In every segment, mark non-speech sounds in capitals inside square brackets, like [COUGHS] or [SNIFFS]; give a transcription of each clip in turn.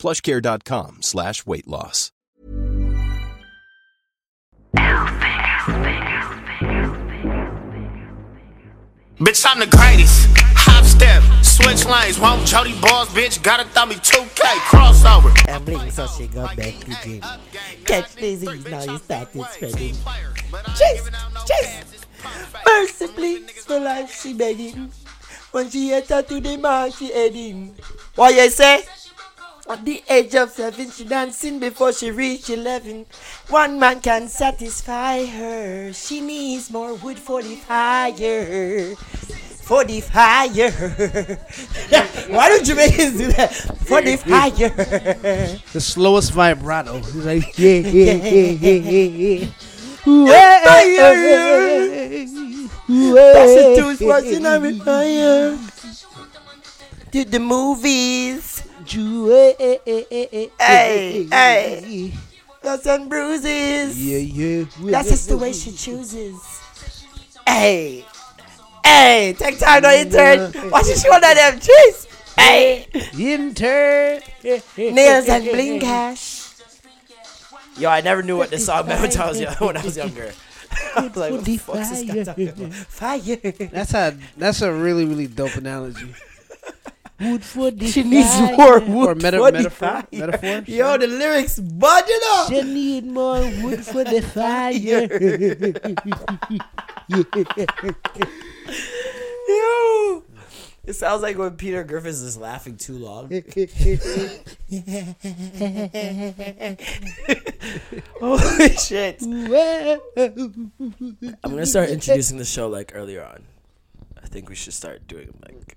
plushcare.com slash weight loss. Bitch, I'm the greatest. Hop step, switch lanes, won't Jody balls, bitch. Gotta throw me 2K crossover. Gambling, so she got back to gym. Catch disease, now you started spreading. Chase, chase. Mercy, please, for life she begging. When she enter to the mall, she heading. What you say? At the age of seven, she dancing before she reach eleven. One man can satisfy her. She needs more wood for the fire. For the fire. [LAUGHS] Why don't Jamaicans do that? For the fire. [LAUGHS] The slowest vibrato. He's like, yeah, yeah, yeah, yeah, yeah. That's the two spots in every fire. To the movies. Hey, hey. Lots and bruises. Yeah, yeah. That's just the way she chooses. Hey, hey, take time to intern. Why she showing that them cheese? Hey, [LAUGHS] Intern. nails and bling [LAUGHS] cash. Yo, I never knew what this song meant when I was young, when I was younger. [LAUGHS] I was like, what the fuck's this guy talking about? Fire. That's a that's a really really dope analogy. Wood for the She needs more wood or meta- for the metaphor. fire. Metaphor. Yo, the lyrics budget up. She need more wood for [LAUGHS] the fire. [LAUGHS] Yo. It sounds like when Peter Griffiths is laughing too long. [LAUGHS] Holy shit. I'm gonna start introducing the show like earlier on. I think we should start doing like.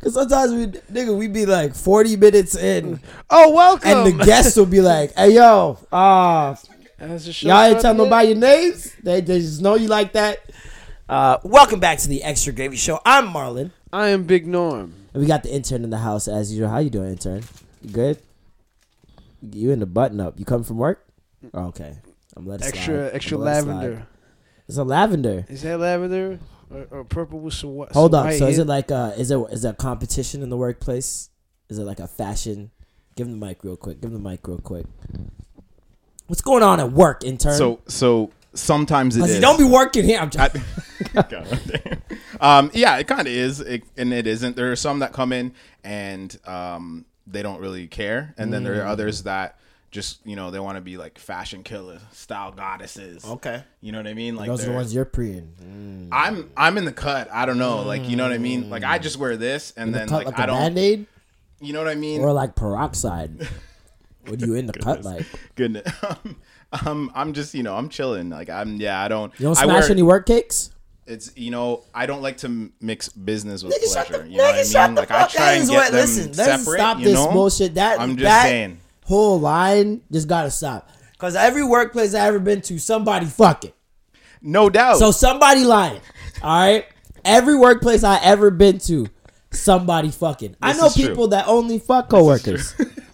Cause sometimes we, nigga, we be like 40 minutes in, Oh, welcome. and the guests will be like, "Hey, yo, uh, the show y'all ain't tell nobody your names. They, they just know you like that." Uh, welcome back to the Extra Gravy Show. I'm Marlon. I am Big Norm. And we got the intern in the house as usual. How you doing, intern? You good? You in the button up? You coming from work? Oh, okay. I'm letting Extra slide. extra it slide. lavender. It's a lavender. Is that lavender or, or purple with some what? Hold some up. white So is it like uh is it is there a competition in the workplace? Is it like a fashion? Give him the mic real quick. Give him the mic real quick. What's going on at work, intern? So so sometimes it is. Cause don't be working here. I'm just, I, [LAUGHS] God damn. Um, yeah, it kind of is, it, and it isn't. There are some that come in and um, they don't really care, and then there Mm. are others that just you know they want to be like fashion killer style goddesses. okay. You know what I mean? Like Those are the ones you're preying. Mm. I'm I'm in the cut. I don't know. Like you know what I mean? Like I just mm. wear this, and then cut like, like, I a don't. band-aid You know what I mean? or like peroxide. [LAUGHS] what are you in the cut like? Goodness. [LAUGHS] Um, um, I'm just you know I'm chilling. Like I'm yeah. I don't. You don't I smash wear- any work cakes? it's you know I don't like to mix business with Nigga, pleasure. the- you know what nigga, shut I mean? the Like I try and is get what- them listen, let's separate. stop you this know? bullshit. That- I'm just that- saying. Whole line just gotta stop. Cause every workplace I ever been to, somebody fucking. No doubt. So somebody lying. All right. Every workplace I ever been to, somebody fucking. I know is true. people that only fuck coworkers. [LAUGHS]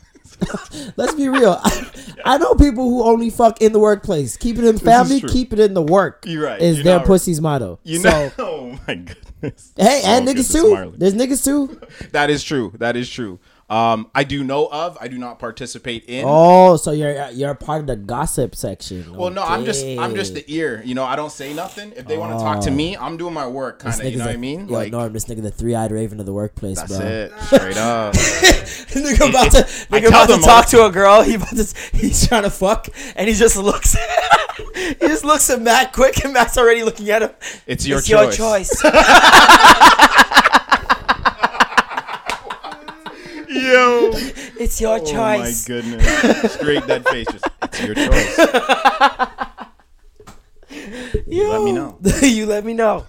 [LAUGHS] Let's be real. I, I know people who only fuck in the workplace. Keep it in family, keep it in the work. You're right. Is You're their pussy's motto. you so, know. [LAUGHS] Oh my goodness. hey, and Oh, niggas too. There's niggas too. That is true. That is true. Um, I do know of. I do not participate in. Oh, so you're you're part of the gossip section. Well, no, I'm just I'm just the ear. You know, I don't say nothing. If they want to talk to me, I'm doing my work, kind of. You know what I mean? Yo, like Norm, this nigga the three eyed raven of the workplace, that's bro. it, [LAUGHS] straight up. nigga about to, [LAUGHS] nigga about to talk to a girl. He about to, he's trying to fuck, and he just looks. [LAUGHS] he just looks at Matt quick, and Matt's already looking at him. It's your choice. it's your choice. choice. Yo. it's your choice. Oh my goodness. Straight dead face. Just, it's your choice. You let me know. you let me know.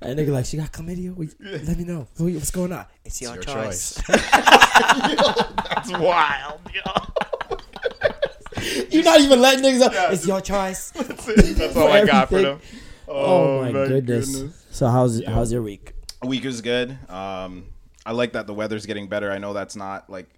And nigga like, she got chlamydia. Let me know. What's going on? It's your, Your choice. [LAUGHS] That's wild, yo. You're not even letting niggas know. it's your choice. [LAUGHS] That's all I got for them. Oh, my, goodness. So how's how's your week? Week is good. Um, I like that the weather's getting better. I know that's not like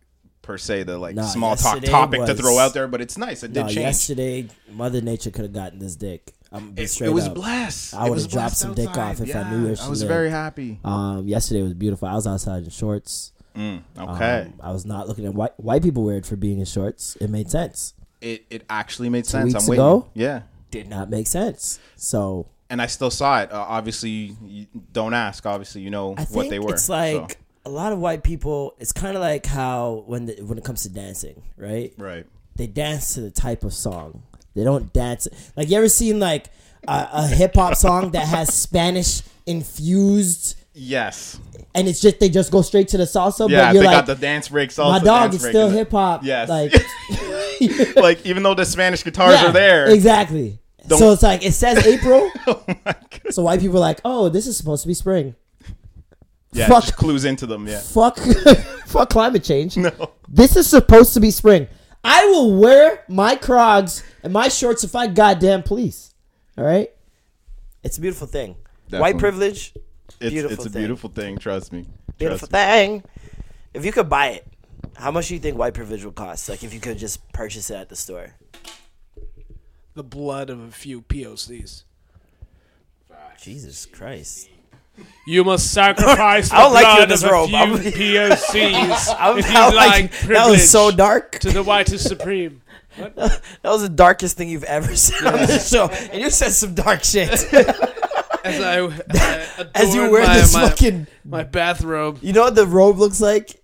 per se the like Nah, small talk yesterday topic to was- throw out there, but it's nice. It did No, change. yesterday, Mother Nature could have gotten this dick. I'm be It, straight it was up. blessed. I It would've was dropped blessed some dick off if I knew where she I was lived. very happy. Um, yesterday was beautiful. I was outside in shorts. Mm, okay. Um, I was not looking at white white people weird for being in shorts. It made sense. it it actually made sense. weeks I'm waiting. ago? Yeah. Did not make sense. So And I still saw it. Uh, obviously, you don't ask. Obviously, you know I think what they were. it's so. like a lot of white people. It's kind of like how when the, when it comes to dancing, right? right. They dance to the type of song. They don't dance like you ever seen like a, a hip hop song that has Spanish infused, Yes. and it's just they just go straight to the salsa. Yeah. but They you're got like, the dance breaks. Also my dog, it's still hip hop. Yes. like [LAUGHS] like even though the Spanish guitars Yeah, are there. Exactly. So it's like it says April. [LAUGHS] oh my God. so white people are like, oh, this is supposed to be spring. Yeah. Fuck. Just clues into them. Yeah. Fuck, [LAUGHS] fuck climate change. No. This is supposed to be spring. I will wear my Crocs and my shorts if I goddamn please. All right. It's a beautiful thing. Definitely. White privilege, It's Beautiful it's a thing. beautiful thing. Trust me. beautiful Trust me. thing. If you could buy it, how much do you think white privilege would cost? Like if you could just purchase it at the store. The blood of a few POCs. Jesus Christ. You must sacrifice [LAUGHS] the I don't like you blood in this of a robe. few I'm- [LAUGHS] POCs [LAUGHS] I'm if you like like- privilege that was so dark. to the whitest supreme. That was the darkest thing you've ever said on this show, and you said some dark shit. As I, I As you adorned wear my, this my, fucking, my bathrobe. you know what the robe looks like.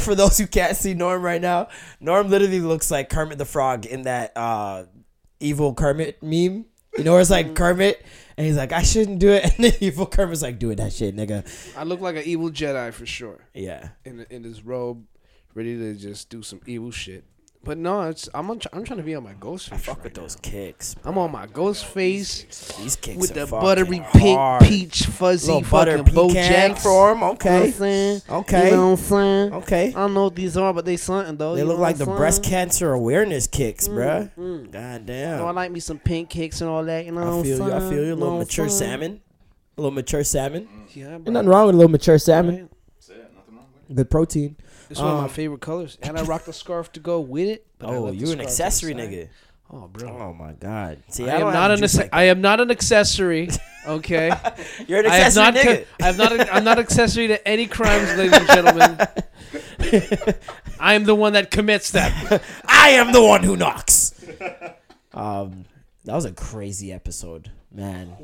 For those who can't see Norm right now, Norm literally looks like Kermit the Frog in that uh, evil Kermit meme. You know, where it's like Kermit, and he's like, "I shouldn't do it," [LAUGHS] and then evil Kermit's like, "Do it, that shit, nigga." I look like an evil Jedi for sure. Yeah, In in this robe, ready to just do some evil shit. But no, it's I'm on, I'm trying to be on my ghost face. fuck right with now. those kicks. I'm on my ghost face These kicks with are the fucking buttery pink, hard. peach, fuzzy Little butter fucking pecan Bojacks. form. You know Okay, what I'm? Okay. You know what I'm saying? okay. I don't know what these are, but they something though. They you look like the I'm breast cancer awareness kicks, mm, bruh. Mm. God damn. So oh, I like me some pink kicks and all that. You know what I I'm feel you. I feel you. A little mature salmon. A little mature salmon. Yeah, Ain't bro. nothing wrong with a little mature salmon. Right? Good protein. It's one of my Um, favorite colors, and I [LAUGHS] rock the scarf to go with it. Oh, you're an scarf to the accessory nigga. Oh, bro. Oh my god. See, I, I, am not an juice acce- like I am not an accessory. Okay. [LAUGHS] You're an I have accessory not. nigga. co- I have not. I'm not accessory to any crimes, ladies and gentlemen. [LAUGHS] I am the one that commits them. I am the one who knocks. um, that was a crazy episode, man.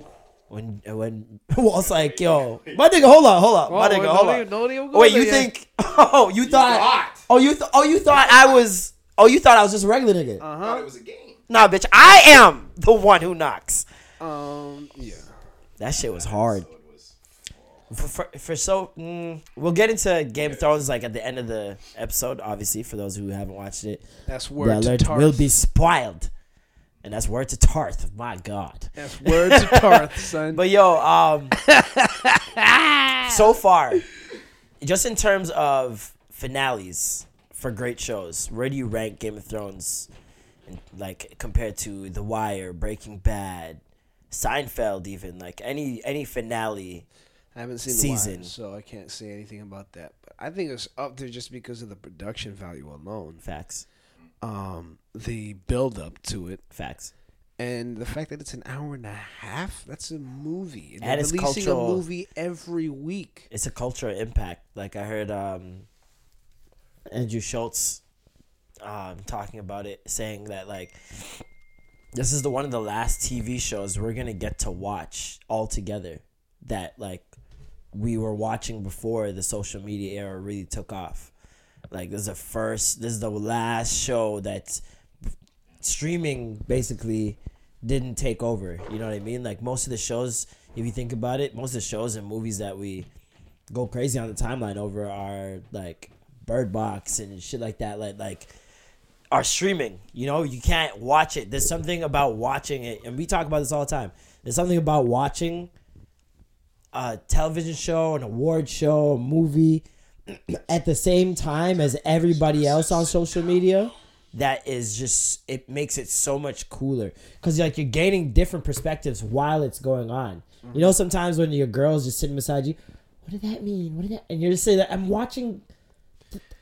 When when [LAUGHS] Walt's like, "Yo, my nigga, hold on, hold on, my nigga, hold on." Wait, you think? [LAUGHS] Oh, you thought? Oh, you th- oh you thought I was? Oh, you thought I was just a regular nigga? Uh-huh. thought it was a game. Nah, bitch, I am the one who knocks. Um. Yeah. That shit was hard. For, for, for so, mm, we'll get into Game of Thrones like at the end of the episode. Obviously, for those who haven't watched it, That's the word to alert Tarth. will be spoiled, and that's word to Tarth. My God. That's word to Tarth, son. [LAUGHS] But yo, um, so far, just in terms of finales for great shows, where do you rank Game of Thrones, in, like compared to The Wire, Breaking Bad, Seinfeld, even like any any finale? I haven't seen season. the Wire, so I can't say anything about that. But I think it's up there just because of the production value alone. Facts, Um, the build up to it, facts. and the fact that it's an hour and a half. That's a movie, And they're it's releasing cultural. a movie every week. It's a cultural impact. Like I heard um, Andrew Schulz um, talking about it, saying that like this is the one of the last TV shows we're gonna get to watch all together. That like we were watching before the social media era really took off. Like this is the first, this is the last show that streaming basically didn't take over. You know what I mean? Like most of the shows, if you think about it, most of the shows and movies that we go crazy on the timeline over are like Bird Box and shit like that. Like like are streaming. You know, you can't watch it. There's something about watching it, and we talk about this all the time. There's something about watching a television show, an award show, a movie at the same time as everybody else on social media, that is just it makes it so much cooler because like you're gaining different perspectives while it's going on. You know, sometimes when your girl's just sitting beside you, what did that mean? What did that? And you're just saying that I'm watching.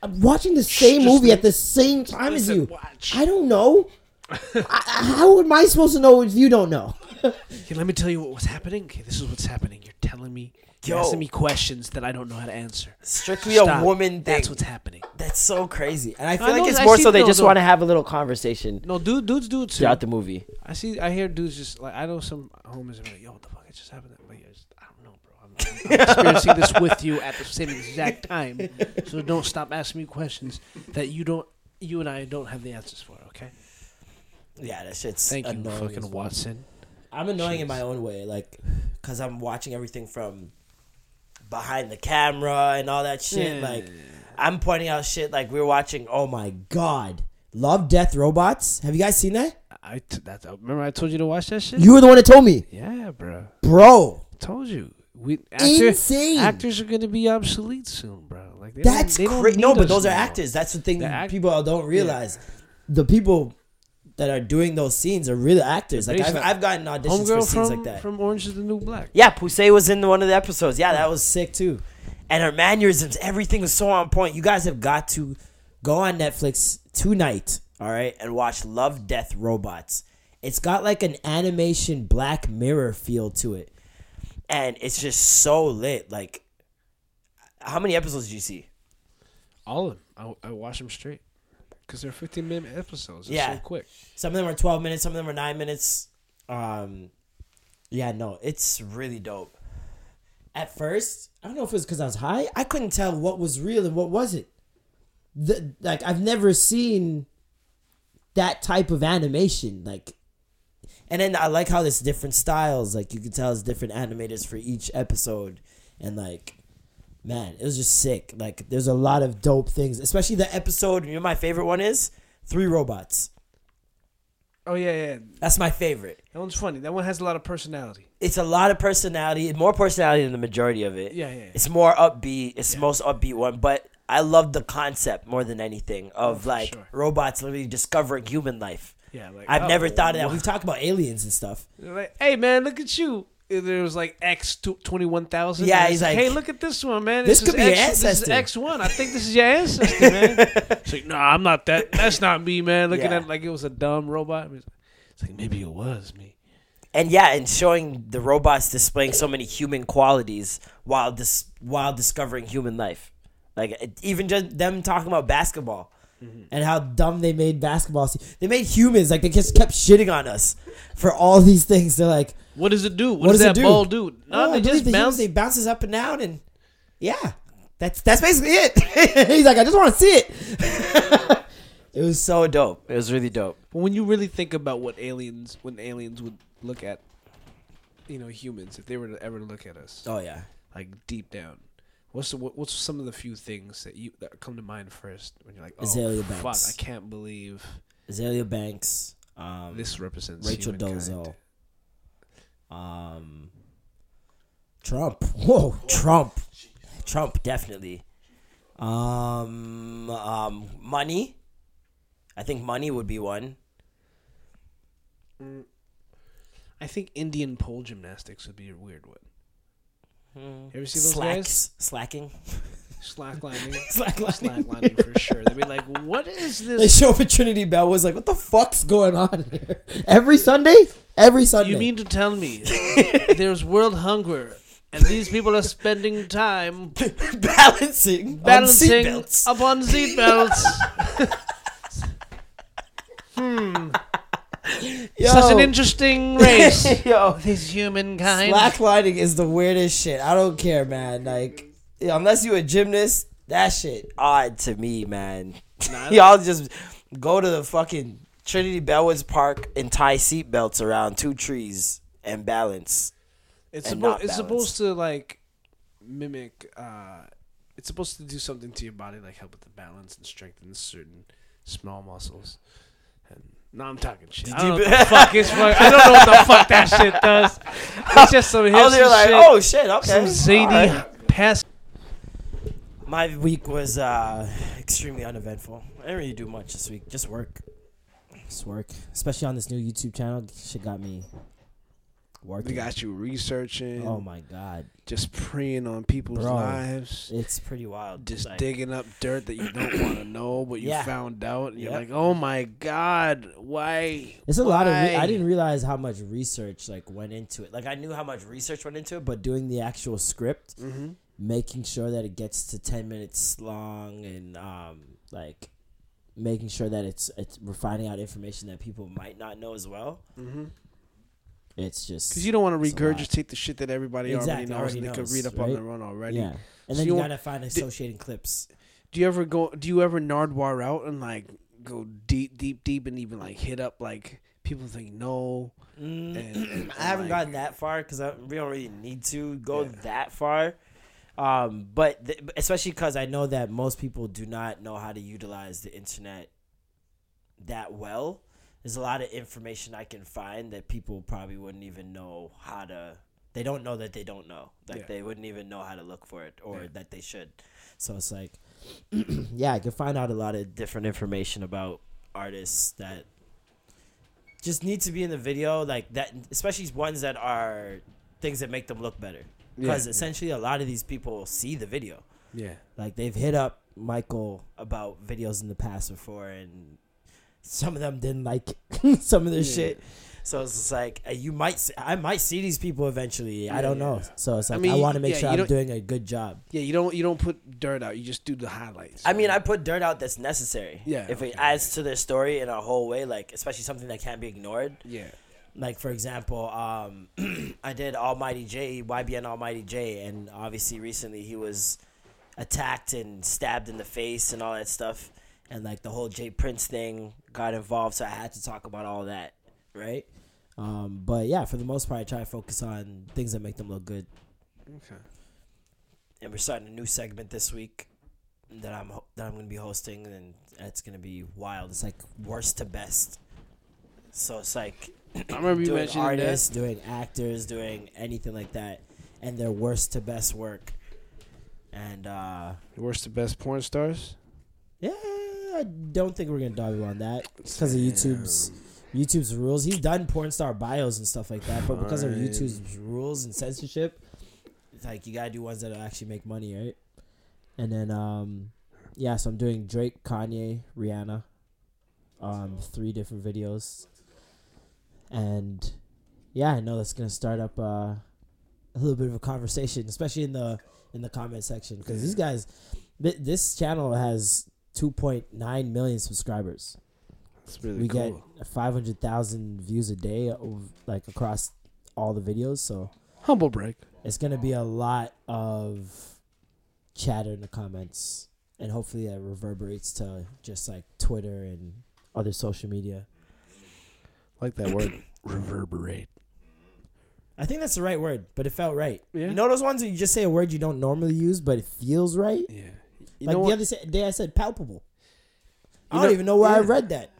I'm watching the same just movie at the same time as you. watch. I don't know. I, how am I supposed to know if you don't know? [LAUGHS] Okay, let me tell you what was happening. Okay, this is what's happening. You're telling me, you're Yo. asking me questions that I don't know how to answer. Strictly Stop. a woman thing. That's what's happening. That's so crazy, and I feel I like know, it's I more see- so they no, just no. want to have a little conversation No, dude, dudes do it too. throughout the movie. I see. I hear dudes just like I know some homies are like, "Yo, what the fuck? It just happened." Like, I, just, I don't know, bro. I'm, I'm [LAUGHS] experiencing this with you at the same exact time. So don't stop asking me questions that you don't, you and I don't have the answers for. Okay. Yeah, that shit's Thank you, annoying. as fucking fuck. Watson. I'm annoying in my own way, like, cause I'm watching everything from behind the camera and all that shit. Yeah. Like, I'm pointing out shit. Like we are watching. Oh my god, Love, Death, Robots. Have you guys seen that? I t- that, remember I told you to watch that shit. You were the one that told me, yeah, bro. bro. Told you. We actor, Insane. actors are gonna be obsolete soon, bro. Like That's don't, they don't crazy. No, but those are actors. That's the thing The act- people don't realize. The people that are doing those scenes are real actors. Like I've, I've gotten auditions for scenes from like that. from Orange is the New Black. Yeah, Poussey was in one of the episodes. Yeah, that was sick too. And her mannerisms, everything was so on point. You guys have got to go on Netflix tonight, all right, and watch Love, Death, Robots. It's got like an animation Black Mirror feel to it. And it's just so lit. Like, how many episodes did you see? All of them. I, I watch them straight because they're 15 minute episodes. It's Yeah. so quick. Some of them are 12 minutes, some of them are 9 minutes. Um yeah, no, it's really dope. At first, I don't know if it was cuz I was high, I couldn't tell what was real and what wasn't. The, like I've never seen that type of animation like and then I like how there's different styles. Like you can tell it's different animators for each episode and like man, it was just sick. Like there's a lot of dope things, especially the episode, you know my favorite one is? Three robots. Oh yeah, yeah. That's my favorite. That one's funny. That one has a lot of personality. It's a lot of personality, more personality than the majority of it. Yeah, yeah, yeah. It's more upbeat. It's the most upbeat one, but I love the concept more than anything of Oh, like sure. robots literally discovering human life. Yeah, like I've oh, never thought of that. We've talked about aliens and stuff. Like, hey man, look at you. There was like X twenty one thousand. Yeah, he's like, hey, look at this one, man. this is could be X, This ancestor." is X one. I think this is your ancestor, man. [LAUGHS] it's like, no, I'm not that. That's not me, man. Looking Yeah. at it like it was a dumb robot. It's like maybe it was me. And yeah, and showing the robots displaying so many human qualities while dis- while discovering human life. Like even just them talking about basketball Mm-hmm. and how dumb they made basketball. They made humans like they just kept shitting on us for all these things. They're like, What does it do? What what does does it that do? ball do? No, oh, they just bounce. they bounces up and down and yeah, that's that's basically it. [LAUGHS] He's like, I just want to see it. [LAUGHS] it was so dope. It was really dope. But when you really think about what aliens, when aliens would look at, you know, humans, if they were to ever look at us, Oh yeah. like deep down, what's the, what, what's some of the few things that you that come to mind first when you're like, oh Azealia fuck, Banks. I can't believe Azealia Banks. Um, this represents Rachel humankind. Dolezal. Um, Trump. Whoa, Trump. Trump definitely. Um, um, money. I think money would be one. I think Indian pole gymnastics would be a weird one. You ever see those guys? Slacking. Slacklining. [LAUGHS] Slacklining. Slacklining for sure. They'd be like, "What is this? They show up at Trinity Bell was like, what the fuck's going on here? Every Sunday? Every Sunday. You mean to tell me [LAUGHS] there's world hunger and these people are spending time balancing, [LAUGHS] balancing on seatbelts? upon seatbelts. Hmm. Yo, Such an interesting race. yo, this humankind. slacklining is the weirdest shit. I don't care, man. Like, unless you a gymnast, that shit odd to me, man. [LAUGHS] Y'all just go to the fucking Trinity Bellwoods Park and tie seatbelts around two trees and balance. It's and supposed it's supposed to like mimic. uh It's supposed to do something to your body, like help with the balance and strengthen certain small muscles. And No, I'm talking shit. I don't know what the fuck is. [LAUGHS] I don't know what the fuck that shit does. It's just some [LAUGHS] hipster like, shit. oh shit, okay. some zany right. pass. My week was uh, extremely uneventful. I didn't really do much this week. Just work. Just work. Especially on this new YouTube channel. Shit got me working. We got you researching. oh my god. just preying on people's Bro. lives. It's pretty wild. Just Like, digging up dirt that you don't [COUGHS] want to know, but you Yeah. found out. And you're like, oh my god, why? It's a lot of. Re- I didn't realize how much research like went into it. Like I knew how much research went into it, but doing the actual script, Mm-hmm. Making sure that it gets to ten minutes long, and um, like making sure that it's it's we're finding out information that people might not know as well. Mm-hmm. It's just Because you don't want to It's a lot. regurgitate the shit that everybody Exactly, already knows already and they could read up on right? their own already. yeah, and So then you you, want- gotta find associating clips. Do you ever go? Do you ever Nardwuar out and like go deep, deep, deep, and even like hit up like people think no? Mm, And- and- [CLEARS THROAT] I haven't and, gotten that far because we don't really need to go that far. Um, but th- especially because I know that most people do not know how to utilize the internet that well. There's a lot of information I can find that people probably wouldn't even know how to. They don't know that they don't know. Like Yeah. they wouldn't even know how to look for it or that they should. So it's like, [CLEARS THROAT] yeah, I can find out a lot of different information about artists that just need to be in the video, like that, especially ones that are things that make them look better. Because Yeah. essentially, a lot of these people see the video. Yeah. Like they've hit up Michael about videos in the past before, and some of them didn't like [LAUGHS] some of their shit. So it's just like uh, you might, see, I might see these people eventually. I don't know. So it's like I, mean, want to make yeah, sure I'm doing a good job. Yeah. You don't. You don't put dirt out. You just do the highlights. I mean, I put dirt out that's necessary. Yeah, If it adds to their story in a whole way, like especially something that can't be ignored. Yeah. Like for example, um, [CLEARS THROAT] I did Almighty Jay, YBN Almighty Jay, and obviously recently he was attacked and stabbed in the face and all that stuff, and like the whole J Prince thing got involved, so I had to talk about all that, right? Um, but yeah, for the most part, I try to focus on things that make them look good. Okay. And we're starting a new segment this week that I'm ho- that I'm going to be hosting, and it's going to be wild. It's like worst to best. So it's like I remember you doing mentioning artists, doing actors, doing anything like that, and their worst to best work. And uh. Worst to best porn stars. yeah, I don't think we're gonna dive on that because of YouTube's YouTube's rules. He's done porn star bios and stuff like that, but because of YouTube's rules and censorship, it's like you gotta do ones that actually make money, right? And then um, yeah, so I'm doing Drake, Kanye, Rihanna, um, three different videos, and yeah, I know that's gonna start up uh, a little bit of a conversation, especially in the in the comment section because these guys, th- this channel has 2.9 million subscribers. That's really we cool. get 500,000 views a day, like across all the videos. So Humble break. it's gonna be a lot of chatter in the comments, and hopefully that reverberates to just like Twitter and other social media. Like that word. [COUGHS] Reverberate. I think that's the right word, but it felt right. Yeah. You know those ones where you just say a word you don't normally use, but it feels right. Yeah. You like know the what? other day, I said palpable. I don't know- even know where I read that.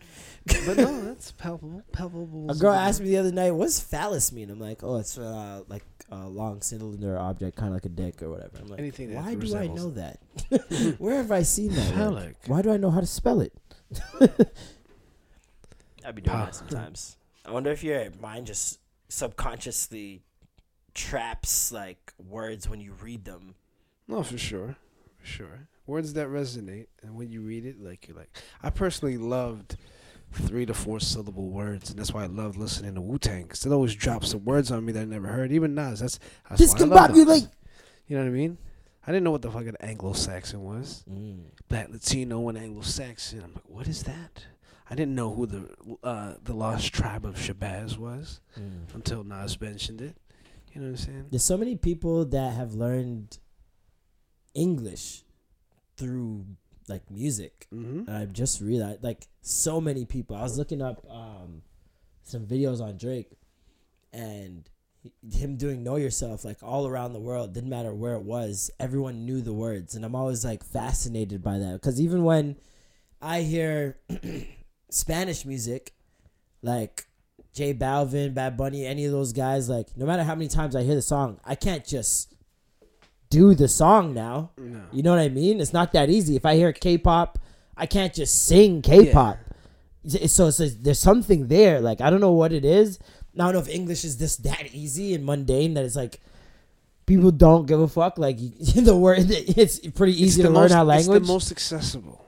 [LAUGHS] but no, that's palpable. Palpable. A girl asked me the other night, "What's phallus mean?" I'm like, "Oh, it's uh, like a long cylinder object, kind of like a dick or whatever." I'm like, Anything that "Why do I know that? [LAUGHS] [LAUGHS] Where have I seen that? word? Why do I know how to spell it?" I'd be doing Pa- that sometimes. I wonder if your mind just subconsciously traps like words when you read them. No, for sure, for sure. Words that resonate, and when you read it, like you're like. I personally loved three to four syllable words, and that's why I loved listening to Wu Tang because it always drops some words on me that I never heard. Even Nas, that's, that's why I love Discombobulate. You know what I mean? I didn't know what the fuck an Anglo-Saxon was. Mm. Black Latino and Anglo-Saxon. I'm like, what is that? I didn't know who the uh, the lost tribe of Shabazz was Mm. until Nas mentioned it. You know what I'm saying? There's so many people that have learned English through like music. Mm-hmm. And I just realized, like, so many people. I was looking up um, some videos on Drake, and him doing "Know Yourself" like all around the world. Didn't matter where it was. Everyone knew the words, and I'm always like fascinated by that because even when I hear [CLEARS THROAT] Spanish music, like J Balvin, Bad Bunny, any of those guys, like no matter how many times I hear the song, I can't just do the song now. You know what I mean? It's not that easy. If I hear K-pop, I can't just sing K-pop. It's- So it's there's something there. Like I don't know what it is. I don't know if English is just that easy and mundane that it's like people don't give a fuck. Like [LAUGHS] the word, it's pretty easy to learn most, our language. It's the most accessible,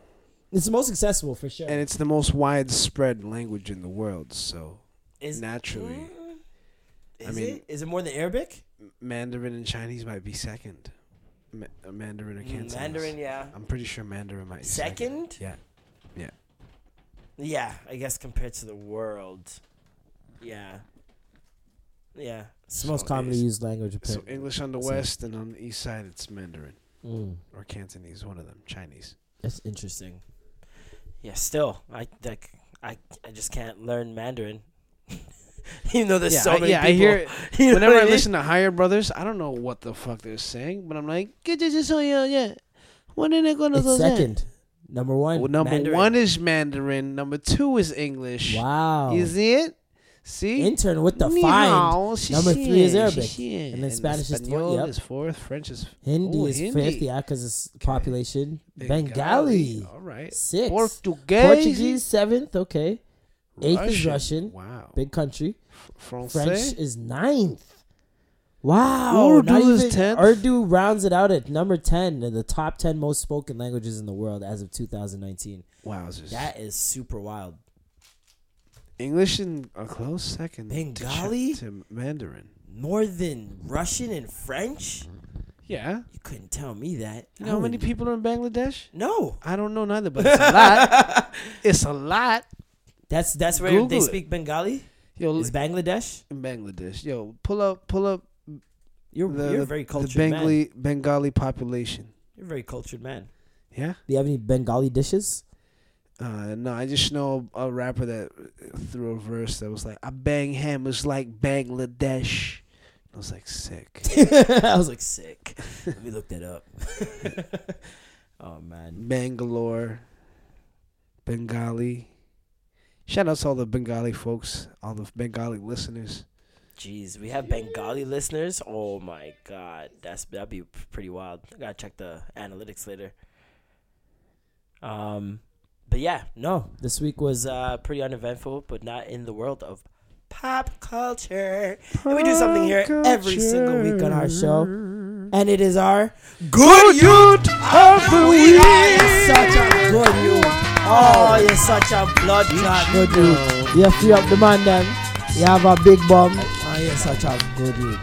It's the most accessible for sure. and it's the most widespread language in the world. So Is naturally, Is I mean- it? Is it more than Arabic? Mandarin and Chinese might be second. Ma- uh, Mandarin or Cantonese. Mm, Mandarin, yeah. I'm pretty sure Mandarin might be Second? Yeah. Yeah. Yeah, I guess compared to the world. Yeah. Yeah. It's the most commonly used language. So. English on the So- west and on the east side it's Mandarin Mm, or Cantonese, one of them, Chinese. that's interesting. Yeah, still, I like, I, I just can't learn Mandarin. [LAUGHS] Even though there's yeah, so I, many yeah, I people. hear [LAUGHS] You know whenever I mean? listen to Higher Brothers, I don't know what the fuck they're saying, but I'm like, "¿Qué te dices, oye, oye? When are they gonna It's do that?" second. Number one. Well, number Mandarin. one is Mandarin. Number two is English. Wow. You see it? See? Intern with the find. Number three is Arabic. And then Spanish is yep. is fourth. French is Hindi Oh, is Hindi. fifth, yeah, because it's population. Bengali, All right. sixth. Portuguese. Portuguese seventh, okay. Eighth is Russian. Wow. Big country. French is ninth. Wow. Urdu is 10th. Urdu rounds it out at number 10 in the top 10 most spoken languages in the world as of 2019. wow. That is super wild. English in a close second. to Bengali? to Mandarin. More than Russian and French? Yeah. You couldn't tell me that. You know how many people are in Bangladesh? No. I don't know neither, but it's a lot. [LAUGHS] it's a lot. That's that's where Google they it. speak Bengali? Yo, Is Bangladesh? in Bangladesh. Yo, pull up, pull up You're the, you're a very the cultured man. Bengali Bengali population. You're a very cultured man. Yeah. Do you have any Bengali dishes? Uh, no, I just know a rapper that threw a verse that was like, "I bang hammers like Bangladesh." I was like, sick. [LAUGHS] I was like sick. Let me look that up. [LAUGHS] oh man. Bangalore, Bengali. Shout out to all the Bengali folks, all the Bengali listeners. Jeez, we have Bengali listeners. Oh my god, that's that'd be pretty wild. I gotta check the analytics later. Um, but yeah, no, this week was uh pretty uneventful, but not in the world of pop culture. and we do something here every single week on our show, and it is our good youth of the week. Oh, you're such a good youth. Oh, you're such a blood clot good youth. You free up the man then. You have a big bum. Oh, you're such a good youth.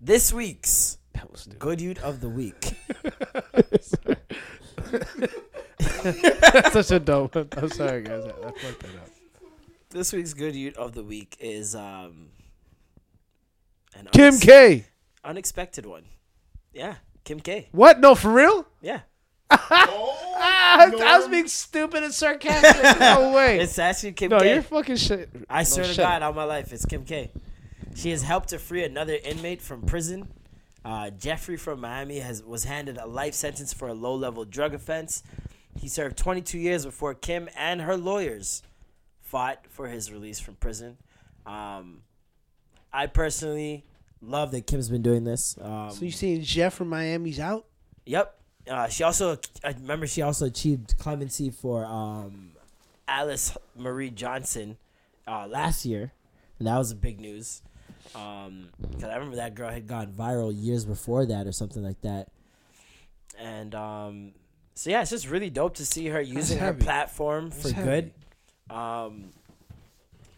this week's That was stupid. good youth of the week. [LAUGHS] [LAUGHS] [LAUGHS] Such a dumb dope. [LAUGHS] I'm sorry, guys. I, fucked that up. This week's good youth of the week is um an Kim unex- K. unexpected one. Yeah, Kim K. What? No, for real? Yeah, Ah, [LAUGHS] I was being stupid and sarcastic. [LAUGHS] No way. it's actually Kim no, K. you're fucking shit. I no, swear to shut God, up. all my life, it's Kim K. She has helped to free another inmate from prison. Uh, Jeffrey from Miami has was handed a life sentence for a low-level drug offense. He served 22 years before Kim and her lawyers fought for his release from prison. Um, I personally love that Kim's been doing this. Um, So you saying Jeff from Miami's out? Yep. Uh, she also, I remember she also achieved clemency for um, Alice Marie Johnson uh, last year, and that was a big news. Um, because I remember that girl had gone viral years before that or something like that. And um, so yeah, it's just really dope to see her using her platform for That's good. Um,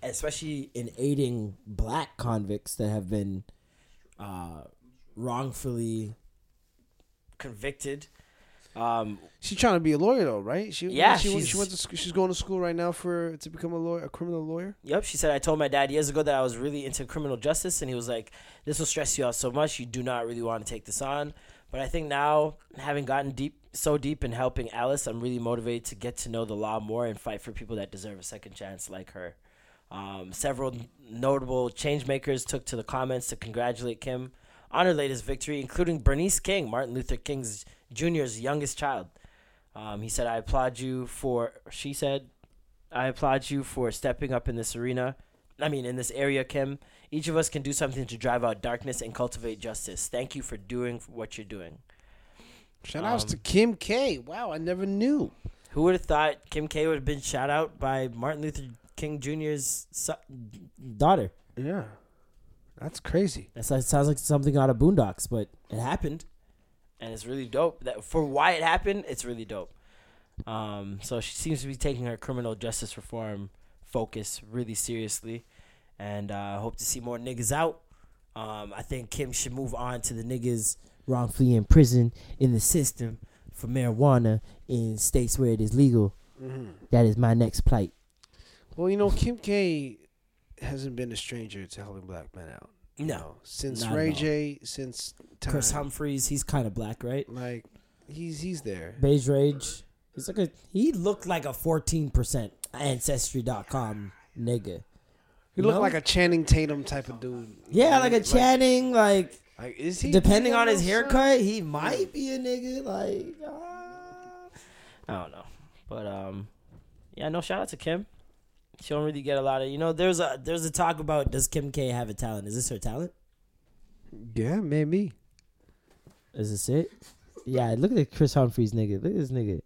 especially in aiding black convicts that have been uh, wrongfully convicted. Um, She's trying to be a lawyer though, right? She Yeah, She, she's- she went to school, she's going to school right now for to become a lawyer, a criminal lawyer. Yep, she said I told my dad years ago that I was really into criminal justice, and he was like, "This will stress you out so much, you do not really want to take this on." But I think now, having gotten deep, so deep in helping Alice, I'm really motivated to get to know the law more and fight for people that deserve a second chance, like her. Um, several notable change makers took to the comments to congratulate Kim on her latest victory, including Bernice King, Martin Luther King's Jr.'s youngest child. Um, he said, "I applaud you for." She said, I applaud you for stepping up in this arena. I mean, in this area, Kim. Each of us can do something to drive out darkness and cultivate justice. Thank you for doing what you're doing. Shout outs Um, to Kim K. Wow, I never knew. Who would have thought Kim K would have been shout out by Martin Luther King Jr.'s so- daughter? Yeah, that's crazy. That sounds like something out of Boondocks, but it happened, and it's really dope. That for why it happened, it's really dope. Um, so she seems to be taking her criminal justice reform focus really seriously, and uh, hope to see more niggas out. Um, I think Kim should move on to the niggas wrongfully in prison in the system for marijuana in states where it is legal. That is my next plight. Well, you know, Kim K hasn't been a stranger to helping black men out. You No, know, since Ray. J, since time, Kris Humphries, he's kind of black, right? like he's he's there. Beige Rage. He's like a he looked like a fourteen percent ancestry.com nigga. He looked like a Channing Tatum type of dude. Yeah, like a Channing, like Like, is he? depending on his haircut, he might be a nigga. Like uh, I don't know. But um yeah, no shout out to Kim. She don't really get a lot of you know, there's a there's a talk about does Kim K have a talent? Is this her talent? Yeah, maybe. Is this it? Yeah, look at Kris Humphries nigga. Look at this nigga.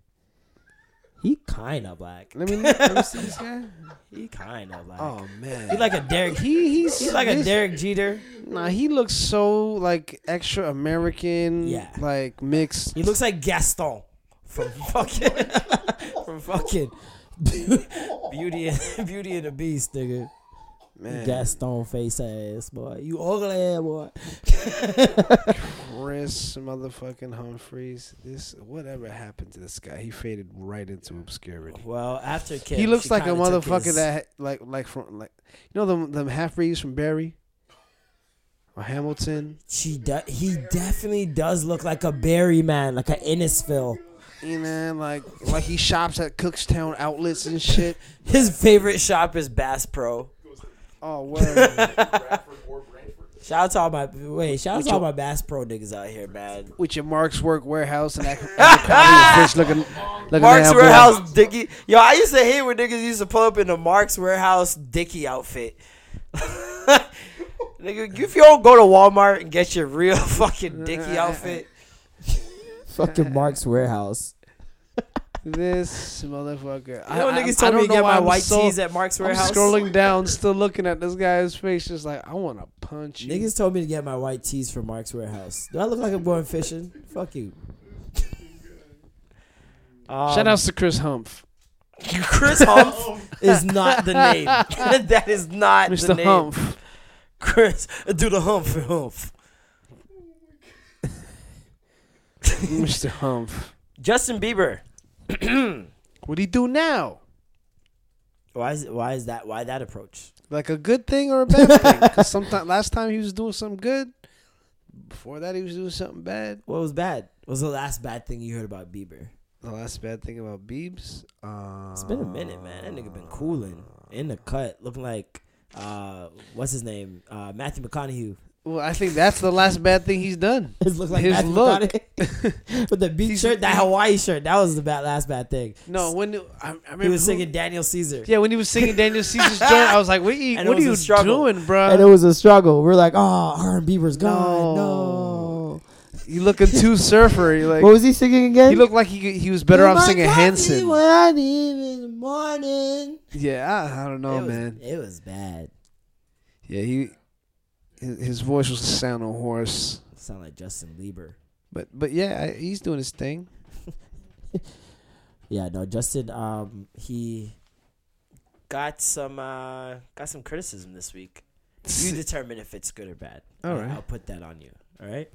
He kinda black. Let me let me see this guy. [LAUGHS] He kinda black. Oh man, He like a Derek he he's, He's like a Derek Jeter. Nah, he looks so like extra American. Yeah. like mixed. He looks like Gaston from fucking [LAUGHS] from fucking Beauty and [LAUGHS] Beauty and the Beast, nigga. Man, Gaston face ass boy. You ugly ass boy. Kris motherfucking Humphries. This whatever happened to this guy? He faded right into obscurity. Well, after Kim, he looks like a motherfucker his- that like like from like you know them them half breeds from Barrie or Hamilton. she de- he definitely does look like a Barrie man, like a Innisfil. You know, like like he shops at Cookstown outlets and shit. His favorite shop is Bass Pro. Oh word. [LAUGHS] Shout out to all my wait, shout out to all my Bass Pro niggas out here, man. With your Mark's Work warehouse and that [LAUGHS] fish looking looking Mark's. Warehouse Dickie. Yo, I used to hate when niggas used to pull up in the Mark's Warehouse Dickie outfit. [LAUGHS] Nigga, if you don't go to Walmart and get your real fucking Dickie outfit. Fucking Mark's Warehouse. [LAUGHS] This motherfucker. You know, niggas told me to get my white tees at Mark's warehouse. I'm scrolling down, still looking at this guy's face, just like I want to punch you. Niggas told me to get my white tees from Mark's Warehouse. Do I look like I'm going fishing? Fuck you. [LAUGHS] Um, Shout outs to Chris Humph, [LAUGHS] Chris Humph is not the name. that is not the Mr. name. Humph. Chris, do the humph humph. Mr. Humph. [LAUGHS] Justin Bieber. [CLEARS THROAT] What do he do now? Why is why is that why that approach? Like a good thing or a bad thing? Because sometimes last time he was doing something good. Before that, he was doing something bad. What was bad? What was the last bad thing you heard about Bieber? The last bad thing about Biebs. Uh, It's been a minute, man. That nigga been cooling in the cut, looking like uh, what's his name? Uh, Matthew McConaughey. Well, I think that's the last bad thing he's done. [LAUGHS] His look like His look. [LAUGHS] With the beach shirt, that Hawaii shirt. That was the bad, last bad thing. No, when I, I remember he was who- singing Daniel Caesar. Yeah, when he was singing Daniel Caesar's [LAUGHS] joint, I was like, "What, you, what are you doing, bro? and it was a struggle. We're like, oh, R and Bieber's No. gone. No. You looking too surfer. You like What was he singing again? he looked like he he was better You're off singing Hanson. When I need in the morning. Yeah, I, I don't know, it was, man. It was bad. Yeah, he his, his voice was the sound of hoarse. Sound like Justin Bieber. But but yeah, I, he's doing his thing. [LAUGHS] Yeah, no, Justin. Um, he got some uh got some criticism this week. You [LAUGHS] determine if it's good or bad. All right, I'll- put that on you. All right.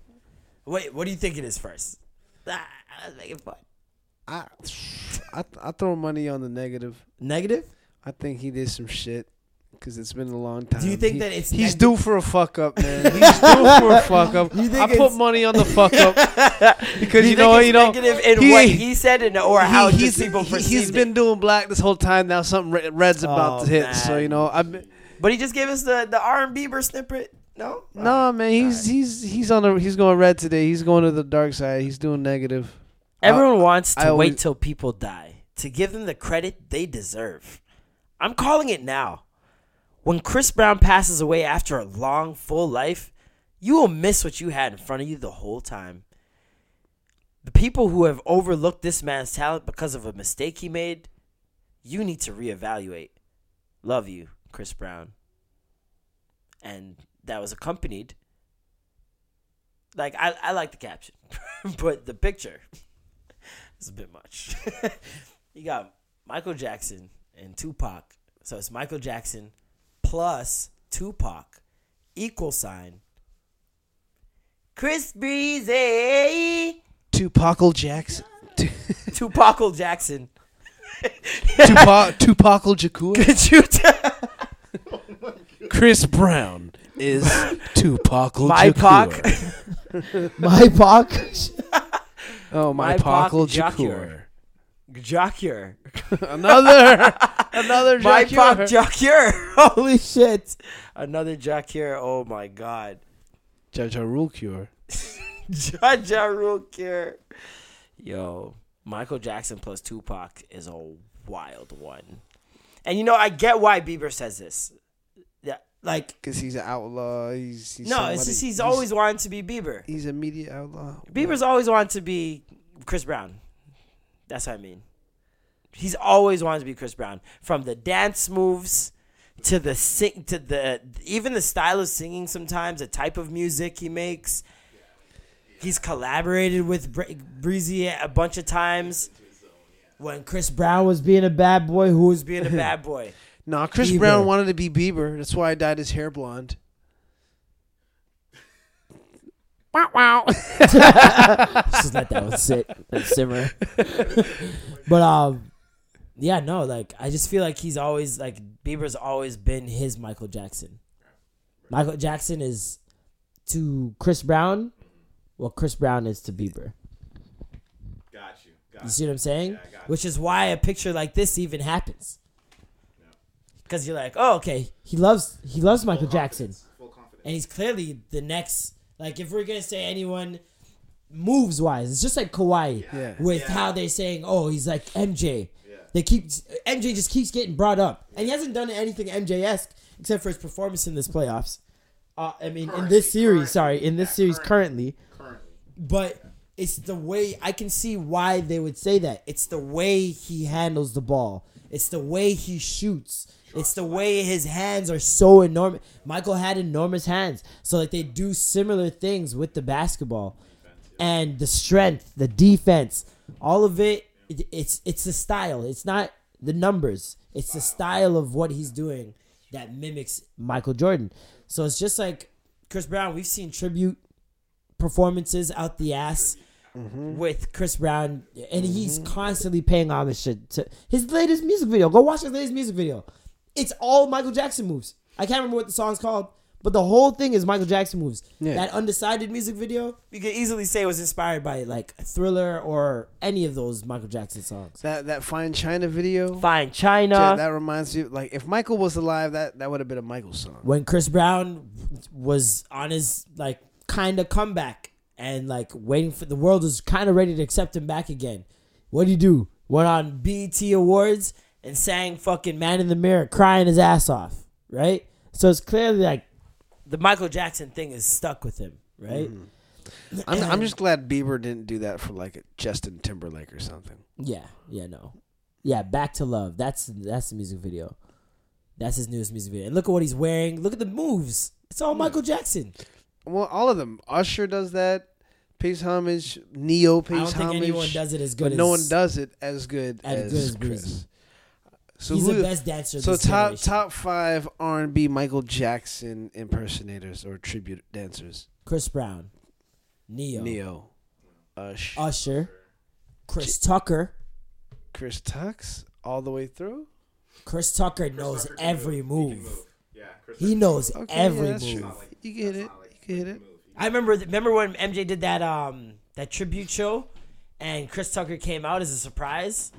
Wait, what do you think it is first? Ah, let's make it fun. I I I throw money on the negative. Negative? I think he did some shit because it's been a long time. Do you think He- that it's he's due for a fuck up, man? He's due for a [LAUGHS] fuck up. You I put money on the fuck up [LAUGHS] because you, think know you know negative in he- what he said and or how he- just people he- perceived he's been it. doing black this whole time. Now something red's oh, about Oh, to hit. So you know been. But he just gave us the the R and Bieber snippet. No, No, man, he's he's he's on the he's going red today. He's going to the dark side. He's doing negative. Everyone wants to I always- wait till people die to give them the credit they deserve. I'm calling it now. When Chris Brown passes away after a long, full life, you will miss what you had in front of you the whole time. The people who have overlooked this man's talent because of a mistake he made, you need to reevaluate. Love you, Chris Brown. And that was accompanied. Like I, I like the caption, [LAUGHS] but the picture [LAUGHS] is a bit much. [LAUGHS] you got Michael Jackson and Tupac. So it's Michael Jackson plus Tupac equal sign. Chris Breezy. Tupac [LAUGHS] Jackson. Tupac Jackson. Tupac Tupac Shakur. [LAUGHS] Could you tell? Chris Brown is Tupac My Shakur. Pac. [LAUGHS] My Pac. Oh, my My Shakur. Shakur. [LAUGHS] Another another My. Jacure. [LAUGHS] Holy shit. Another Jacure. Oh my god. Jaja Rule Cure. [LAUGHS] Jaja Rule Cure. Yo, Michael Jackson plus Tupac is a wild one. And you know, I get why Bieber says this. Yeah, like Because he's an outlaw. He's, he's no, somebody- it's just he's always wanted to be Bieber. he's a media outlaw. Bieber's always wanted to be Chris Brown. That's what I mean. He's always wanted to be Chris Brown. From the dance moves to the sing to the even the style of singing sometimes, the type of music he makes. He's collaborated with Bre- Breezy a bunch of times. When Chris Brown was being a bad boy, who was being a [LAUGHS] bad boy? Nah, Chris Bieber. Brown wanted to be Bieber. That's why I dyed his hair blonde. Wow, wow. [LAUGHS] just let that [LAUGHS] one sit and simmer. [LAUGHS] but um, yeah, no, like I just feel like he's always like Bieber's always been his Michael Jackson. Michael Jackson is to Chris Brown, what Chris Brown is to Bieber. Got you. Got You see what I'm saying? Yeah, got Which is why a picture like this even happens. Because you're like, oh, okay, he loves he loves Michael Jackson, Full confidence. and he's clearly the next. Like, if we're gonna say anyone moves wise, it's just like Kawhi Yeah. with how they're saying, oh, he's like MJ. Yeah. They keep MJ just keeps getting brought up, and he hasn't done anything MJ esque except for his performance in this playoffs. Uh, I mean, in this series, sorry, in this series currently Currently. but it's the way I can see why they would say that. It's the way he handles the ball. It's the way he shoots. It's the way his hands are so enormous. Michael had enormous hands, so like they do similar things with the basketball, and the strength, the defense, all of it. it it's it's the style. It's not the numbers. It's the style of what he's doing that mimics Michael Jordan. So it's just like Chris Brown. We've seen tribute performances out the ass mm-hmm. with Chris Brown, and he's mm-hmm. constantly paying homage to his latest music video. Go watch his latest music video. It's all Michael Jackson moves. I can't remember what the song's called, but the whole thing is Michael Jackson moves. Yeah. That undecided music video, you could easily say was inspired by like Thriller or any of those Michael Jackson songs. That that fine China video. Fine China. Yeah, that reminds you, like, if Michael was alive, that that would have been a Michael song. when Chris Brown was on his like kind of comeback and like waiting for the world was kind of ready to accept him back again. What do you do? Went on BET Awards and sang fucking Man in the Mirror, crying his ass off, right? So it's clearly like the Michael Jackson thing is stuck with him, right? Mm-hmm. I'm, I'm just glad Bieber didn't do that for like Justin Timberlake or something. Yeah, yeah, no, yeah. Back to Love. That's that's the music video. That's his newest music video. And look at what he's wearing. Look at the moves. It's all Michael Jackson. Well, all of them. Usher does that. Pays homage. Ne-Yo pays homage. I don't think homage. anyone does it as good but as no one does it as good as as, good as Chris. Breezy. So He's who- the best dancer. So this top generation. top five R and B Michael Jackson impersonators or tribute dancers. Chris Brown, Ne-Yo, Ne-Yo, Ush, Usher, Chris Tucker. Chris Tux, all the way through. Chris Tucker knows every move. Yeah, Chris He knows Okay, every yeah, move. true. You can hit it. You can hit it. I remember remember when MJ did that um that tribute show, and Chris Tucker came out as a surprise,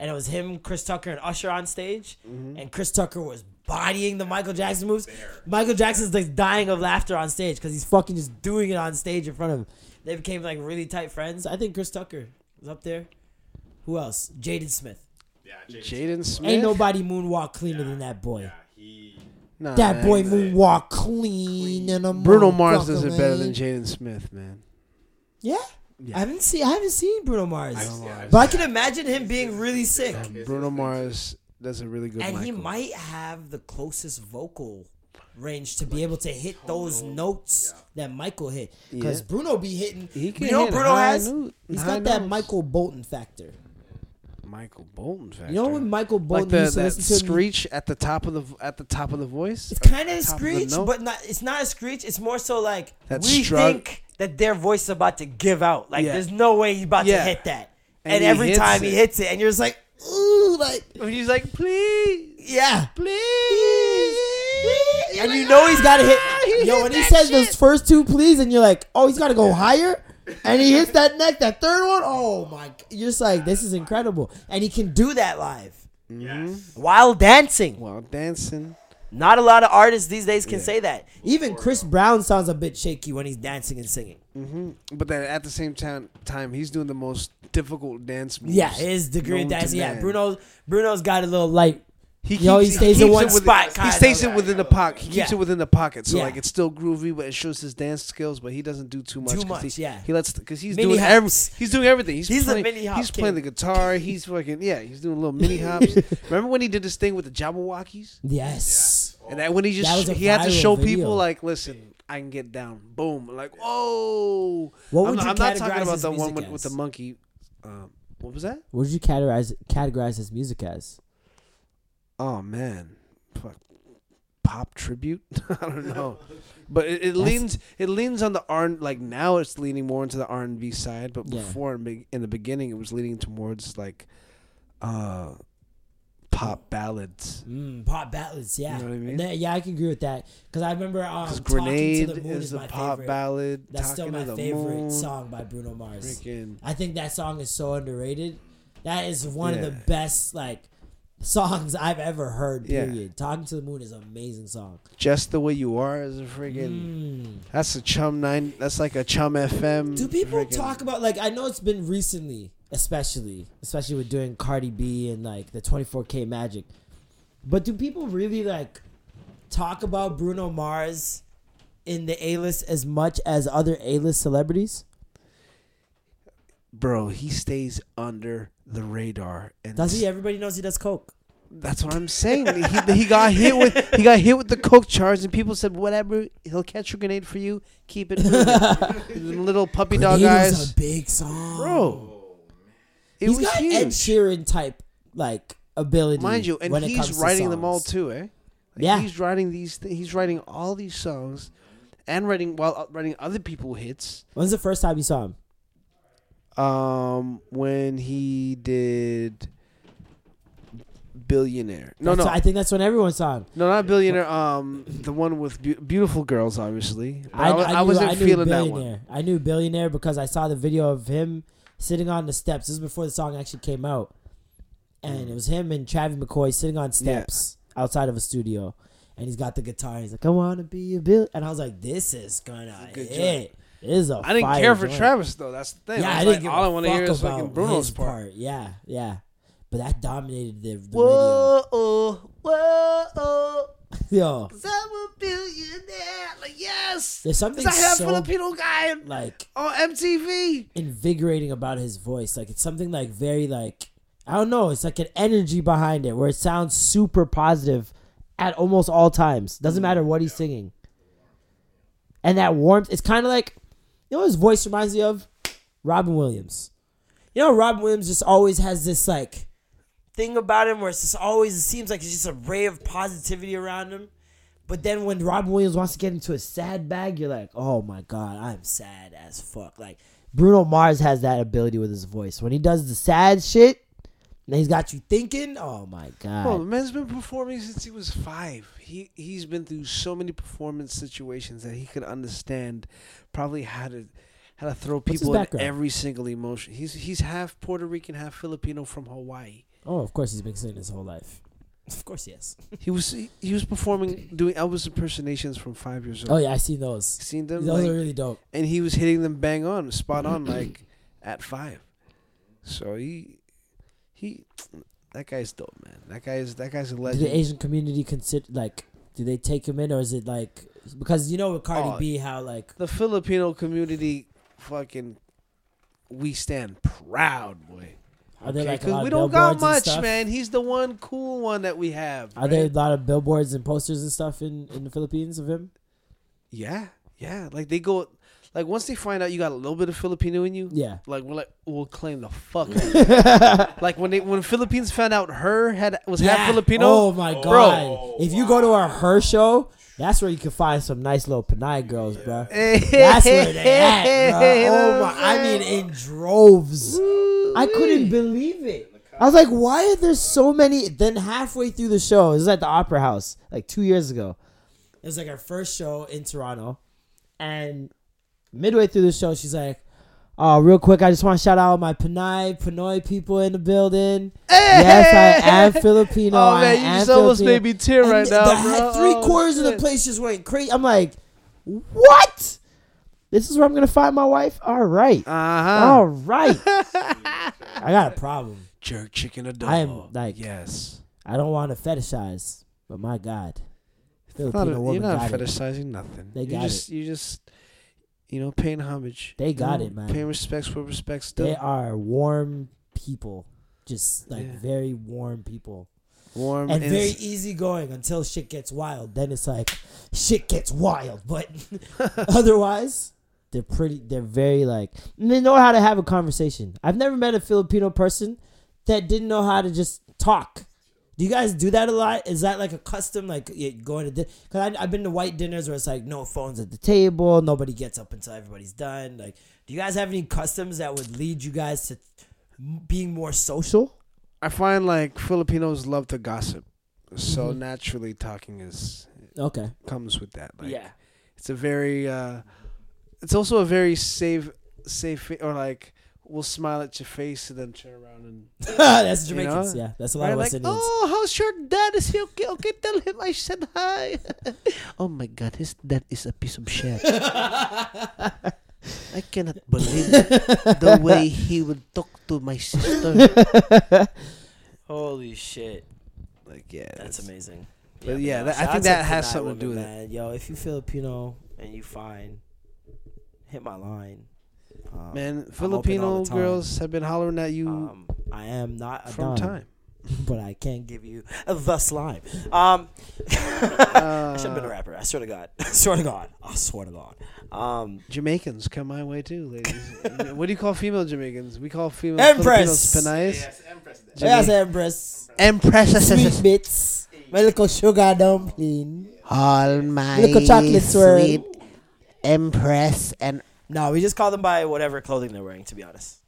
and it was him, Chris Tucker, and Usher on stage, mm-hmm. and Chris Tucker was bodying the Michael Jackson moves. Michael Jackson's like dying of laughter on stage because he's fucking just doing it on stage in front of him. They became like really tight friends. I think Chris Tucker was up there. Who else? Jaden Smith. Yeah, Jaden Smith. Ain't nobody moonwalk cleaner than that boy. Yeah, he. Nah, That boy moonwalk clean and a Bruno Mars does it better than Jaden Smith, man. Yeah. I haven't seen I haven't seen Bruno Mars. don't know. But I can imagine him being really sick. Bruno Mars does a really good. And he might have the closest vocal range to be able to hit those notes that Michael hit. Because Yeah. Bruno be hitting. He can you know hit Bruno has? note- He's high got that. Michael Bolton factor. Michael Bolton factor. You know when Michael Bolton like the, used to that listen to him? screech at the top of the at the top of the voice. It's kind of a Top of the screech, but not. It's not a screech. It's more so like That we strug- think that their voice is about to give out. Like Yeah. there's no way he's about Yeah. to hit that. And And, he every hits time he it. hits it, and you're just like, ooh, like When he's like, please, yeah. please, and you know he's got to hit. Ah, he Yo, hit when he that says shit. those first two please, and you're like, oh, he's got to go higher, and he hits that neck, that third one. Oh my! g- You're just like, this is incredible, and he can do that live while dancing. while dancing. Not a lot of artists these days can say that. Even Chris Brown sounds a bit shaky when he's dancing and singing. Mm-hmm. But then at the same time, time he's doing the most difficult dance moves. Yeah, his degree of known dancing. Yeah, man. Bruno. Bruno's got a little light. He Yo, he stays in keeps one it within- He kinda. stays it within the pocket. He keeps Yeah. it within the pocket, so Yeah. like it's still groovy, but it shows his dance skills. But he doesn't do too much. Too 'cause much, he, yeah. He lets because he's Mini doing hops. every, He's doing everything. He's, He's a playing, mini hop He's playing the guitar. He's fucking yeah. He's doing little mini [LAUGHS] hops. Remember when he did this thing with the Jabbawockeez? Yes. And that when he just he had to show video. people like, listen, I can get down. Boom. Like, whoa. What I'm, would you I'm not talking about the one with, with the monkey. Um, what was that? What did you categorize categorize his music as? Oh man, fuck. Pop tribute? [LAUGHS] I don't know, but it, it leans it leans on the R like now it's leaning more into the R and B side, but Yeah. before in, in the beginning it was leaning towards like uh pop ballads. Mm, pop ballads, yeah. You know what I mean? That- yeah, I can agree with that because I remember um, 'Cause "Talking Grenade to the Moon" is is my pop favorite. ballad. That's still my favorite Moon, song by Bruno Mars. Freaking I think that song is so underrated. That is one of the best like songs I've ever heard. Yeah. Period. "Talking to the Moon" is an amazing song. just the way you are is a freaking. Mm. That's a chum nine. That's like a chum FM. Do people freaking- talk about like I know it's been recently, especially especially with doing Cardi B and like the 24K Magic. But do people really like talk about Bruno Mars in the A-list as much as other A-list celebrities? bro? He stays under the radar, and Does he? Everybody knows he does coke. That's what I'm saying. he, he got hit with he got hit with the coke charge, and people said, "Whatever, he'll catch a grenade for you. Keep it moving." [LAUGHS] Little puppy dog Grenade guys, a big song, bro. It He's was got huge, Ed Sheeran type like ability, mind you, and when it comes he's writing them all too, eh? Like, Yeah. he's writing these. Th- he's writing all these songs, and writing while uh, writing other people hits. When's the first time you saw him? Um, when he did billionaire, no, That's- no, I think that's when everyone saw him. no, not billionaire. Um, the one with be- beautiful girls, obviously. I, I, I, I knew, wasn't knew feeling that billionaire. one. I knew billionaire because I saw the video of him sitting on the steps. This is before the song actually came out, and mm. it was him and Travis McCoy sitting on steps outside of a studio, and he's got the guitar. He's like, "I want to be a bill," and I was like, "This is gonna good hit." This is a I didn't fire care for joint. Travis though. That's the thing. Yeah, I I, was didn't like, give all I a want to hear is fucking about Bruno's his part. Yeah, yeah, but that dominated the, the Whoa, oh, whoa, oh, radio. [LAUGHS] Yo, 'cause I'm a billionaire. Like yes, there's something Cause I had a so Filipino guy like on MTV. invigorating about his voice. Like it's something like very like I don't know. It's like an energy behind it where it sounds super positive at almost all times. Doesn't matter what he's singing. And that warmth, it's kind of like you know what his voice reminds me of Robin Williams. You know, Robin Williams just always has this like thing about him where it's just always it seems like it's just a ray of positivity around him. But then when Robin Williams wants to get into a sad bag, you're like, oh my god, I'm sad as fuck. Like Bruno Mars has that ability with his voice. When he does the sad shit, and he's got you thinking, oh my god. Bro, the man's been performing since he was five. He he's been through so many performance situations that he could understand probably how to how to throw people in every single emotion. He's he's half Puerto Rican, half Filipino from Hawaii. Oh, of course he's been singing his whole life. [LAUGHS] Of course yes. He was he, he was performing doing Elvis impersonations from five years old. Oh yeah, I seen those. Seen them, Those like- are really dope. and he was hitting them bang on, spot on, like at five. So he he that guy's dope, man. That guy's that guy's a Do legend. the Asian community consider like? Do they take him in, or is it like because you know with Cardi Oh. B how like the Filipino community, fucking, we stand proud, boy. Are there like a lot we don't got much, man. He's the one cool one that we have. Are there a lot of billboards and posters and stuff in in the Philippines of him? Yeah, yeah. Like they go, like once they find out you got a little bit of Filipino in you, Yeah. like we're like we'll claim the fuck. out of you. [LAUGHS] like when they when Philippines found out her had was half Filipino. Oh my god! Bro. if you go to a her show, that's where you can find some nice little Pinay girls, bro. That's where they at, bro. [LAUGHS] Oh my! I mean, in droves. I couldn't believe it. I was like, why are there so many? Then halfway through the show, this was at the Opera House like two years ago. It was like our first show in Toronto, and midway through the show, she's like, "Oh, real quick, I just want to shout out my Pinay Pinoy people in the building. Yes, I am Filipino. Oh man, you just almost made me tear And right now, the- bro. Three Oh, quarters of the place just went crazy. I'm like, what? This is where I'm gonna find my wife. All right, Uh-huh. all right. [LAUGHS] I got a problem. Jerk chicken adobo. I am, like- yes. I don't want to fetishize, but my God, Not Filipino a- you're not got it. fetishizing nothing. They you got just, You just, you know, paying homage. They You got know, it, man. Paying respects where respect's due. They are warm people, just like Yeah. very warm people, Warm and and very easygoing until shit gets wild. Then it's like shit gets wild, but [LAUGHS] otherwise. They're pretty. They're very like they know how to have a conversation. I've never met a Filipino person that didn't know how to just talk. Do you guys do that a lot? Is that like a custom, like yeah, going to dinner? Because I've been to white dinners where it's like no phones at the table, nobody gets up until everybody's done. Like, do you guys have any customs that would lead you guys to being more social? I find like Filipinos love to gossip, so Mhm. naturally talking is Okay. comes with that. Like, yeah. it's a very, uh, it's also a very safe, safe or like we'll smile at your face and then turn around and [LAUGHS] that's You know? Jamaicans. Yeah, that's a lot right, of like, West Indians. oh, how's your dad? Is he okay? Okay, tell him I said hi. [LAUGHS] oh my God, his dad is a piece of shit. [LAUGHS] I cannot believe the way he would talk to my sister. Holy shit, Like, yeah, that's amazing. But yeah, no, that- I think that has something to do with it. Yo, if you Filipino and you fine, hit my line. Um, Man, I'm open all Filipino girls have been hollering at you Um, I am not a from dime, time. [LAUGHS] but I can give you the slime. Um, Uh, [LAUGHS] I should have been a rapper. I swear to God. [LAUGHS] I swear to God. I swear to God. Um, Jamaicans come my way too, ladies. what do you call female Jamaicans? We call female Empress. Filipinos panayas. yes, Empress. Sweet Empress. bits. My little sugar dumpling. All my Little chocolate swirl. sweet Empress and No, we just call them by whatever clothing they're wearing. To be honest.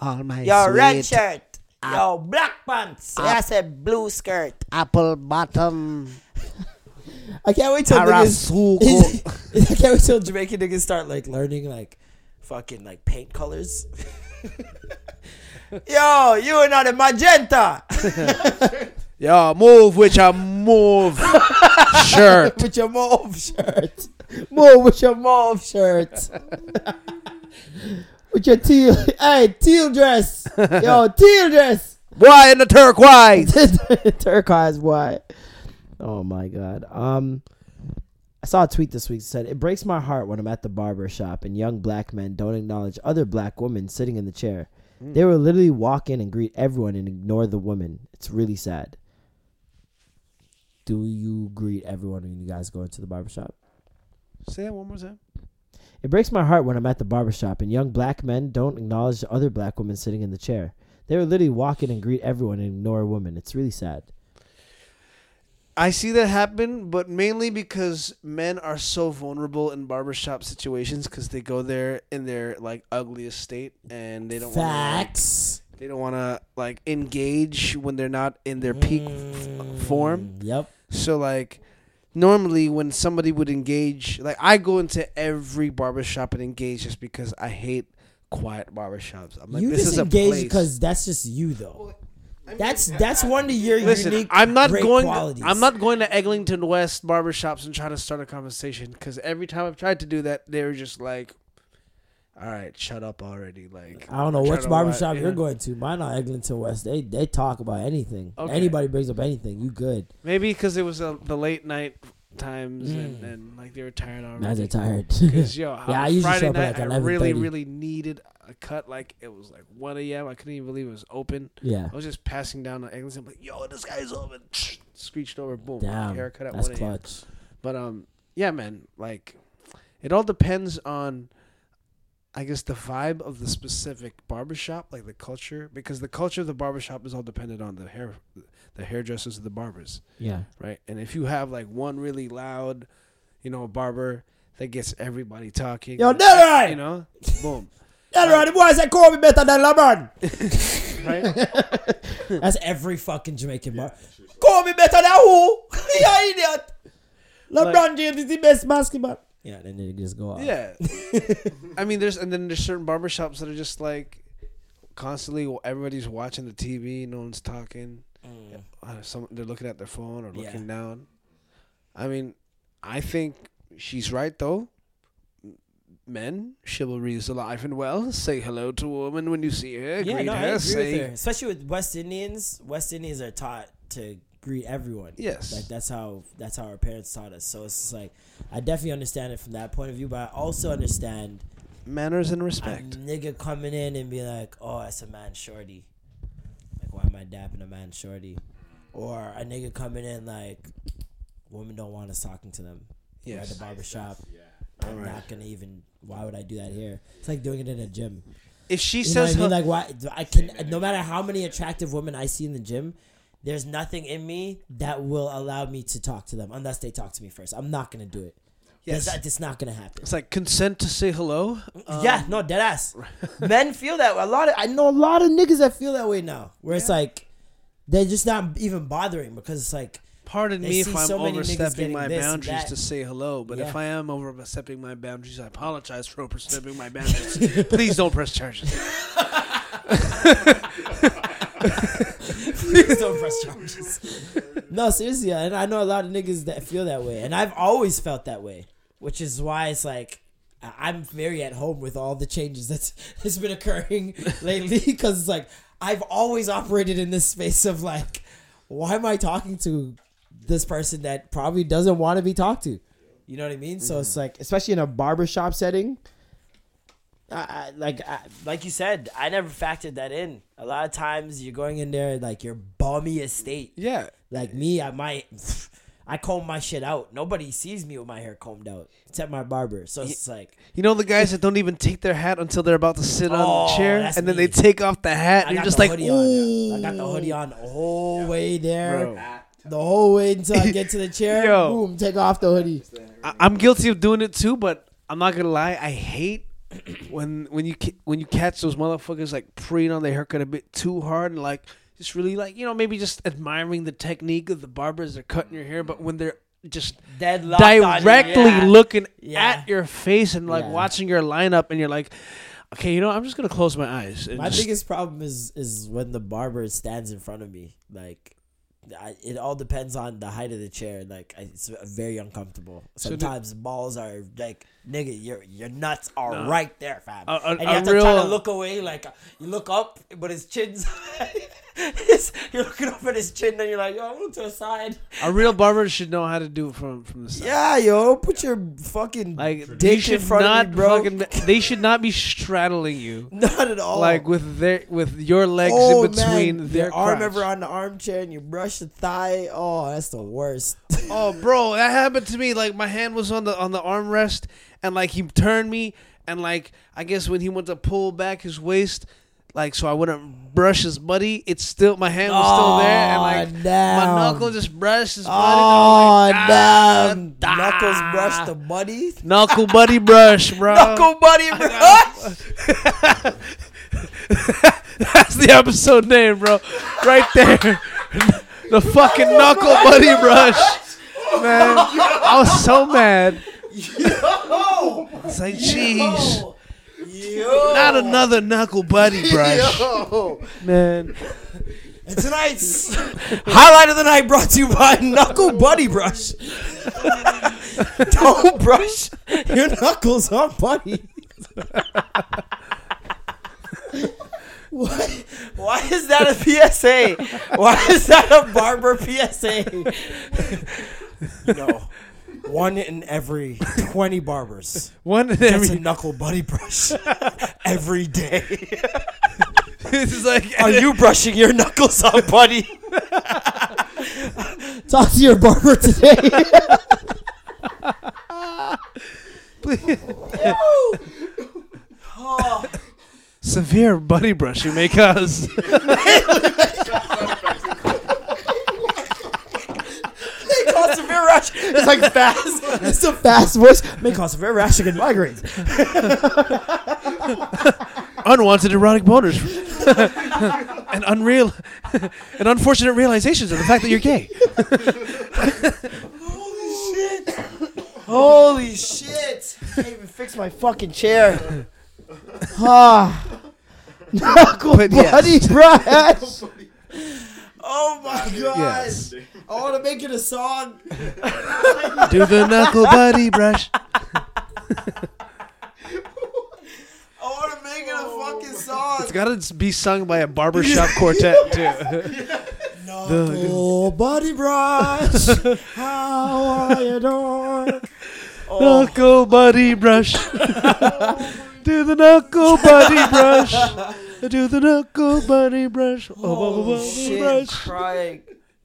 all my Yo, sweet red shirt. Ah. Yo, black pants. Yeah, I said blue skirt. apple bottom [LAUGHS] I can't wait till niggas. [LAUGHS] I can't wait till Jamaican niggas start like learning like fucking like paint colors. [LAUGHS] Yo, you are not a magenta Yo, move with your move [LAUGHS] shirt. with your mauve shirt. Move with your mauve shirt. [LAUGHS] with your teal, hey, teal dress. Yo, [LAUGHS] teal dress. Why in the turquoise? turquoise white. Oh my god. Um I saw a tweet this week that said, It breaks my heart when I'm at the barber shop and young black men don't acknowledge other black women sitting in the chair. They will literally walk in and greet everyone and ignore the woman. It's really sad. Do you greet everyone when you guys go into the barbershop? Say that one more time. It breaks my heart when I'm at the barbershop and young black men don't acknowledge the other black women sitting in the chair. They will literally walk in and greet everyone and ignore a woman. It's really sad. I see that happen, but mainly because men are so vulnerable in barbershop situations because they go there in their like ugliest state and they don't Facts. They don't want to like engage when they're not in their peak f- form. Mm, Yep. So like normally when somebody would engage, like I go into every barbershop and engage just because I hate quiet barbershops. I'm like you this is a disengage place. because that's just you though. That's that's one of your Listen, unique. I'm not great going. Qualities. I'm not going to Eglinton West barbershops and try to start a conversation because every time I've tried to do that, they were just like, all right, shut up already. Like I don't know which barbershop wa- you're yeah. going to. Mine on Eglinton West. They they talk about anything. Okay. Anybody brings up anything, you good. Maybe because it was uh, the late night times and, Mm. and like they were tired already. Mans are tired. 'Cause, yo, [LAUGHS] Yeah, I usually Friday show up night, at like I really, 11:30. really needed a cut. Like it was like 1 a.m. I couldn't even believe it was open. yeah. I was just passing down the Eglinton, like, yo, this guy's open. [SNIFFS] Screeched over, boom, Damn. haircut at That's 1 a.m. But um, yeah, man, like it all depends on, I guess, the vibe of the specific barbershop, like the culture, because the culture of the barbershop is all dependent on the hair, the hairdressers and the barbers, Yeah. right? And if you have like one really loud, you know, barber that gets everybody talking, Yo, that right? you know, boom, [LAUGHS] Delroy, the boy said Kobe better than LeBron. right? [LAUGHS] That's every fucking Jamaican bar. Kobe better than who? [LAUGHS] you idiot. LeBron James is the best basketball. Yeah, then they just go off. Yeah. [LAUGHS] I mean, there's and then there's certain barbershops that are just like constantly everybody's watching the TV, no one's talking. Uh, some they're looking at their phone or looking Mm. Yeah. down. I mean, I think she's right though. Men, chivalry is alive and well. Say hello to a woman when you see her. Yeah, greet no, I agree say with her. Especially with West Indians. West Indians are taught to greet everyone. yes. Like that's how that's how our parents taught us. So it's just like I definitely understand it from that point of view, but I also understand Manners and respect. a respect. nigga coming in and be like, "Oh, that's a man shorty." Like, why am I dapping a man shorty? Or a nigga coming in like, women don't want us talking to them. We're at Yes. the barbershop. Yeah. I'm not gonna even. Why would I do that here? It's like doing it in a gym. If she You know what says I mean? her- Like why I can no matter how many attractive women I see in the gym, there's nothing in me that will allow me to talk to them unless they talk to me first. I'm not gonna do it. Yes. That's it's not gonna happen. it's like consent to say hello. yeah, no, dead ass. Um, [LAUGHS] Men feel that way. A lot of I know a lot of niggas that feel that way now. Where it's like they're just not even bothering because it's like Pardon me if I'm so overstepping my boundaries to say hello, but if I am overstepping my boundaries, I apologize for overstepping my [LAUGHS] boundaries. Please don't press charges. [LAUGHS] [LAUGHS] Don't press charges. no, seriously, and I know a lot of niggas that feel that way, and I've always felt that way, which is why it's like I'm very at home with all the changes that's has been occurring [LAUGHS] lately, because it's like I've always operated in this space of like, why am I talking to this person that probably doesn't want to be talked to? You know what I mean? So it's mm-hmm. like, especially in a barbershop setting, I, I, like I, like you said, I never factored that in. A lot of times you're going in there like your balmy estate. Yeah. Like me, I might I comb my shit out. Nobody sees me with my hair combed out except my barber. So it's like You know the guys that don't even take their hat until they're about to sit on Oh, the chair, that's and then me. they take off the hat, and you're just like, ooh. I got the hoodie on the whole way there. Bro. The whole way until I [LAUGHS] get to the chair. Yo. Boom, take off the hoodie. I- I'm guilty of doing it too, but I'm not gonna lie. I hate when when you when you catch those motherfuckers like preying on their haircut a bit too hard and like just really like you know maybe just admiring the technique of the barbers they're cutting your hair, but when they're just Dead locked on you, directly yeah. looking Yeah. at your face and like Yeah. watching your lineup, and you're like, okay, you know, I'm just gonna close my eyes. My just, biggest problem is is when the barber stands in front of me. Like, I, it all depends on the height of the chair. Like, I, it's very uncomfortable. So do- Sometimes balls are like, nigga, your your nuts are right there, fam. And you have to try to look away. Like, you look up, but his chin's. [LAUGHS] his, you're looking up at his chin, and you're like, yo, I look to the side. a real barber should know how to do it from from the side. Yeah, yo, put your fucking Like dick they in front of me, bro. fucking. They should not be straddling you. [LAUGHS] Not at all. like with their with your legs oh, in between man, their arm crotch. ever on the armchair and you brush the thigh. Oh, that's the worst. Oh, bro, that happened to me. Like my hand was on the on the armrest, and like he turned me, and like I guess when he went to pull back his waist, like so I wouldn't brush his buddy. It's still my hand was still there, and like damn. my knuckle just brushed his buddy. Oh, like, ah, damn. ah. Knuckles brush the buddy. Knuckle buddy brush, bro. [LAUGHS] Knuckle buddy brush. [LAUGHS] That's the episode name, bro. Right there. [LAUGHS] the fucking knuckle buddy brush. Man, I was so mad. It's like, jeez. Yo. Not another knuckle buddy brush. Man. And tonight's highlight of the night brought to you by Knuckle Buddy Brush. Don't brush your knuckles on buddy. Why, why is that a PSA? Why is that a barber PSA? no. One in every 20 barbers [LAUGHS] One in gets a every. knuckle buddy brush [LAUGHS] every day. [LAUGHS] This is like. Are you brushing your knuckles off, buddy? Talk to your barber today. severe buddy brushing may cause. May cause severe rash. It's like fast. [LAUGHS] it's a fast voice. May cause severe rash and migraines. [LAUGHS] unwanted erotic boners [LAUGHS] and unreal and unfortunate realizations of the fact that you're gay. Holy shit. Holy shit. I can't even fix my fucking chair. Ah. Knuckle But yes. buddy brush. Oh my god. Yes. I want to make it a song. Do the knuckle buddy brush. I want to make it a fucking song. It's gotta be sung by a barbershop quartet [LAUGHS] too. Knuckle buddy brush. How are you doing? Knuckle buddy [LAUGHS] [LAUGHS] brush. Do the knuckle buddy brush. Do the knuckle buddy brush. Oh, bu- Shit, I'm brush. crying.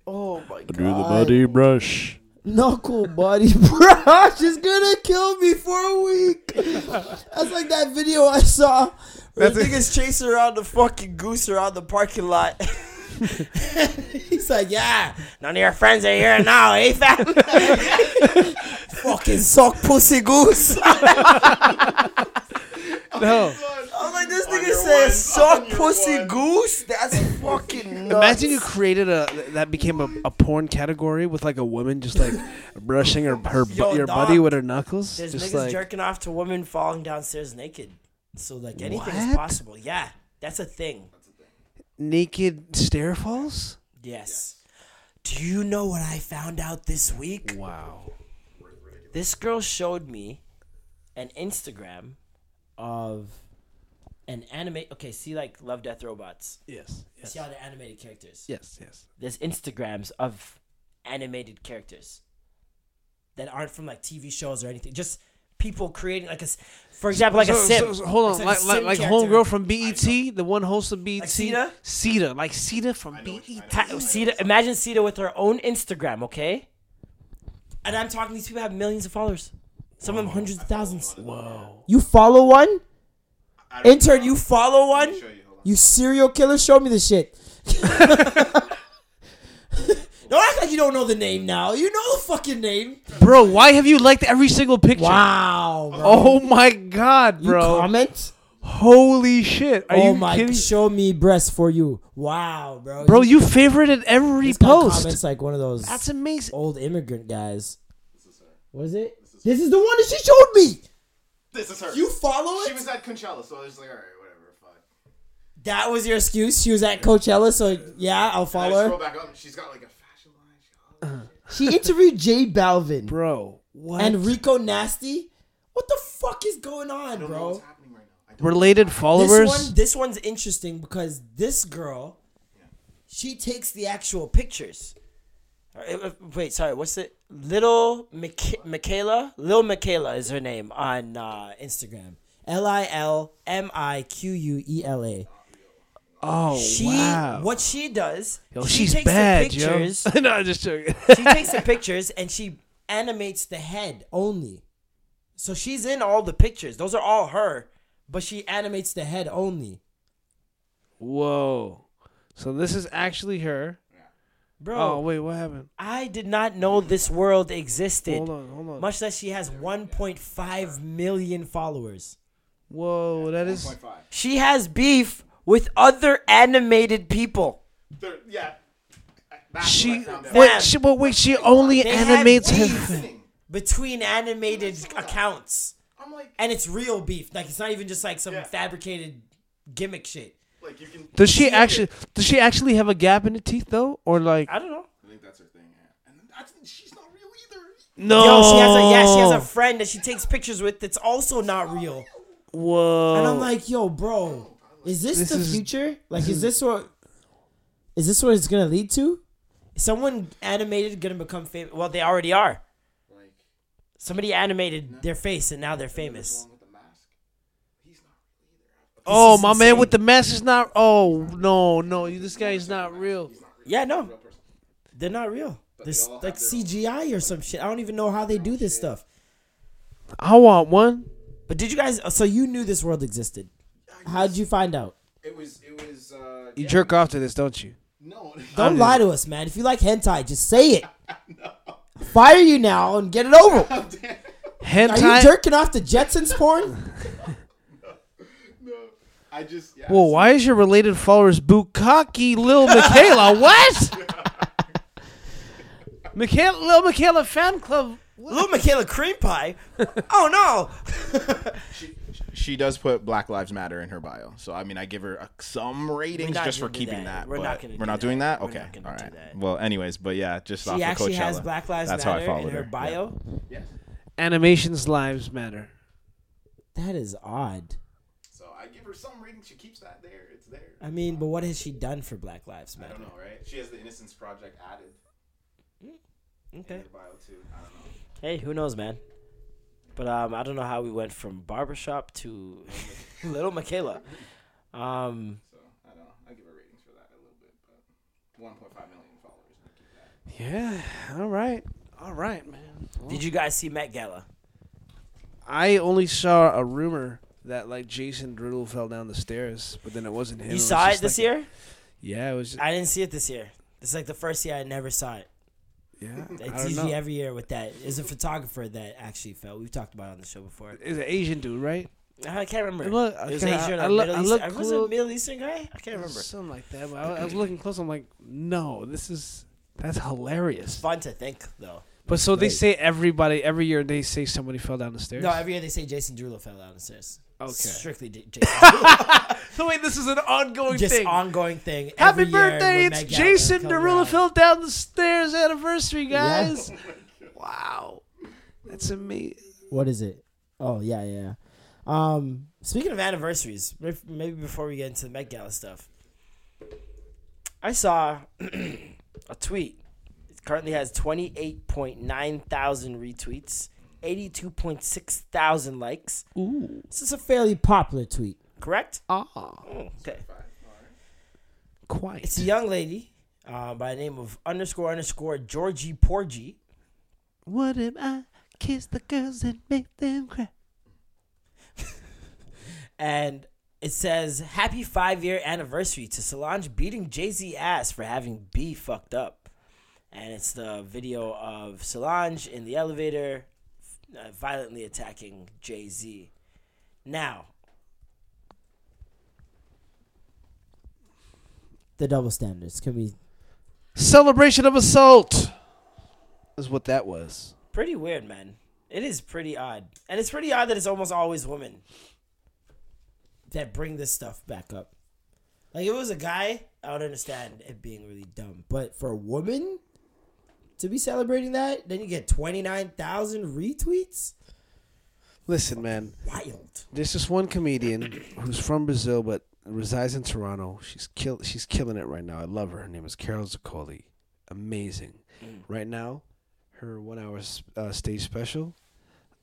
Oh my god. Do the buddy brush. Knuckle buddy [LAUGHS] brush is gonna kill me for a week. That's like that video I saw. Where the niggas chasing around the fucking goose around the parking lot. [LAUGHS] [LAUGHS] He's like, yeah, none of your friends are here now, eh, fam? [LAUGHS] fucking suck pussy goose. [LAUGHS] No. I'm like, this nigga your said one, suck on your pussy one. goose? That's fucking nuts. Imagine you created a that became a, a porn category with like a woman just like brushing her her bu- Yo, your dog. buddy with her knuckles. There's just niggas like jerking off to women falling downstairs naked. So, like, anything is What? possible. Yeah, that's a thing. Naked stair falls. Yes. Do you know what I found out this week? Wow. This girl showed me an Instagram of an anime. Okay, see, like Love, Death, Robots. Yes. Yes. See all the animated characters. Yes. Yes. There's Instagrams of animated characters that aren't from like TV shows or anything. Just people creating like a, for example, like a So- sim. so- so hold on, a like like, like homegirl from BET, the one host of BET, Sita? Sita, like Sita from BET. Ta- Sita, imagine Sita with her own Instagram, okay? And I'm talking; these people have millions of followers. Some of them hundreds of thousands. Whoa. You follow one? Intern, you follow one? You serial killer? Show me the shit. [LAUGHS] Don't act like you don't know the name now. You know the fucking name. Bro, why have you liked every single picture? Wow, bro. Oh my god, You bro. comment? Holy shit. Are oh you my! kidding? Show me breasts for you. Wow, bro. Bro, you favorited every This guy post. comments like one of those That's amazing. old immigrant guys. What is it? This is the one that she showed me. This is her. You follow it? She was at Coachella, so I was like, all right, whatever, fine. That was your excuse. She was at Coachella, so yeah, I'll And I follow scroll her. back up. She's got like a fashion line. She got all that She interviewed J Balvin Bro, what? and Rico Nasty. What the fuck is going on. I don't know bro? what's happening right now. I don't Related followers? This one, this one's interesting because this girl, she takes the actual pictures. Uh, uh, Wait, sorry, what's it? Little Micha- Miquela, Lil Miquela is her name on uh, Instagram. L I L M I Q U E L A. oh, She, wow. what she does, Yo, she she's takes bad, the pictures. yo. [LAUGHS] no, I'm just joking. she takes the [LAUGHS] pictures and she animates the head only. So she's in all the pictures. Those are all her, but she animates the head only. Whoa. So this is actually her. Bro, Oh, wait, what happened? I did not know this world existed. Hold on, hold on. Much less she has 1.5 million followers. Whoa, that is. She has beef with other animated people. There- yeah. That's She what I found out. wait, she but wait, she only They animates him. Between animated accounts. I'm like, And it's real beef. Like it's not even just like some Yeah. fabricated gimmick shit. like you can. Does she see it. actually? Does she actually have a gap in the teeth though, or like? I don't know. I think that's her thing. Yeah. And that's, she's not real either. No. Yo, she has a yeah, she has a friend that she takes pictures with that's also not real. Whoa. And I'm like, yo, bro, is this, This the is- future? Like, is this what? Is this what it's gonna lead to? Is someone animated gonna become famous? Well, they already are. Like, somebody animated their face, and now they're famous. oh, is my man with the mask is not. Oh no, no, this guy is not real. Yeah, no, they're not real. There's like CGI or some shit. I don't even know how they do this stuff. I want one. But did you guys? So you knew this world existed? How did you find out? It was. It was. Uh, You jerk off to this, don't you? no. Don't lie to us, man. If you like hentai, just say it. [LAUGHS] Fire you now and get it over. [LAUGHS] Are you Hentai. jerking off to Jetsons porn? [LAUGHS] No. I just. Yeah, Whoa, why is your related followers Bukaki Lil Miquela? what? Miquela, Lil Miquela fan club. Little Miquela cream pie. Oh no. She does put Black Lives Matter in her bio, so I mean, I give her uh, some ratings just for keeping that. that. We're but not gonna We're do not doing that. that. We're Okay, not gonna do that. Well, anyways, but yeah, just off She the actually Coachella. has Black Lives That's how I Matter in her her. bio. Yeah. Animations lives matter. That is odd. So I give her some ratings. She keeps that there. It's there. I mean, but what has she done for Black Lives Matter? I don't know, right? She has the Innocence Project added in Okay. her bio too. I don't know. Hey, who knows, man? But um, I don't know how we went from barbershop to [LAUGHS] Little Miquela. Um, So I don't know. I give her ratings for that a little bit, but 1.5 million followers. That. Yeah. All right. All right, man. did you guys see Met Gala? I only saw a rumor that like Jason Derulo fell down the stairs, but then it wasn't him. You was saw it this like- year? Yeah, it was. Just, I didn't see it this year. It's like the first year I never saw it. Yeah, It's usually know. every year with that. Is a photographer that actually fell. We've talked about it on the show before. It's an Asian dude, right? Uh, I can't remember. Look, it was okay, Asian I- I look- Middle I Eastern. look Was it a. Middle Eastern guy? I can't remember. Something like that. But I, I was looking close. I'm like, no, this is that's hilarious. Fun to think though. But so they say everybody every year they say somebody fell down the stairs. No, every year they say Jason Derulo fell down the stairs. Okay. Strictly J- Jason. [LAUGHS] So wait, this is an ongoing Just thing. ongoing thing. Happy Every year birthday! when It's Gala Jason comes Derulo fell down the stairs anniversary, guys. [LAUGHS] Wow, that's amazing. What is it? Oh yeah, yeah. Um, speaking of anniversaries, maybe maybe before we get into the Met Gala stuff, I saw [CLEARS THROAT] a tweet. It currently has twenty eight point nine thousand retweets, eighty two point six thousand likes. Ooh, This is a fairly popular tweet, correct? ah, Oh, okay. quite. It's a young lady uh, by the name of underscore underscore Georgie Porgy. What am I? Kiss the girls and make them cry. and it says happy five year anniversary to Solange beating Jay Z ass for having B fucked up, and it's the video of Solange in the elevator uh, violently attacking Jay Z. Now, the double standards can be Celebration of assault. Is what that was. pretty weird, man. It is pretty odd, and it's pretty odd that it's almost always women that bring this stuff back up. Like if it was a guy, I would understand it being really dumb, but for a woman to be celebrating that, then you get twenty nine thousand retweets. Listen, man. Wild. There's this one comedian who's from Brazil but resides in Toronto. She's kill she's killing it right now. I love her. Her name is Carol Zoccoli. Amazing. Right now, her one hour uh, stage special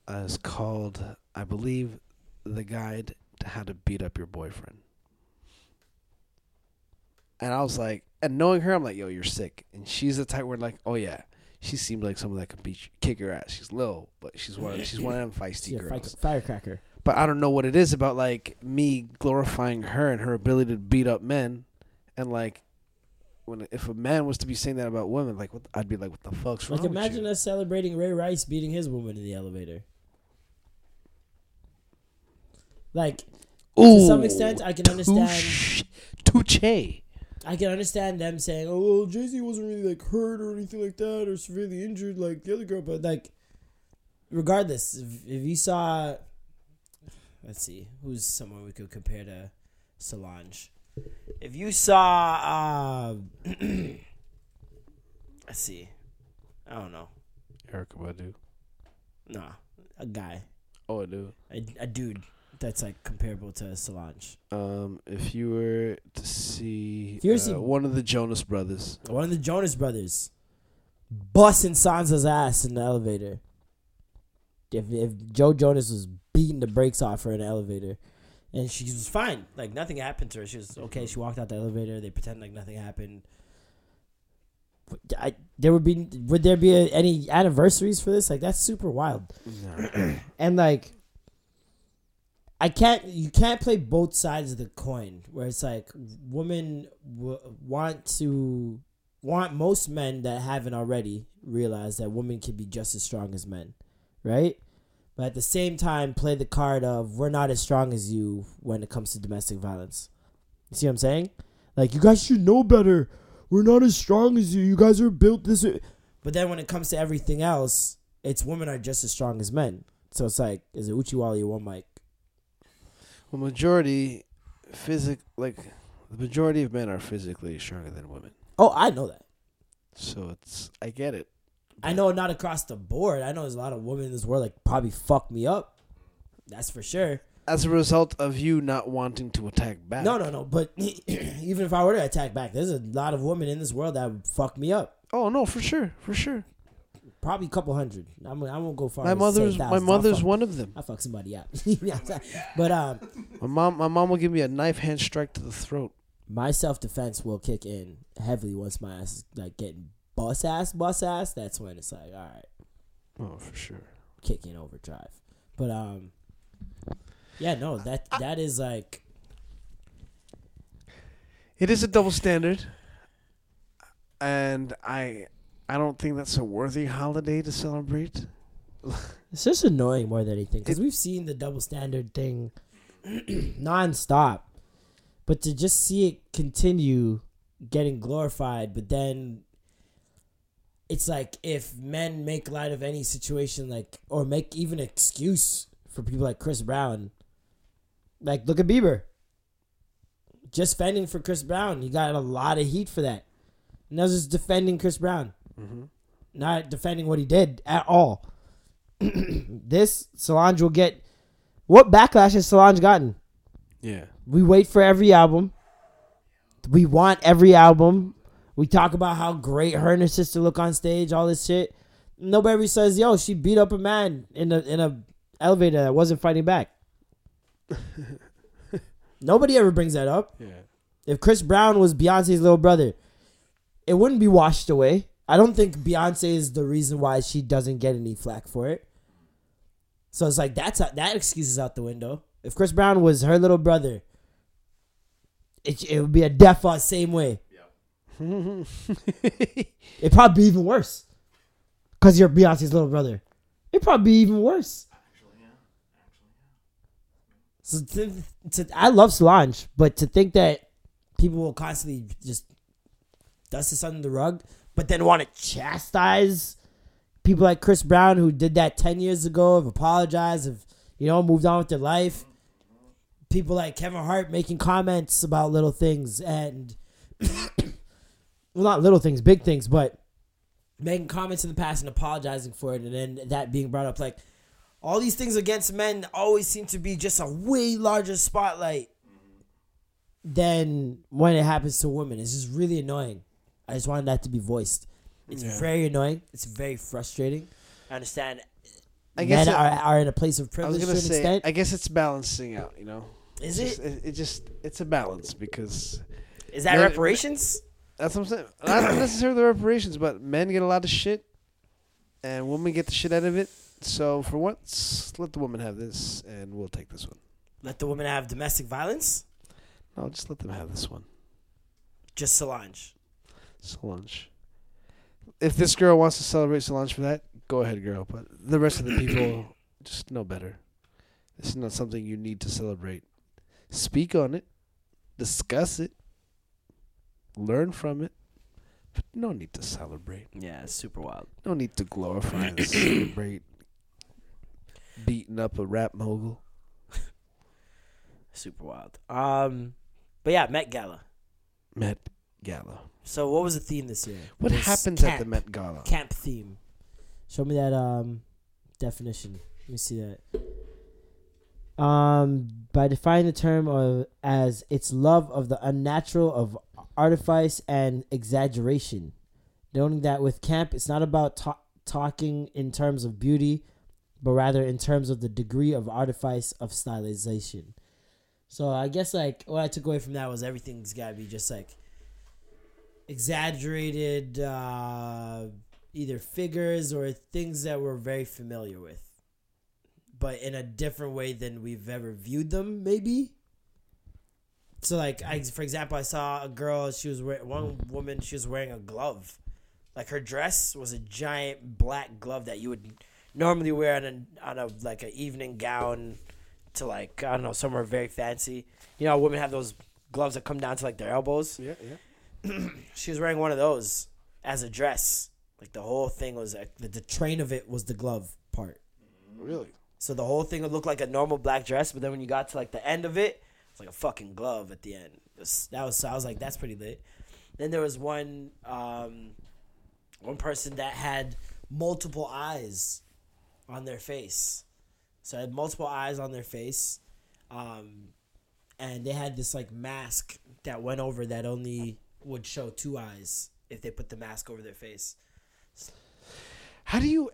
uh, is called, I believe, The Guide to How to Beat Up Your Boyfriend. And I was like, and knowing her, I'm like, yo, you're sick. And she's the type where like, oh yeah, she seemed like someone that could beat you, kick your ass. She's little, but she's one. Of, she's one of them [LAUGHS] feisty Yeah, girls firecracker. but I don't know what it is about like me glorifying her and her ability to beat up men, and like when if a man was to be saying that about women, like what, I'd be like, what the fuck's wrong? Like imagine us celebrating Ray Rice beating his woman in the elevator. Like to some extent, I can understand. touche. I can understand them saying, "Oh, well, Jay Z wasn't really like hurt or anything like that, or severely injured like the other girl." But like, regardless, if, if you saw, let's see, who's someone we could compare to Solange. If you saw, uh, [CLEARS THROAT] let's see, I don't know, Erykah Badu. nah, a guy, Oh, a dude. a, a dude, that's like comparable to Solange? Um, if you were to see, If you were uh, see- one of the Jonas Brothers, One of the Jonas Brothers busting Sansa's ass in the elevator. If if Joe Jonas was beating the brakes off her in the elevator, and she was fine, like nothing happened to her. She was okay. She walked out the elevator. They pretend like nothing happened. I, there would be would there be a, any anniversaries for this? Like that's super wild. [CLEARS THROAT] and like I can't you can't play both sides of the coin where it's like women w- want to want most men that haven't already realized that women can be just as strong as men, right? But at the same time play the card of we're not as strong as you when it comes to domestic violence. You see what I'm saying? Like you guys should know better. We're not as strong as you. You guys are built this. But then when it comes to everything else, it's women are just as strong as men. So it's like, is it Uchiwali or one mic? Well, majority physic like the majority of men are physically stronger than women. Oh, I know that. So it's I get it. I know not across the board. I know there's a lot of women in this world like probably fuck me up. That's for sure. As a result of you not wanting to attack back. No, no, no. But [CLEARS THROAT] even if I were to attack back, there's a lot of women in this world that would fuck me up. Oh no, for sure, for sure. Probably a couple hundred. I'm, I won't go far. My mother's my mother's fuck- one of them. I fuck somebody up. [LAUGHS] but um, My mom my mom will give me a knife hand strike to the throat. my self defense will kick in heavily once my ass is like getting bus ass, bus ass. That's when it's like, all right, Oh, for sure. Kicking overdrive. But um, yeah, no, that that is like It is a double standard, and I I don't think that's a worthy holiday to celebrate. [LAUGHS] It's just annoying more than anything because we've seen the double standard thing [CLEARS THROAT] nonstop, but to just see it continue getting glorified, but then it's like if men make light of any situation, like or make even an excuse for people like Chris Brown, like look at Bieber, just fending for Chris Brown, he got a lot of heat for that, and was just defending Chris Brown, Mm-hmm. not defending what he did at all [CLEARS THROAT] this Solange will get. What backlash has Solange gotten? Yeah. We wait for every album. We want every album. We talk about how great her and her sister look on stage, all this shit. Nobody ever says, "Yo, she beat up a man in a in a elevator that wasn't fighting back." [LAUGHS] Nobody ever brings that up. Yeah. If Chris Brown was Beyonce's little brother, it wouldn't be washed away. I don't think Beyonce is the reason why she doesn't get any flack for it. So it's like that's that excuse is out the window. If Chris Brown was her little brother, it, it would be a death on same way. It'd probably be even worse. Cause you're Beyonce's little brother. It'd probably be even worse. So to, to, I love Solange, but to think that people will constantly just dust this under the rug, but then want to chastise people like Chris Brown who did that ten years ago, have apologized, have you know moved on with their life. People like Kevin Hart making comments about little things and [COUGHS] well, not little things, big things, but making comments in the past and apologizing for it, and then that being brought up like all these things against men always seem to be just a way larger spotlight than when it happens to women. It's just really annoying. I just wanted that to be voiced. It's very annoying. It's very frustrating. I understand. I guess men it- are, are in a place of I privilege was to gonna an say extent. I guess it's balancing out, you know. Is It's it? just- it, it just it's a balance because Is that reparations? that's what I'm saying. Not necessarily the reparations, but men get a lot of shit, and women get the shit out of it. So for once, let the woman have this, and we'll take this one. Let the women have domestic violence? No, just let them have this one. Just Solange. Solange. If this girl wants to celebrate Solange for that, go ahead, girl. But the rest of the people [COUGHS] just know better. This is not something you need to celebrate. Speak on it, discuss it, learn from it, but no need to celebrate. Yeah, it's super wild. No need to glorify and [COUGHS] celebrate beating up a rap mogul. Super wild. Um, but yeah, Met Gala. Met Gala. So what was the theme this year? What was happens at the camp. Met Gala? Camp theme. Show me that um definition. Let me see that. um, by defining the term of, as its love of the unnatural, of artifice and exaggeration. Noting that with camp, it's not about ta- talking in terms of beauty, but rather in terms of the degree of artifice of stylization. So I guess like what I took away from that was everything's got to be just like exaggerated, uh, either figures or things that we're very familiar with, but in a different way than we've ever viewed them. Maybe. So like I, for example, I saw a girl. She was wearing one woman. She was wearing a glove. Like her dress was a giant black glove that you would normally wear on a on a like an evening gown to like I don't know somewhere very fancy. You know, women have those gloves that come down to like their elbows. Yeah, yeah. [CLEARS THROAT] She was wearing one of those as a dress. Like the whole thing was like, the, the train of it was the glove part. Really? So the whole thing would look like a normal black dress, but then when you got to like the end of it, it's like a fucking glove at the end. Was- that was so I was like, that's pretty lit. Then there was one um, one person that had multiple eyes on their face. So I had multiple eyes on their face, um, and they had this like mask that went over that only would show two eyes if they put the mask over their face. How do you?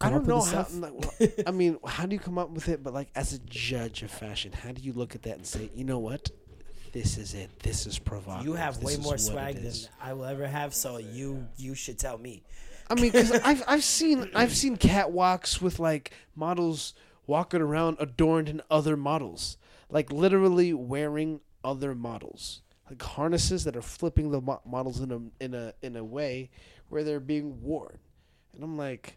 I don't know how. like, well, I mean, how do you come up with it? But like, as a judge of fashion, how do you look at that and say, you know what, this is it. This is provocative. You have This way more swag than. I will ever have, so you you should tell me. I mean, because [LAUGHS] I've I've seen I've seen catwalks with like models walking around adorned in other models, like literally wearing other models, like harnesses that are flipping the mo- models in a in a in a way where they're being worn, and I'm like,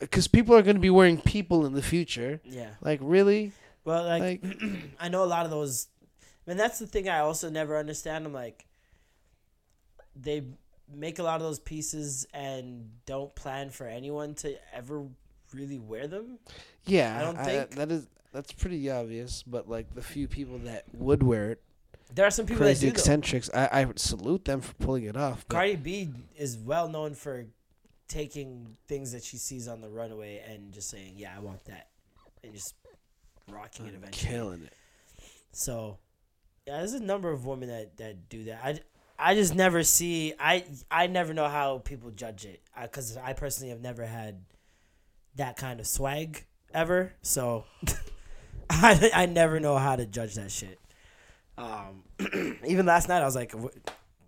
because people are going to be wearing people in the future. Yeah. Like really, Well, like, like [CLEARS THROAT] I know a lot of those, and that's the thing I also never understand. I'm like, they make a lot of those pieces and don't plan for anyone to ever really wear them. yeah, I don't think- that is that's pretty obvious. But like the few people that would wear it, There are some people crazy that do. Though. eccentrics, I, I salute them for pulling it off. Cardi B is well known for taking things that she sees on the runway and just saying, "Yeah, I want that," and just rocking it eventually. killing it. So, yeah, there's a number of women that, that do that. I, I just never see. I I never know how people judge it because I, personally have never had that kind of swag ever. So, [LAUGHS] I I never know how to judge that shit. Um, [CLEARS THROAT] even last night I was like, w-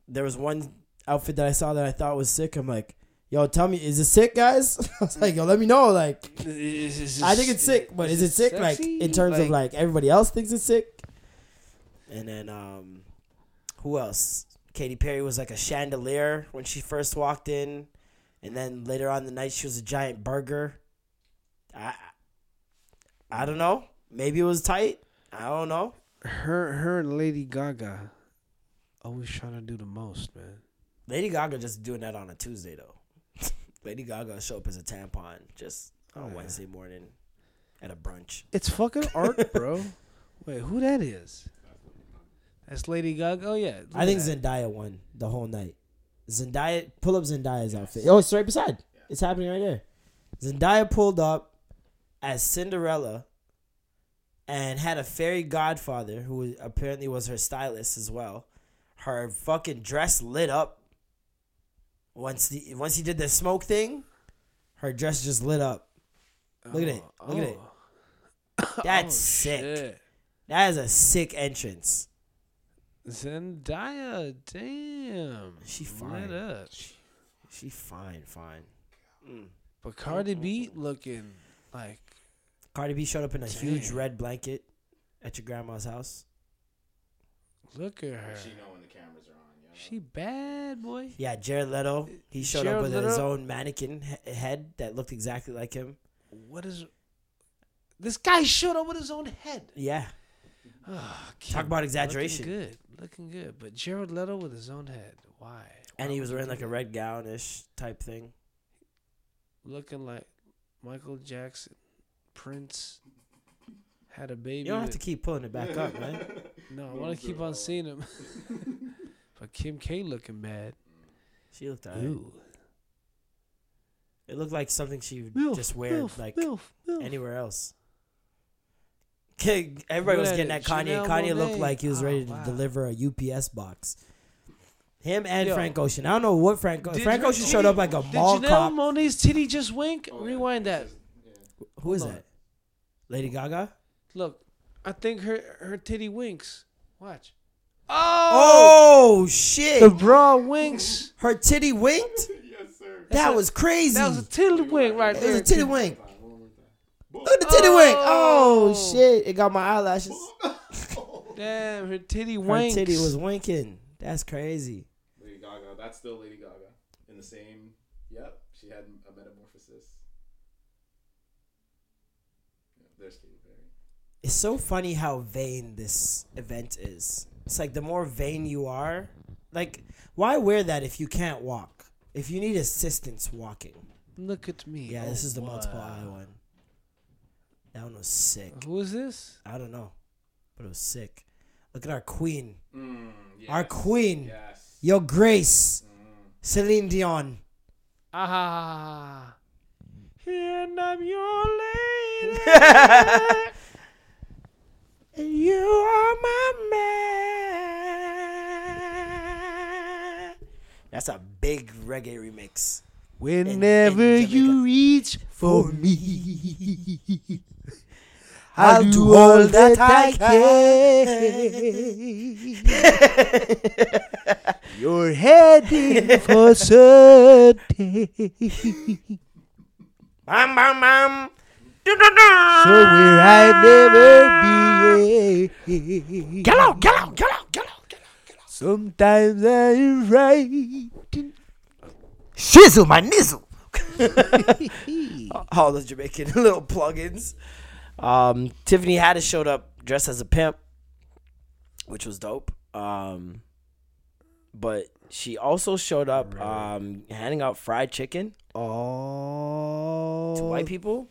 there was one outfit that I saw that I thought was sick. I'm like, yo, tell me, is it sick, guys? [LAUGHS] I was like, yo, let me know, like. I think it's sick, but is, it sick? Like in terms of like everybody else thinks it's sick. And then um, who else? Katy Perry was like a chandelier when she first walked in, and then later on the night she was a giant burger. I I don't know. Maybe it was tight. I don't know. Her her and Lady Gaga always trying to do the most, man. Lady Gaga just doing that on a Tuesday though. [LAUGHS] Lady Gaga show up as a tampon just on Oh, yeah. Wednesday morning at a brunch. It's fucking art, [LAUGHS] bro. Wait, who that is? That's Lady Gaga. Oh yeah, I think Zendaya won the whole night. Zendaya pull up Zendaya's outfit. Oh, it's right beside. It's happening right there. Zendaya pulled up as Cinderella and had a fairy godfather who apparently was her stylist as well. Her fucking dress lit up. Once the once he did the smoke thing, her dress just lit up. Look at it. Oh, Look at it. Oh. [COUGHS] That's oh, sick. Oh, Shit. That is a sick entrance. Zendaya, damn. She Lit fine. up. She fine, fine. But Cardi B looking like Cardi B showed up in a huge red blanket at your grandma's house. look at her. She know when the cameras are on. Yo. She bad boy. Yeah, Jared Leto. He showed Jared up with his own mannequin he- head that looked exactly like him. What is? This guy showed up with his own head. Yeah, Oh, Talk about exaggeration. Looking good, looking good. But Jared Leto with his own head. Why? and Why he was wearing like a red gown-ish type thing. looking like Michael Jackson, Prince. Had a baby. You don't have to keep pulling it back up, man. [LAUGHS] No, I want to keep on uh, seeing him. [LAUGHS] but Kim K looking bad. She looked alright. It looked like something she would Milf, just wear milf, like milf, milf. anywhere else. [LAUGHS] Everybody was getting that at is? Kanye. Janelle Kanye looked like he was Oh, ready to wow. deliver a UPS box. Him and Yo. Frank Ocean. I don't know what Frank. Did Frank Ocean titty- showed up like a Did mall Janelle cop. Monae's titty just wink? Oh, Rewind that. Who is Hold on. that? Lady Gaga. Look, I think her her titty winks. Watch. Oh, Oh shit! the bra winks. Her titty winked. [LAUGHS] Yes, sir. That a- was crazy. That was a titty wink right it there. was a titty wink. Look at the titty wink. Oh, oh. shit! It got my eyelashes. [LAUGHS] [LAUGHS] Damn, her titty winks. Her titty was winking. That's crazy. Lady Gaga. That's still Lady Gaga. In the same. Yep. She had a metamorphosis. Yeah, there's Katy Perry. It's so funny how vain this event is. It's like the more vain you are, like why wear that if you can't walk? If you need assistance walking. Look at me. Yeah, this Oh, is the multiple wow. eye one. That one was sick. Who is this? I don't know, but it was sick. Look at our queen, Mm, our queen, Yes. your grace, Celine Dion. Ah. And [LAUGHS] I'm your lady. [LAUGHS] You are my man. That's a big reggae remix. Whenever in you reach for For me, [LAUGHS] I'll do all that I can. You're heading for [LAUGHS] certain. Bam, bam, bam. So where I never be. Get out, get out, get out, get out, get out. Sometimes I'm right. Shizzle my nizzle. [LAUGHS] All the Jamaican [LAUGHS] little plugins. Um, Tiffany Haddish showed up dressed as a pimp, which was dope. Um, but she also showed up um, handing out fried chicken Oh. to white people.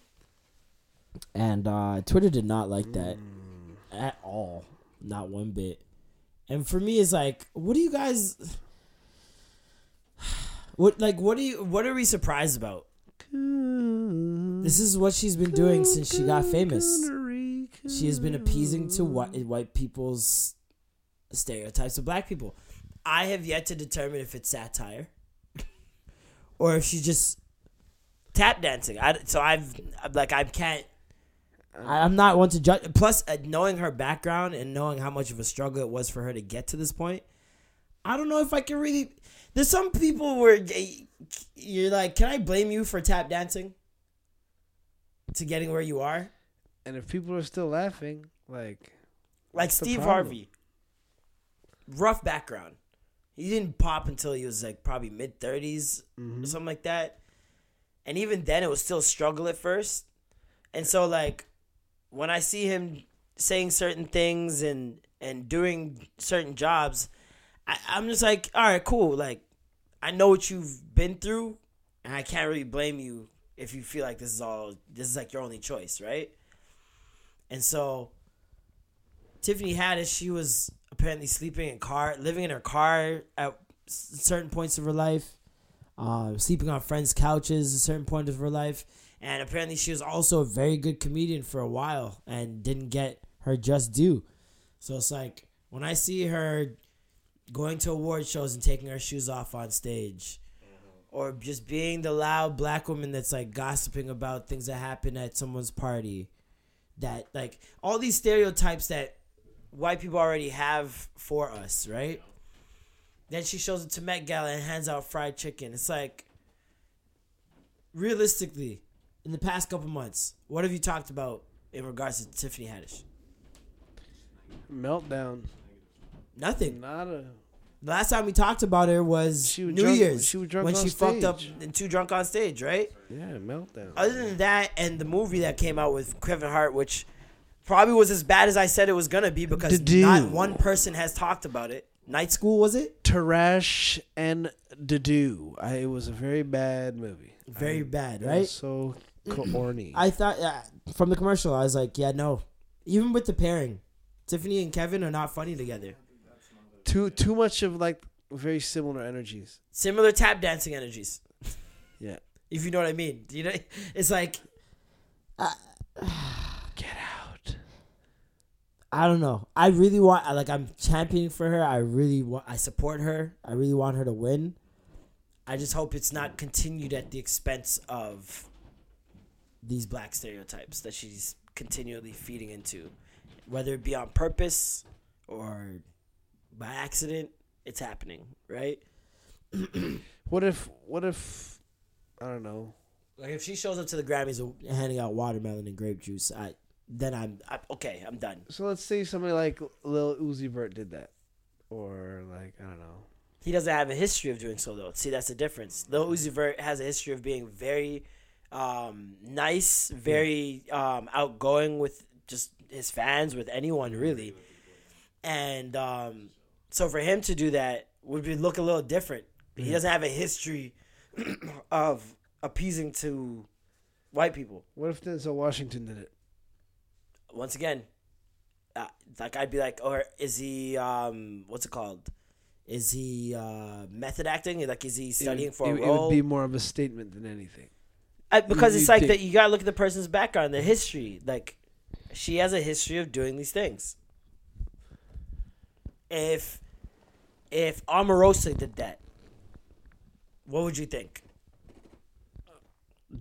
And uh, Twitter did not like that Mm. at all. Not one bit. And for me, it's like, what do you guys. [SIGHS] What like what do you what are we surprised about? This is what she's been doing since she got famous. She has been appeasing to white, white people's stereotypes of black people. I have yet to determine if it's satire [LAUGHS] or if she's just tap dancing. I, so I've like I can't. I, I'm not one to judge. Plus, uh, knowing her background and knowing how much of a struggle it was for her to get to this point, I don't know if I can really. There's some people where you're like, can I blame you for tap dancing to getting where you are? And if people are still laughing, like Like Steve? Harvey, rough background. He didn't pop until he was like probably mid 30s Mm-hmm. or something like that. And even then, it was still a struggle at first. And so, like, when I see him saying certain things and and doing certain jobs, I, I'm just like, all right, cool. Like, I know what you've been through, and I can't really blame you if you feel like this is all this is like your only choice, right? And so, Tiffany Haddish, she was apparently sleeping in car, living in her car at certain points of her life, uh, sleeping on friends' couches at certain point of her life, and apparently she was also a very good comedian for a while and didn't get her just due. So it's like when I see her going to award shows and taking her shoes off on stage, mm-hmm. or just being the loud black woman that's like gossiping about things that happen at someone's party, that like all these stereotypes that white people already have for us, right? Then she shows it to Met Gala and hands out fried chicken. It's like, realistically, in the past couple months, what have you talked about in regards to Tiffany Haddish? meltdown. Nothing. Not a. The last time we talked about her was, was New drunk- Year's she was drunk when she fucked up and too drunk on stage, right? Yeah, meltdown. Other than that, and the movie that came out with Kevin Hart, which probably was as bad as I said it was gonna be because not one person has talked about it. Night School was it? Tarash and Dadu. I, it was a very bad movie. Very I- bad, it right? was so corny. I thought uh, from the commercial, I was like, yeah, no. Even with the pairing, Tiffany and Kevin are not funny together. too too much of like very similar energies. Similar tap dancing energies, Yeah. if you know what I mean. You know, it's like [SIGHS] Get out. I don't know. I really want like I'm championing for her. I really want I support her. I really want her to win. I just hope it's not continued at the expense of these black stereotypes that she's continually feeding into. Whether it be on purpose or by accident, it's happening, right? [CLEARS THROAT] What if? What if? I don't know. Like if she shows up to the Grammys handing out watermelon and grape juice, I then I'm, i okay. I'm done. So let's say somebody like Lil Uzi Vert did that, or like I don't know. He doesn't have a history of doing so though. See, that's the difference. Lil Uzi Vert has a history of being very um, nice, very um, outgoing with just his fans, with anyone really. And um, so for him to do that would be look a little different. He doesn't have a history [CLEARS THROAT] of appeasing to white people. What if Denzel Washington did it? Once again, uh, like I'd be like, or is he um, what's it called? Is he uh, method acting? Like, is he studying it, for a it, role? It would be more of a statement than anything. I, because you it's like that you gotta look at the person's background, their history. Like she has a history of doing these things. If if Omarosa did that, what would you think?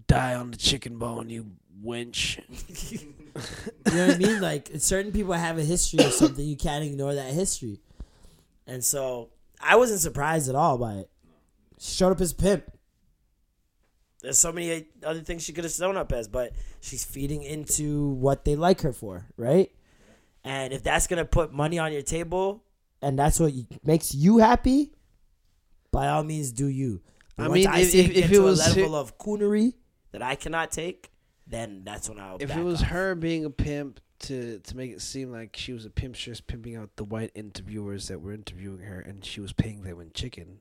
Die on the chicken bone, you wench. [LAUGHS] You know what I mean? Like certain people have a history of something, you can't ignore that history. And so I wasn't surprised at all by it. She showed up as pimp. There's so many other things she could have shown up as, but she's feeding into what they like her for, right? And if that's gonna put money on your table, and that's what you, makes you happy, by all means, do you. But I mean, I if- if- it if it was a level hi- of coonery that I cannot take, then that's when I'll. If it was off. her being a pimp to to make it seem like she was a pimp, pimping out the white interviewers that were interviewing her, and she was paying them in chicken,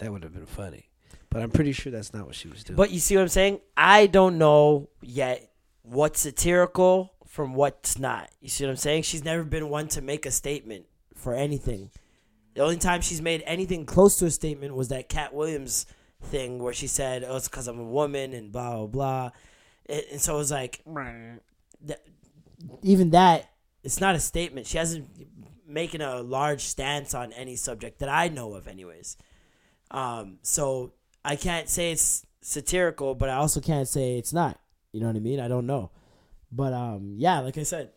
that would have been funny. But I'm pretty sure that's not what she was doing. But you see what I'm saying? I don't know yet what's satirical from what's not. You see what I'm saying? She's never been one to make a statement for anything. The only time she's made anything close to a statement was that Katt Williams thing where she said, "Oh, it's because I'm a woman," and blah blah blah. And, and so it was like, that, even that, it's not a statement. She hasn't making a large stance on any subject that I know of, anyways. Um, so I can't say it's satirical, but I also can't say it's not. You know what I mean? I don't know. But um, yeah, like I said,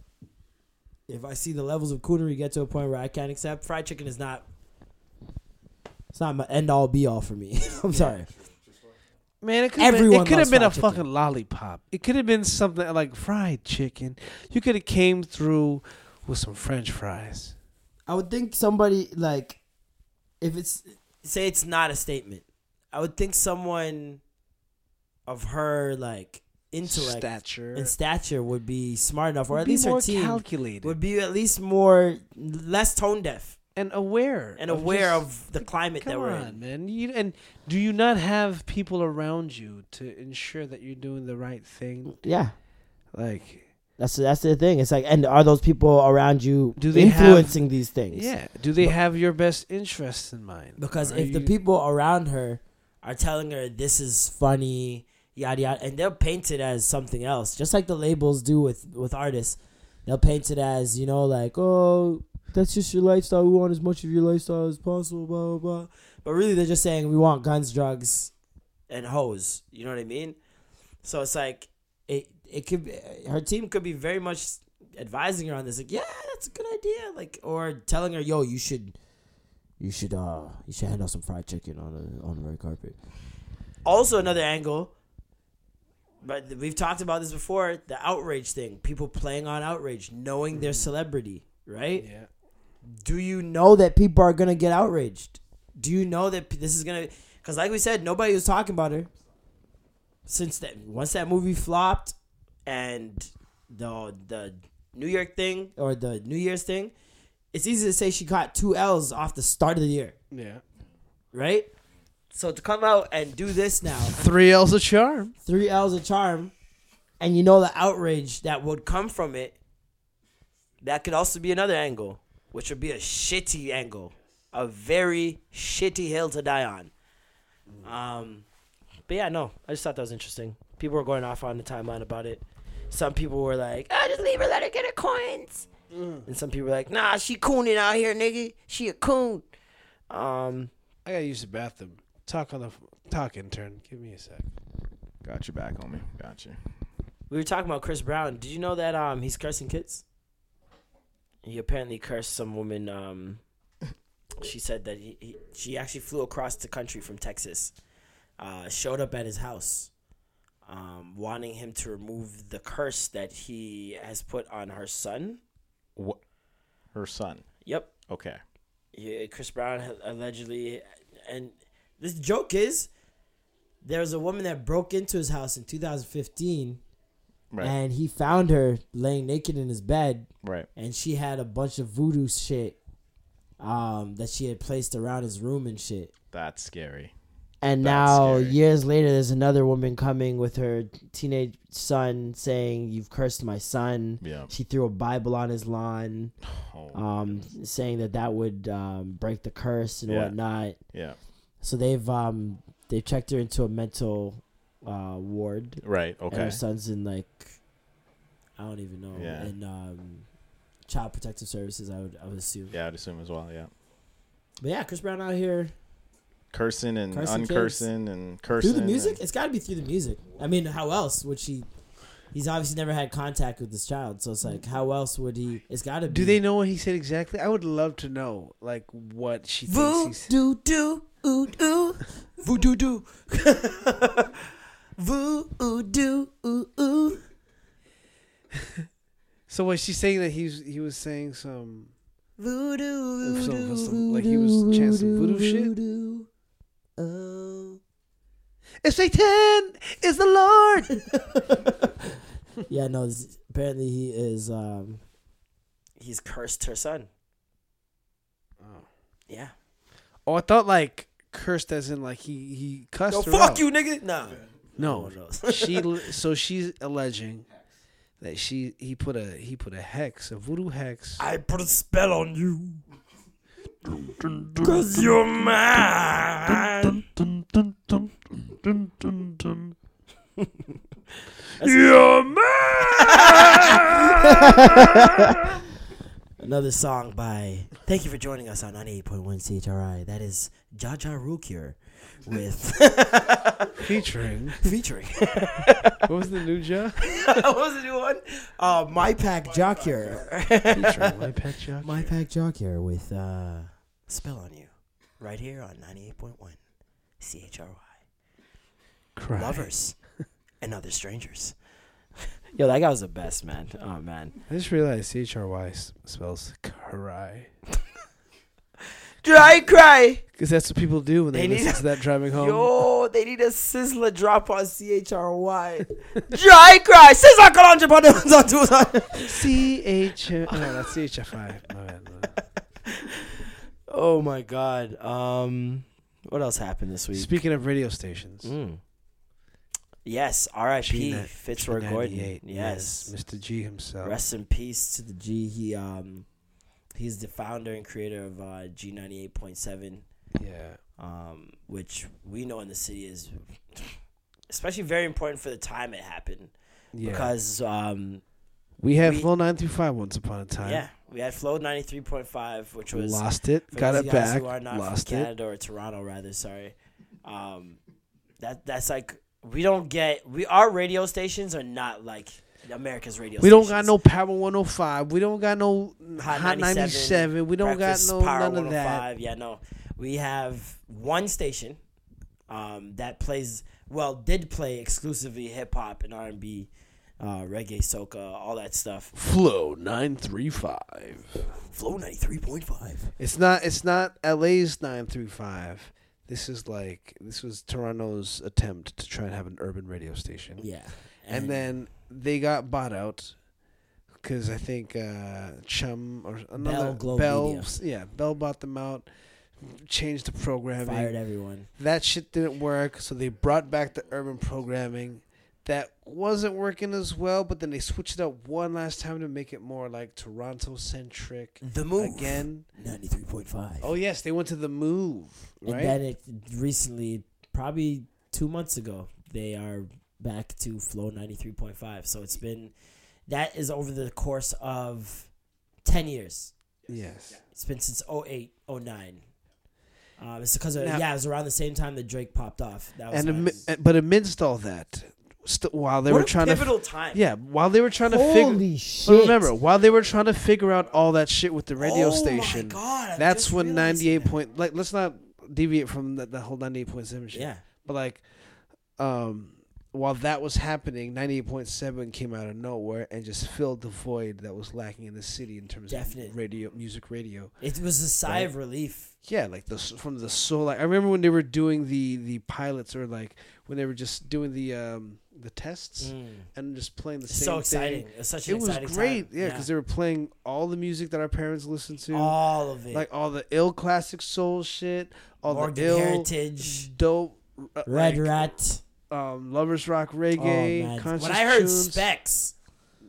if I see the levels of coonery get to a point where I can't accept, fried chicken is not. It's not my end all be all for me. [LAUGHS] I'm sorry. Man, it could have been, Everyone it could have been a chicken. fucking lollipop. It could have been something like fried chicken. You could have came through with some French fries. I would think somebody like, if it's say it's not a statement, I would think someone of her like intellect stature, and stature would be smart enough, or Would at be least her team calculated would be at least more less tone deaf and aware and aware just- of the climate Come that we're on, in. man. You, and do you not have people around you to ensure that you're doing the right thing? Yeah, Like, that's that's the thing. It's like, and are those people around you Do they have- influencing these things? yeah. Do they have your best interests in mind? Because Are if the people around her are telling her this is funny, yada yada, and they'll paint it as something else, just like the labels do with with artists. They'll paint it as you know, like oh, that's just your lifestyle. We want as much of your lifestyle as possible, blah blah blah. But really, they're just saying we want guns, drugs, and hoes. You know what I mean? So it's like it. It could be, her team could be very much advising her on this. Like, yeah, that's a good idea. Like, or telling her, yo, you should you should uh you should hand out some fried chicken on the on the red carpet. Also another angle, but we've talked about this before, the outrage thing. People playing on outrage, knowing their celebrity, right? Yeah. Do you know that people are gonna get outraged? Do you know that this is gonna? Because like we said, nobody was talking about her since that. Once that movie flopped, and the the New York thing or the New Year's thing, it's easy to say she got two L's off the start of the year, Yeah. right? So to come out and do this now, Three L's a charm. three L's a charm, and you know the outrage that would come from it. That could also be another angle, which would be a shitty angle, a very shitty hill to die on. Um, but yeah, no, I just thought that was interesting. People were going off on the timeline about it. Some people were like, "Ah, just leave her, let her get her coins." And some people are like, nah, she cooning out here, nigga. She a coon. Um, I gotta use the bathroom. Talk on the f- talk intern. Give me a sec. Got your back, homie. Got you. we were talking about Chris Brown. Did you know that um he's cursing kids? He apparently cursed some woman. Um, [LAUGHS] she said that he, he she actually flew across the country from Texas, uh, showed up at his house, um, wanting him to remove the curse that he has put on her son. Her son. Yep, Okay. yeah, Chris Brown allegedly, and this joke is, there was a woman that broke into his house in 2015, Right. and he found her laying naked in his bed, right. and she had a bunch of voodoo shit, um, that she had placed around his room and shit. That's scary. And That's now, scary. years later, there's another woman coming with her teenage son saying, "You've cursed my son." Yeah. She threw a Bible on his lawn, [SIGHS] Oh, um, saying that that would um, break the curse and Yeah. whatnot. yeah. So they've um they checked her into a mental uh ward. Right. And Okay. her son's in like I don't even know. Yeah. In um child protective services I would I would assume. Yeah, I'd assume as well. Yeah. But yeah, Chris Brown out here Cursing and Cursing kids. uncursing and cursing. through the music? and- It's gotta be through the music. I mean, how else would she He's obviously never had contact with this child, so it's like, how else would he? It's got to be. Do they know what he said exactly? I would love to know, like, what she thinks he's. Voodoo doo ooh ooh voodoo doo voodoo [LAUGHS] ooh ooh. [LAUGHS] So was she saying that he's he was saying some? Voodoo, Some- voodoo, some- like he was chanting some voodoo shit? Voodoo. Oh. It's Satan is the Lord. [LAUGHS] Yeah, no. apparently, he is. um He's cursed her son. Oh. Yeah. oh, I thought like cursed as in like he he cussed Yo, her fuck out. you, nigga. Nah. No, No, [LAUGHS] she [LAUGHS] so she's alleging that she he put a he put a hex a voodoo hex. I put a spell on you. Cause you're mine. You're mine. [LAUGHS] Another song by. Thank you for joining us on 98.1 CHRI. That is Jaja Cure with. [LAUGHS] featuring. featuring. What was the new job? [LAUGHS] what was the new one? Uh, My Pack Jock Cure. featuring my pet [LAUGHS] jock. My Pack Jock Cure with uh, Spell on You. Right here on 98.1 CHRY. Cry. Lovers and other strangers. Yo, that guy was the best, man. Oh, man. I just realized CHRY spells cry. Dry cry. Because that's what people do when they, They listen a- to that driving home. Yo, they need a sizzler drop on CHRY. Dry cry. Sizzler kalonja pa [LAUGHS] C H. No, that's CHFI. My bad, my bad. Oh my god. Um, what else happened this week? Speaking of radio stations, Mm. Yes, R.I.P. Fitzroy Gordon. G98, Yes. Mr. G himself. Rest in peace to the G. He um, he's the founder and creator of uh, G ninety eight point seven, Yeah. um, which we know in the city is especially very important for the time it happened Yeah. because um, we had we- Flow 935 once upon a time. yeah, we had Flow ninety three point five, which was Lost it. For Got it guys back. Who are not Lost from it. Canada or Toronto, rather. Sorry. Um, that that's like we don't get we our radio stations are not like America's radio. We don't got no Power 105. We don't got no Hot Hot 97. 97. We don't got no Power none of that. 105. Yeah, no. We have one station um, that plays well, did play exclusively hip hop and R and B, uh, reggae, soca, all that stuff. Flow 935. Flow ninety three point five. It's not it's not LA's 935. This is like this was Toronto's attempt to try and have an urban radio station. Yeah, and, then they got bought out because I think uh, Chum or another Globe Bell, yeah, Bell bought them out, changed the programming. fired everyone. That shit didn't work, so they brought back the urban programming. That wasn't working as well, but then they switched it up one last time to make it more like Toronto centric The move again. ninety three point five. Oh yes, they went to the move, And right? then it recently, probably two months ago, they are back to Flow 93.5. So it's been, that is over the course of 10 years. Yes. It's been since 08, 09. Um, it's because of, Now- yeah, it was around the same time that Drake popped off. That was And my- ami- but amidst all that, st- while they what were a trying to pivotal time. Yeah, while they were trying to figure. Holy shit! remember, while they were trying to figure out all that shit with the radio Oh my station, God, that's when realizing ninety eight that. point. Like, let's not deviate from the, the whole ninety eight point seven shit. Yeah. But like, um, while that was happening, ninety eight point seven came out of nowhere and just filled the void that was lacking in the city in terms Definite. of radio, music, radio. It was a sigh of relief. Yeah, like the from the soul. Like I remember when they were doing the the pilots, or like when they were just doing the um the tests and just playing the It's same so exciting. It was such an It was great, time. yeah, because they were playing all the music that our parents listened to, all of it. like all the ill classic soul shit, all Morgan the ill Heritage, dope, uh, Red like, Rat. Um, lovers rock Oh, reggae. man. conscious When I heard tunes. Specs,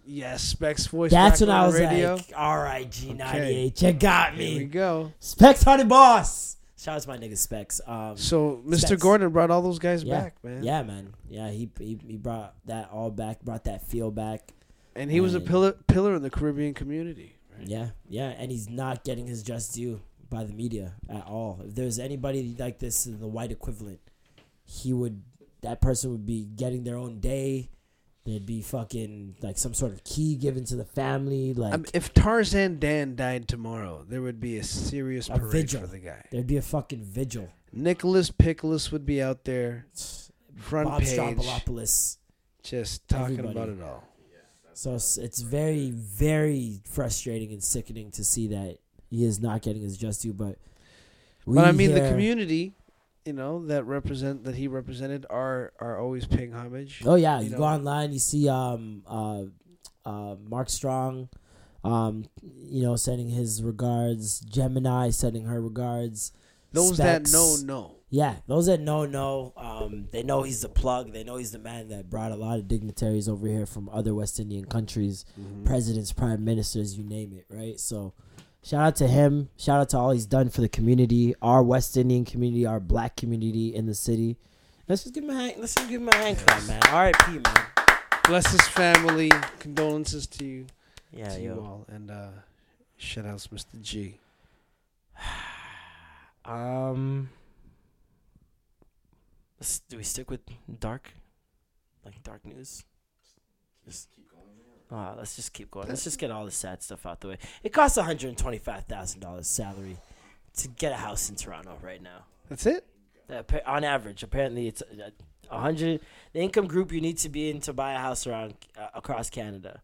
yes, Specs voice. that's when I was radio. like, all right, G98, you got me. Here we go. Specs Honey Boss. Shout out to my nigga Specs. Um, So Mr. Specs. Gordon brought all those guys yeah, back, man. Yeah, man. Yeah, he, he he brought that all back, brought that feel back. and he was a pillar pillar in the Caribbean community. Yeah, yeah, and he's not getting his just due by the media at all. If there's anybody like this in the white equivalent, he would that person would be getting their own day. There'd be fucking like some sort of key given to the family. Like mean, if Tarzan Dan died tomorrow, there would be a serious A parade vigil. for the guy. there'd be a fucking vigil. Nicholas Pickles would be out there, front Bob page, just talking Everybody. about it all. So it's, it's very, very frustrating and sickening to see that he is not getting his just due. But but I mean, the community, you know, that represent that he represented are are always paying homage. Oh yeah, you you, know. go online, you see um uh uh Mark Strong, um you know sending his regards, Gemini sending her regards. Those that know know. Yeah, those that know know. Um, they know he's the plug. They know he's the man that brought a lot of dignitaries over here from other West Indian countries, Mm-hmm. presidents, prime ministers, you name it, right? So, shout out to him. Shout out to all he's done for the community, our West Indian community, our Black community in the city. Let's just give him a hand. Let's just give him a hand clap, man. R.I.P. Man. Bless his family. Condolences to you, Yeah, to you yo. all, and uh, shout outs, Mr. G. [SIGHS] Um, do we stick with dark, like dark news? Just. Uh, let's just keep going. Let's just get all the sad stuff out the way. It costs one hundred twenty-five thousand dollars salary to get a house in Toronto right now. That's it. Uh, on average, apparently it's uh, a hundred. The income group you need to be in to buy a house around uh, across Canada.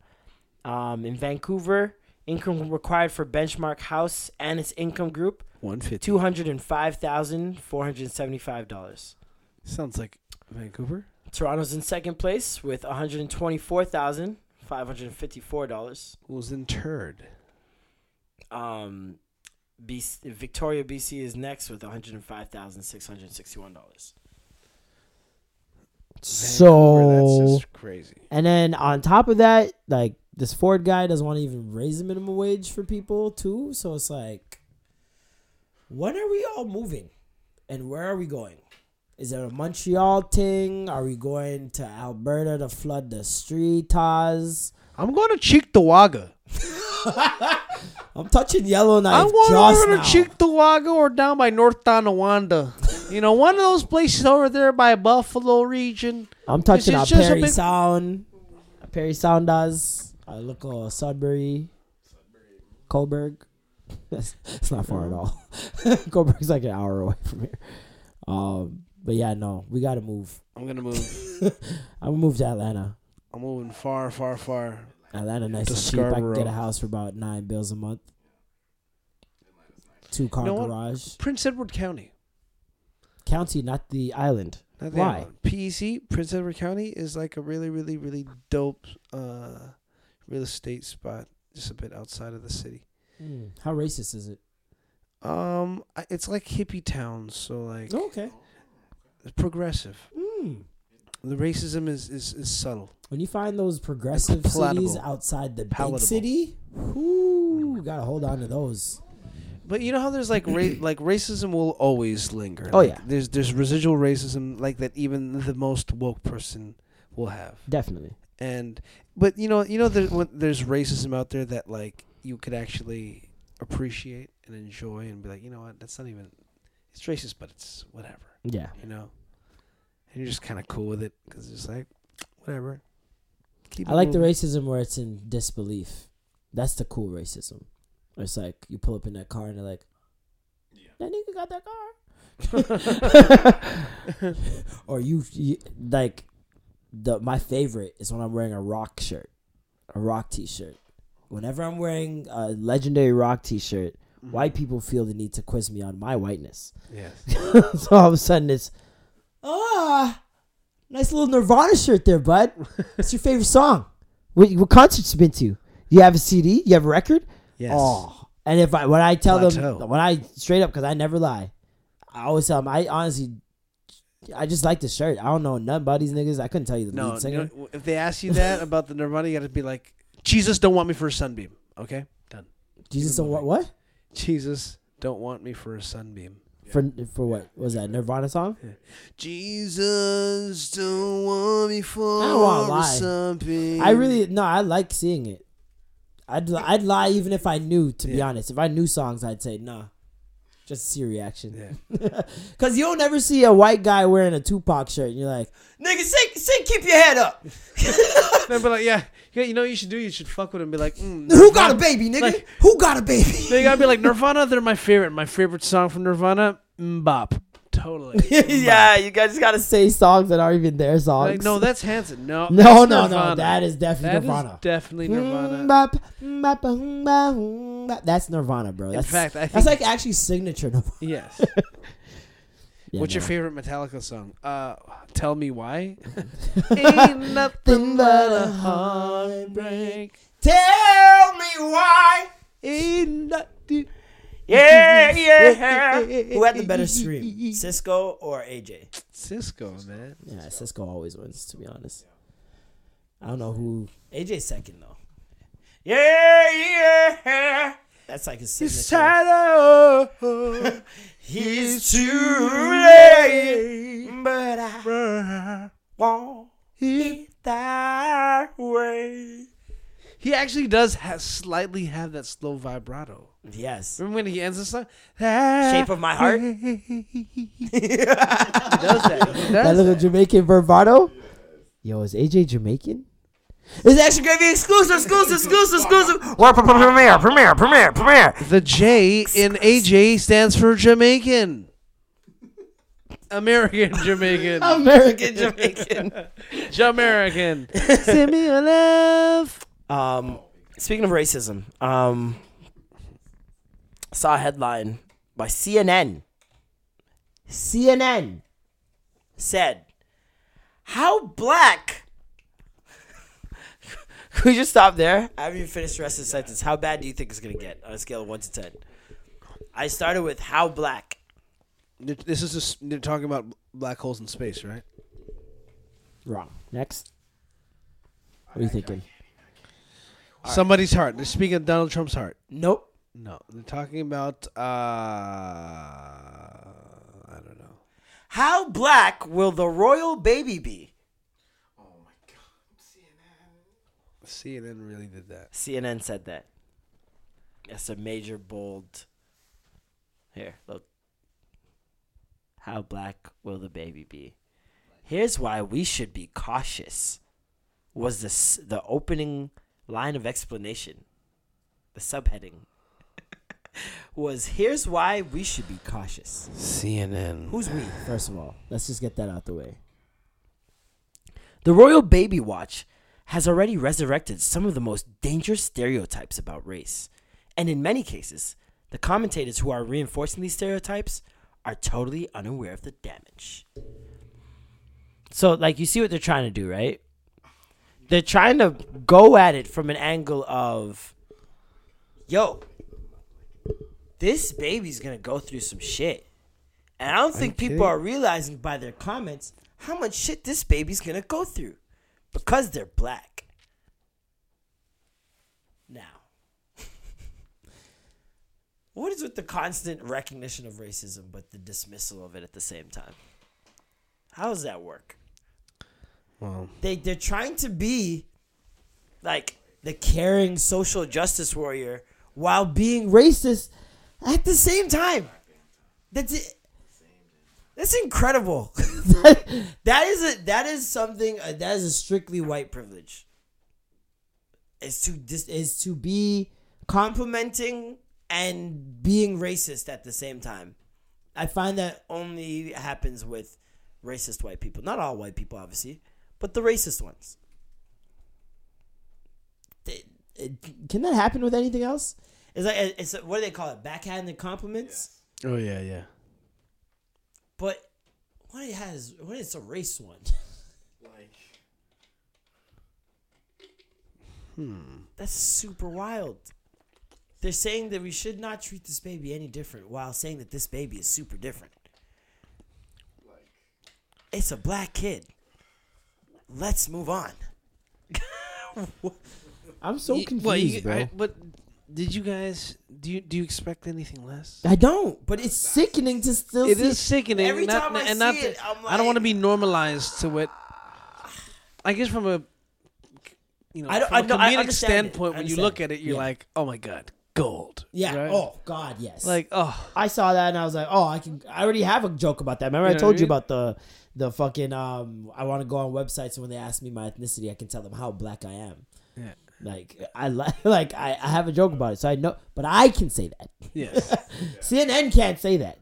Um, in Vancouver, income required for benchmark house and its income group One fifty. two hundred and five thousand four hundred seventy-five dollars. Sounds like Vancouver. Toronto's in second place with one hundred and twenty-four thousand five hundred fifty-four dollars. Was interred. Um, BC, Victoria, BC is next with one hundred and five thousand six hundred sixty-one dollars. So that's just crazy. and then on top of that, like this Ford guy doesn't want to even raise the minimum wage for people too. So it's like, when are we all moving, and where are we going? Is it a Montreal thing? Are we going to Alberta to flood the street? Taz? I'm going to Cheektowaga. [LAUGHS] I'm touching Yellowknife I'm going just over to now. Cheektowaga or down by North Tonawanda. you know, one of those places over there by Buffalo region. I'm touching a Parry big- Sound. Parry Sound does. I look at Sudbury. Cobourg. That's [LAUGHS] it's not far at all. [LAUGHS] Cobourg's like an hour away from here. Um, but yeah, no, we gotta move. I'm gonna move. [LAUGHS] I'm gonna move to Atlanta. I'm moving far, far, far. Atlanta, nice To and cheap. I can get a house for about nine bills a month. Two car You know what? garage. Prince Edward County. County, not the island. Not the Why? island. PEC, Prince Edward County, is like a really, really, really dope uh, real estate spot, just a bit outside of the city. Hmm, How racist is it? Um, it's like hippie towns, so like okay. It's progressive. Hmm. The racism is, is, is subtle. When you find those progressive cities outside the Palatable. big city, whoo, gotta hold on to those. But you know how there's like ra- like racism will always linger. Oh, Like, yeah. there's there's residual racism like that even the most woke person will have. Definitely. And but you know you know there, there's racism out there that like you could actually appreciate and enjoy and be like, you know what, that's not even it's racist, but it's whatever, Yeah. you know. And you're just kind of cool with it because it's like whatever. Keep I it like the racism where it's in disbelief. That's the cool racism. It's like you pull up in that car and they're like, "That nigga got that car," [LAUGHS] [LAUGHS] or you, you like the my favorite is when I'm wearing a rock shirt, a rock T-shirt. Whenever I'm wearing a legendary rock T-shirt, white people feel the need to quiz me on my whiteness. Yes. [LAUGHS] so all of a sudden it's, ah, nice little Nirvana shirt there, bud. What's your favorite song? What, what concerts you been to? You have a CD? You have a record? Yes. Oh, and if I when I tell Plateau. them when I straight up because I never lie, I always tell them I honestly, I just like the shirt. I don't know nothing about these niggas. I couldn't tell you the No, lead you singer. know, if they ask you that about the Nirvana, you got to be like, Jesus don't want me for a sunbeam. Okay, done. Jesus, don't want what Jesus don't want me for a sunbeam. for for what was that Nirvana song? Jesus don't want me for I don't wanna a lie. sunbeam. I really no, I like seeing it. I'd li- I'd lie even if I knew. To be Yeah. honest, if I knew songs, I'd say nah. Just to see a reaction. Yeah. [LAUGHS] Cause you'll never see a white guy wearing a Tupac shirt, and you're like, "Nigga, sing, sing, keep your head up." [LAUGHS] No, but like, yeah, yeah, you know what you should do? You should fuck with him and be like, mm, Who got a baby, nigga? Like- Who got a baby? [LAUGHS] You gotta be like [LAUGHS] Nirvana. They're my favorite. My favorite song from Nirvana, MMMBop. Totally. [LAUGHS] yeah, you guys gotta say songs that aren't even their songs. Like, no, that's Hanson. No, no, that's no, Nirvana. no. That is definitely That is Nirvana. definitely Nirvana. Bop, bop, bop, bop. That's Nirvana, bro. That's, fact, I that's like actually signature Nirvana. Yes. Yeah, What's your favorite Metallica song? Uh, tell me why. [LAUGHS] Ain't [LAUGHS] nothing but a heartbreak. Tell me why. Ain't nothing. Yeah, [LAUGHS] yeah. Who had the better scream, Sisqo or AJ? Sisqo, man. Yeah, Sisqo always wins. To be honest, I don't know who AJ's second though. Yeah, yeah. That's like his signature. He's too late, but I want it that way. He actually does ha- slightly have that slow vibrato. Yes. Remember when he ends the song? Shape of my heart. [LAUGHS] he does that. He does That little that. Jamaican vibrato. Yo, is AJ Jamaican? It's actually gonna be exclusive, exclusive, exclusive, exclusive. What premiere, premiere, premiere, premiere. The J in AJ stands for Jamaican. American Jamaican. [LAUGHS] American Jamaican. [LAUGHS] Jamaican. [LAUGHS] Send me a love. Um, speaking of racism, um, saw a headline by CNN. CNN said, "How black." [LAUGHS] Can we just stop there? I haven't even finished the rest of the sentence. How bad do you think it's gonna get on a scale of one to ten? I started with how black. This is just they're talking about black holes in space, right? Wrong. Next. What are you thinking? Somebody's heart. They're speaking of Donald Trump's heart. Nope. No, they're talking about uh I don't know. How black will the royal baby be? CNN really did that. CNN said that. That's a major bold. Here, look. How black will the baby be? Here's why we should be cautious. Was this the opening line of explanation? The subheading [LAUGHS] was here's why we should be cautious. CNN. Who's we? First of all, let's just get that out the way. The Royal Baby Watch has already resurrected some of the most dangerous stereotypes about race. And in many cases, the commentators who are reinforcing these stereotypes are totally unaware of the damage. So, like, you see what they're trying to do, right? They're trying to go at it from an angle of, yo, this baby's gonna go through some shit. And I don't think people are realizing by their comments how much shit this baby's gonna go through because they're black. Now, [LAUGHS] what is with the constant recognition of racism but the dismissal of it at the same time? How does that work? Well, They they're trying to be like the caring social justice warrior while being racist at the same time. That's it. That's incredible. [LAUGHS] that is a that is something uh, that is a strictly white privilege. Is to this is to be complimenting and being racist at the same time. I find that only happens with racist white people. Not all white people, obviously, but the racist ones. They- it- can that happen with anything else? It's like it's what do they call it? Backhanded compliments. Oh yeah, yeah. But what it has, what it's a race one. Like hmm. That's super wild. They're saying that we should not treat this baby any different, while saying that this baby is super different. It's a black kid. Let's move on. [LAUGHS] I'm so confused, well, you- bro. I- but did you guys do you do you expect anything less? I don't, but it's sickening to still It see. is sickening. Every not, time I and not see to- it, I'm like, I don't want to be normalized to it. I guess from a you know I don't- from I a I comedic understand standpoint, when you look at it, you're Yeah. like, oh my god, gold. Yeah. right? Oh God, yes. like oh I saw that and I was like, oh, I can. I already have a joke about that. Remember, You I told you mean? about the the fucking. Um, I want to go on websites and when they ask me my ethnicity, I can tell them how black I am. yeah Like I [LAUGHS] like I, I have a joke about it, so I know, but I can say that. yes. [LAUGHS] CNN can't say that.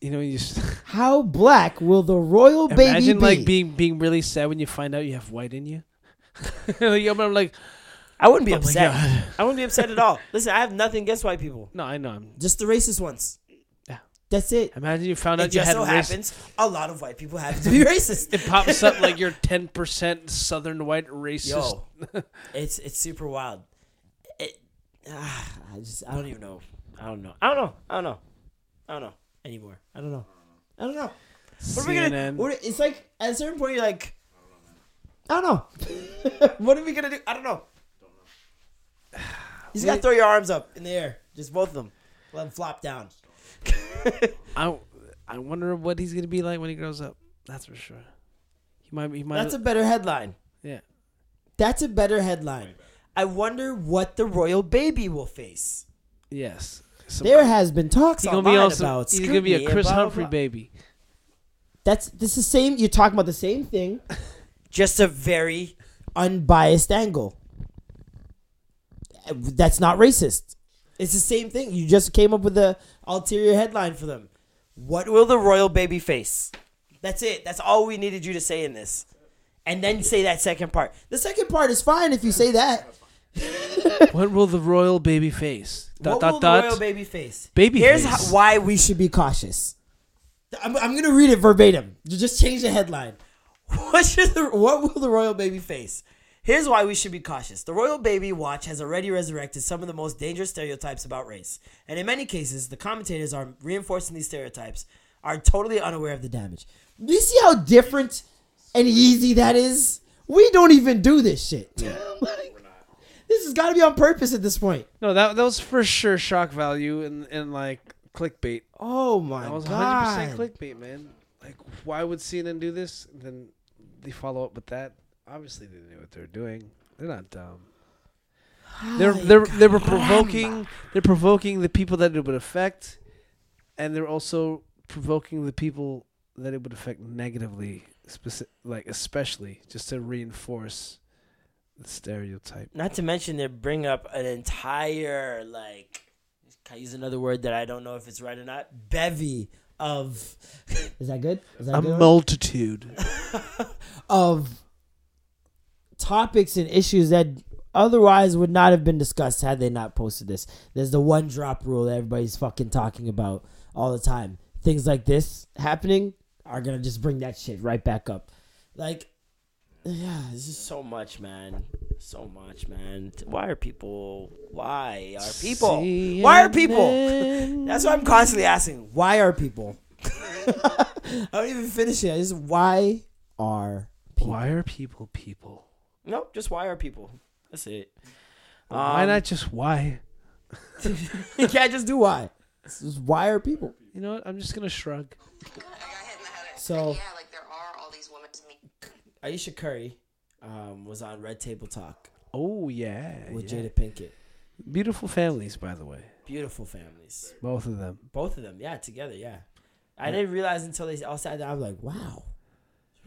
you know you just [LAUGHS] How black will the royal baby be? imagine like being being really sad when you find out you have white in you. Like, I'm like, I wouldn't be Oh upset. I wouldn't be upset at all. Listen, I have nothing against white people. no, I know. I'm, Just the racist ones. That's it. imagine you found It out you just had so race. happens a lot of white people happen to be [LAUGHS] racist. It pops up like you're [LAUGHS] ten percent Southern white racist. Yo, [LAUGHS] it's it's super wild. It, ah, I just I don't even know. I don't know. I don't know. I don't know. I don't know anymore. I don't know. I don't know. What are we gonna? What, it's like at a certain point you're like, I don't know. what are we gonna do? I don't know. You just gotta throw your arms up in the air, just both of them. Let them flop down. [LAUGHS] I I wonder what he's gonna be like when he grows up. That's for sure. He might. He might. That's a better headline. yeah. That's a better headline. I wonder what the royal baby will face. Yes. Some- There has been talks he's gonna be also. about He's gonna be a Kris Humphries baby. That's this is the same. You're talking about the same thing, [LAUGHS] just a very unbiased angle. That's not racist. It's the same thing. You just came up with the ulterior headline for them. What will the royal baby face? That's it. That's all we needed you to say in this, and then say that second part. The second part is fine if you say that. [LAUGHS] what will the royal baby face? Dot what dot will dot. the royal baby face? Baby Here's face. how, why we should be cautious. I'm, I'm gonna read it verbatim. You Just change the headline. [LAUGHS] What should the, what will the royal baby face? Here's why we should be cautious. The royal baby watch has already resurrected some of the most dangerous stereotypes about race, and in many cases, the commentators are reinforcing these stereotypes are totally unaware of the damage. Do you see how different and easy that is? We don't even do this shit. [LAUGHS] this has got to be on purpose at this point. No, that that was for sure shock value and and like clickbait. Oh my god. That was god! 100 percent clickbait, man. Like, why would CNN do this? And then they follow up with that. Obviously, they knew what they're doing. They're not dumb. They're they're they were provoking. They're provoking the people that it would affect, and they're also provoking the people that it would affect negatively, specific, like especially just to reinforce the stereotype. Not to mention they bring up an entire like can I use another word that I don't know if it's right or not? Bevy of Is that good? Is that A a good multitude. [LAUGHS] of topics and issues that otherwise would not have been discussed had they not posted this. There's the one drop rule that everybody's fucking talking about all the time. Things like this happening are gonna just bring that shit right back up. Like, yeah, [SIGHS] this is so much, man. So much, man. Why are people? Why are people? Why are people? That's why I'm constantly asking. Why are people? [LAUGHS] I don't even finish it. I just why are people? Why are people people? Nope, just why are people? That's it. why Um, not just why? [LAUGHS] you can't just do why. Just why are people? You know what? I'm just gonna shrug. So yeah, like there are all these women to meet. Ayesha Curry um, was on Red Table Talk, Oh yeah, with yeah. Jada Pinkett. Beautiful families, by the way, Beautiful families. both of them. Both of them, yeah, together, yeah. I didn't realize until they all sat down. I'm like, wow,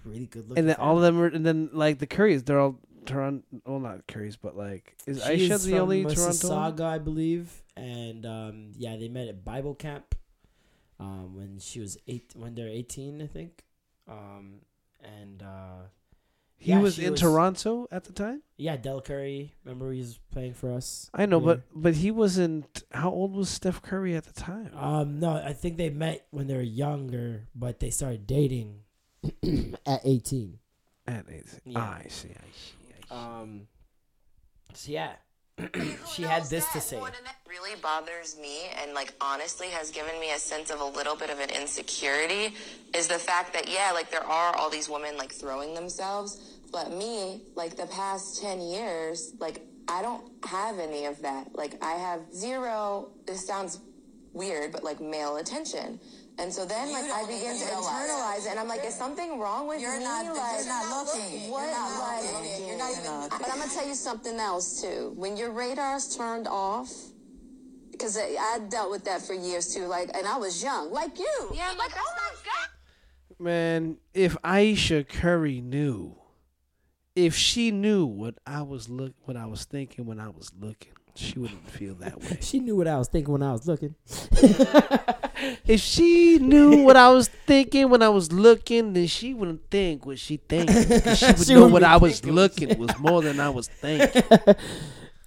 really good looking. And then all of them are, and then like the Currys, they're all Toronto. Well, not Currys, but like is She's Ayesha the from only Toronto? I believe, and um, yeah, they met at Bible camp um, when she was eight, when they're eighteen, I think. Um, and uh, He Yeah, was in was- Toronto at the time. yeah, Dell Curry, remember he was playing for us. I know, Yeah. but but he wasn't. How old was Steph Curry at the time? Um, no, I think they met when they were younger, but they started dating [CLEARS THROAT] at eighteen. At eight. Yeah. I. I see. I see. Um, so yeah, [CLEARS THROAT] she had knows this to say. more than that really bothers me and like honestly has given me a sense of a little bit of an insecurity is the fact that yeah like there are all these women like throwing themselves. But me like the past 10 years like i don't have any of that. Like i have zero this sounds weird but like male attention and so then like i begin to internalize it and i'm like is something wrong with You're me not- like you're not looking. what You're not like looking. You're not even but I'm gonna tell you something else too. When your radar's turned off, because I, I dealt with that for years too. Like, and I was young, like you. Yeah, like oh my god. Man, if Ayesha Curry knew, if she knew what I was look, what I was thinking when I was looking, she wouldn't feel that [LAUGHS] way. She knew what I was thinking when I was looking. [LAUGHS] if she knew what I was thinking when I was looking, then she wouldn't think what she thinking. 'cause She [LAUGHS] would She know what I was looking was more than I was thinking.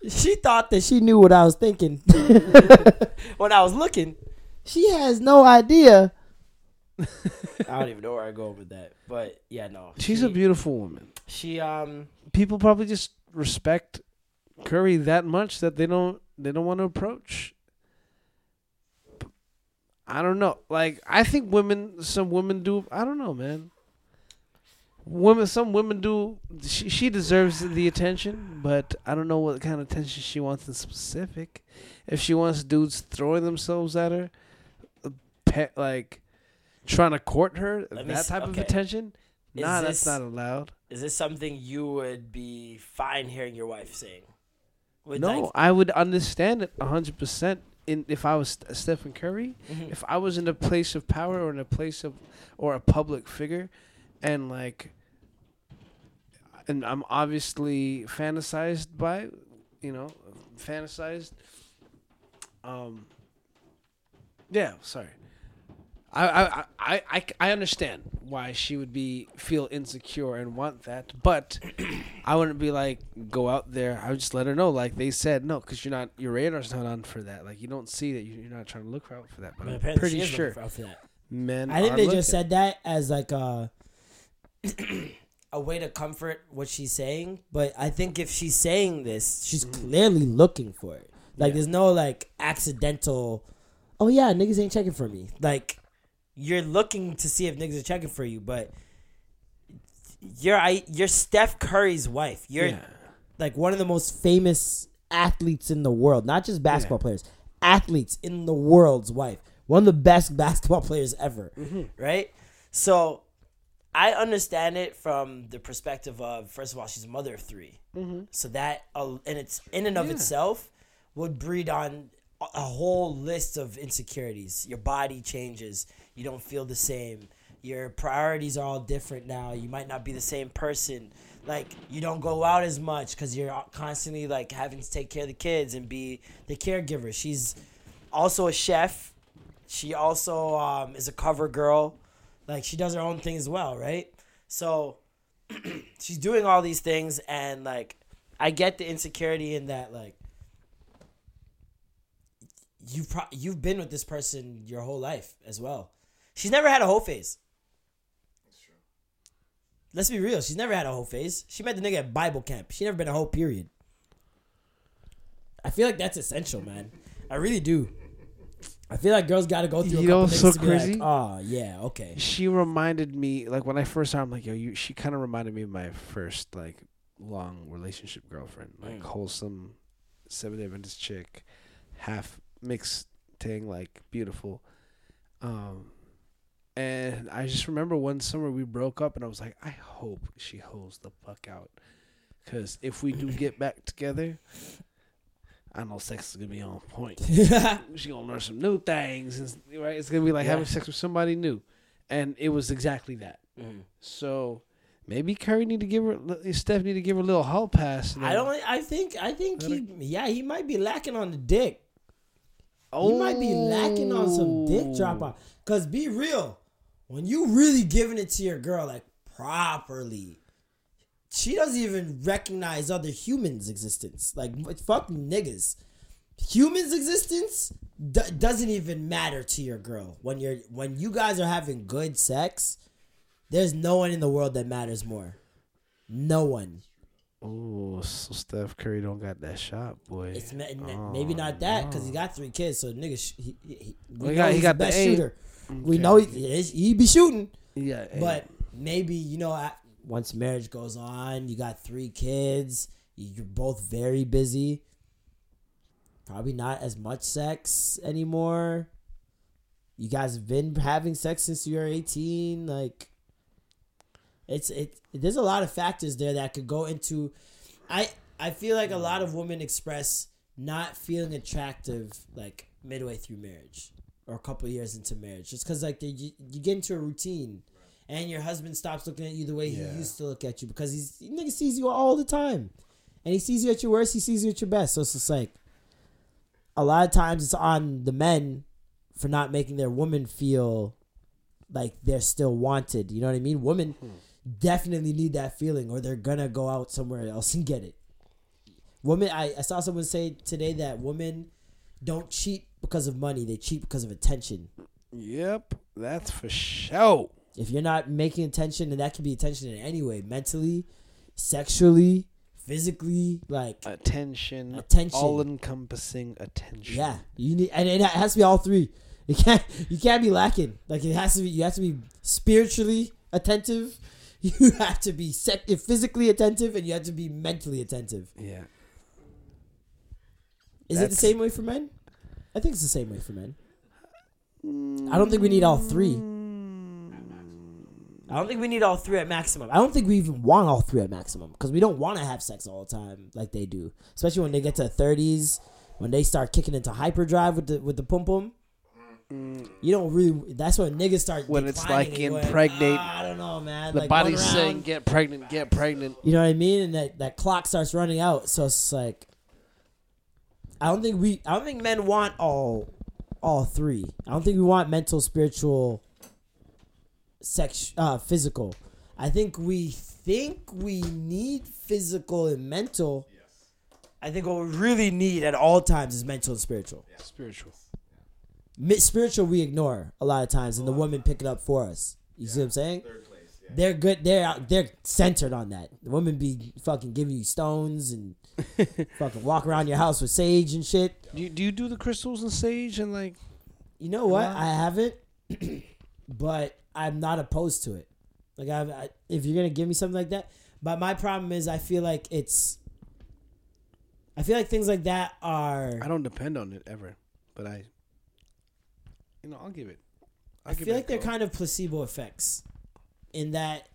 She thought that she knew what I was thinking when I was looking. She has no idea. I don't even know where I go with that, but yeah, no. She's she, a beautiful woman. She um People probably just respect Curry that much that they don't they don't want to approach. I don't know. Like I think women, some women do. I don't know, man. Women, some women do. She she deserves the attention, but I don't know what kind of attention she wants in specific. If she wants dudes throwing themselves at her, uh, pe- like trying to court her, Let that type of okay. attention, Is nah, this- that's not allowed. is this something you would be fine hearing your wife saying? No, like- I would understand it hundred percent. In if I was St- Stephen Curry, Mhm. if I was in a place of power or in a place of or a public figure, and like, and I'm obviously fantasized by, you know, fantasized. Um. Yeah, sorry. I, I, I, I, I- I understand why she would be feel insecure and want that, but [CLEARS THROAT] I wouldn't be like go out there. I would just let her know, like they said, no, because you're not your radar's not on for that. Like you don't see that. You- You're not trying to look out for that. But But I'm pretty she is looking sure for- that. men. I think are they looking. just said that as like a [CLEARS THROAT] a way to comfort what she's saying. But I think if she's saying this, she's mm. clearly looking for it. Like Yeah. there's no like accidental. Oh yeah, niggas ain't checking for me. Like you're looking to see if niggas are checking for you, but you're I you're Steph Curry's wife. You're Yeah. like one of the most famous athletes in the world, not just basketball players, athletes in the world's wife. One of the best [LAUGHS] basketball players ever, right? So I understand it from the perspective of first of all, she's a mother of 3 so that uh, and it's in and of itself would breed on a whole list of insecurities. Your body changes, you don't feel the same. Your priorities are all different now. You might not be the same person. Like you don't go out as much because you're constantly like having to take care of the kids and be the caregiver. She's also a chef. She also um, is a cover girl. Like she does her own thing as well, right? So [CLEARS THROAT] she's doing all these things, and like I get the insecurity in that like you pro- you've been with this person your whole life as well. She's never had a whole phase. That's true. Let's be real. She's never had a whole phase. She met the nigga at Bible camp. She never been a whole period. I feel like that's essential, man. I really do. I feel like girls got to go through You a know couple what's so to crazy? like, oh yeah, okay. She reminded me like when I first saw her, I'm like, yo, you. She kind of reminded me of my first like long relationship girlfriend, like Mm. wholesome, seven day Adventist chick, half mixed thing, like beautiful. Um, and I just remember one summer we broke up, and I was like, I hope she holds the fuck out, Because if we do get back together, I know sex is gonna be on point. [LAUGHS] she gonna learn some new things, and, right? It's gonna be like having sex with somebody new, and it was exactly that. Mm. So maybe Curry need to give her, Steph need to give her a little hall pass. I don't. I think. I think he. Yeah, he might be lacking on the dick. Oh, He might be lacking on some dick drop off. Cause be real, when you really giving it to your girl like properly, she doesn't even recognize other humans' existence. Like fuck niggas, humans' existence d- doesn't even matter to your girl. When you're when you guys are having good sex, there's no one in the world that matters more. No one. Oh, so Steph Curry don't got that shot, boy. It's ma- Oh, maybe not that because he got three kids. So nigga, sh- he, he, he, he got- he got the best shooter. We know he, he be shooting, yeah, but maybe you know once marriage goes on, you got three kids. You're both very busy. Probably not as much sex anymore. You guys have been having sex since you were 18. Like, it's it. There's a lot of factors there that could go into. I I feel like a lot of women express not feeling attractive like midway through marriage or a couple years into marriage, just because like they, you, you get into a routine, and your husband stops looking at you the way he used to look at you because he's he nigga sees you all the time, and he sees you at your worst, he sees you at your best. So it's just like a lot of times it's on the men for not making their woman feel like they're still wanted. You know what I mean? Women hmm. definitely need that feeling or they're gonna go out somewhere else and get it. Women I, I saw someone say today that women don't cheat because of money, they cheat because of attention. Yep, that's for sure. If you're not making attention, and that can be attention in any way, mentally, sexually, physically, like Attention, Attention. all encompassing attention. Yeah, you need, and it has to be all three. You can't, you can't be lacking. Like it has to be, you have to be spiritually attentive. [LAUGHS] You have to be sec- physically attentive, and you have to be mentally attentive. yeah. Is it the That's- same way for men? I think it's the same way for men. I don't think we need all three. I don't think we need all three at maximum. I don't think we even want all three at maximum because we don't want to have sex all the time like they do, especially when they get to the thirties, when they start kicking into hyperdrive with the with the pum pum. You don't really. That's when niggas start When it's declining like and going, impregnate. "Ah, I don't know, man. The like body's one saying, "Get pregnant, get pregnant." you know what I mean? And that, that clock starts running out. So it's like I don't think we I don't think men want all all three. I don't think we want mental, spiritual, sex uh physical. I think we think we need physical and mental. Yes. I think what we really need at all times is mental and spiritual. Spiritual. Mi- Spiritual we ignore a lot of times, and the women pick it up for us. You see what I'm saying? Place, They're good. They're out, they're centered on that. The women be fucking giving you stones and [LAUGHS] fucking walk around your house with sage and shit. Do you, do you do the crystals and sage and like? You know what? I haven't, [CLEARS THROAT] but I'm not opposed to it. Like I've, I, if you're gonna give me something like that, but my problem is I feel like it's. I feel like things like that are. I don't depend on it ever, but I. You know, I'll give it. I'll I feel like they're kind of placebo effects, in that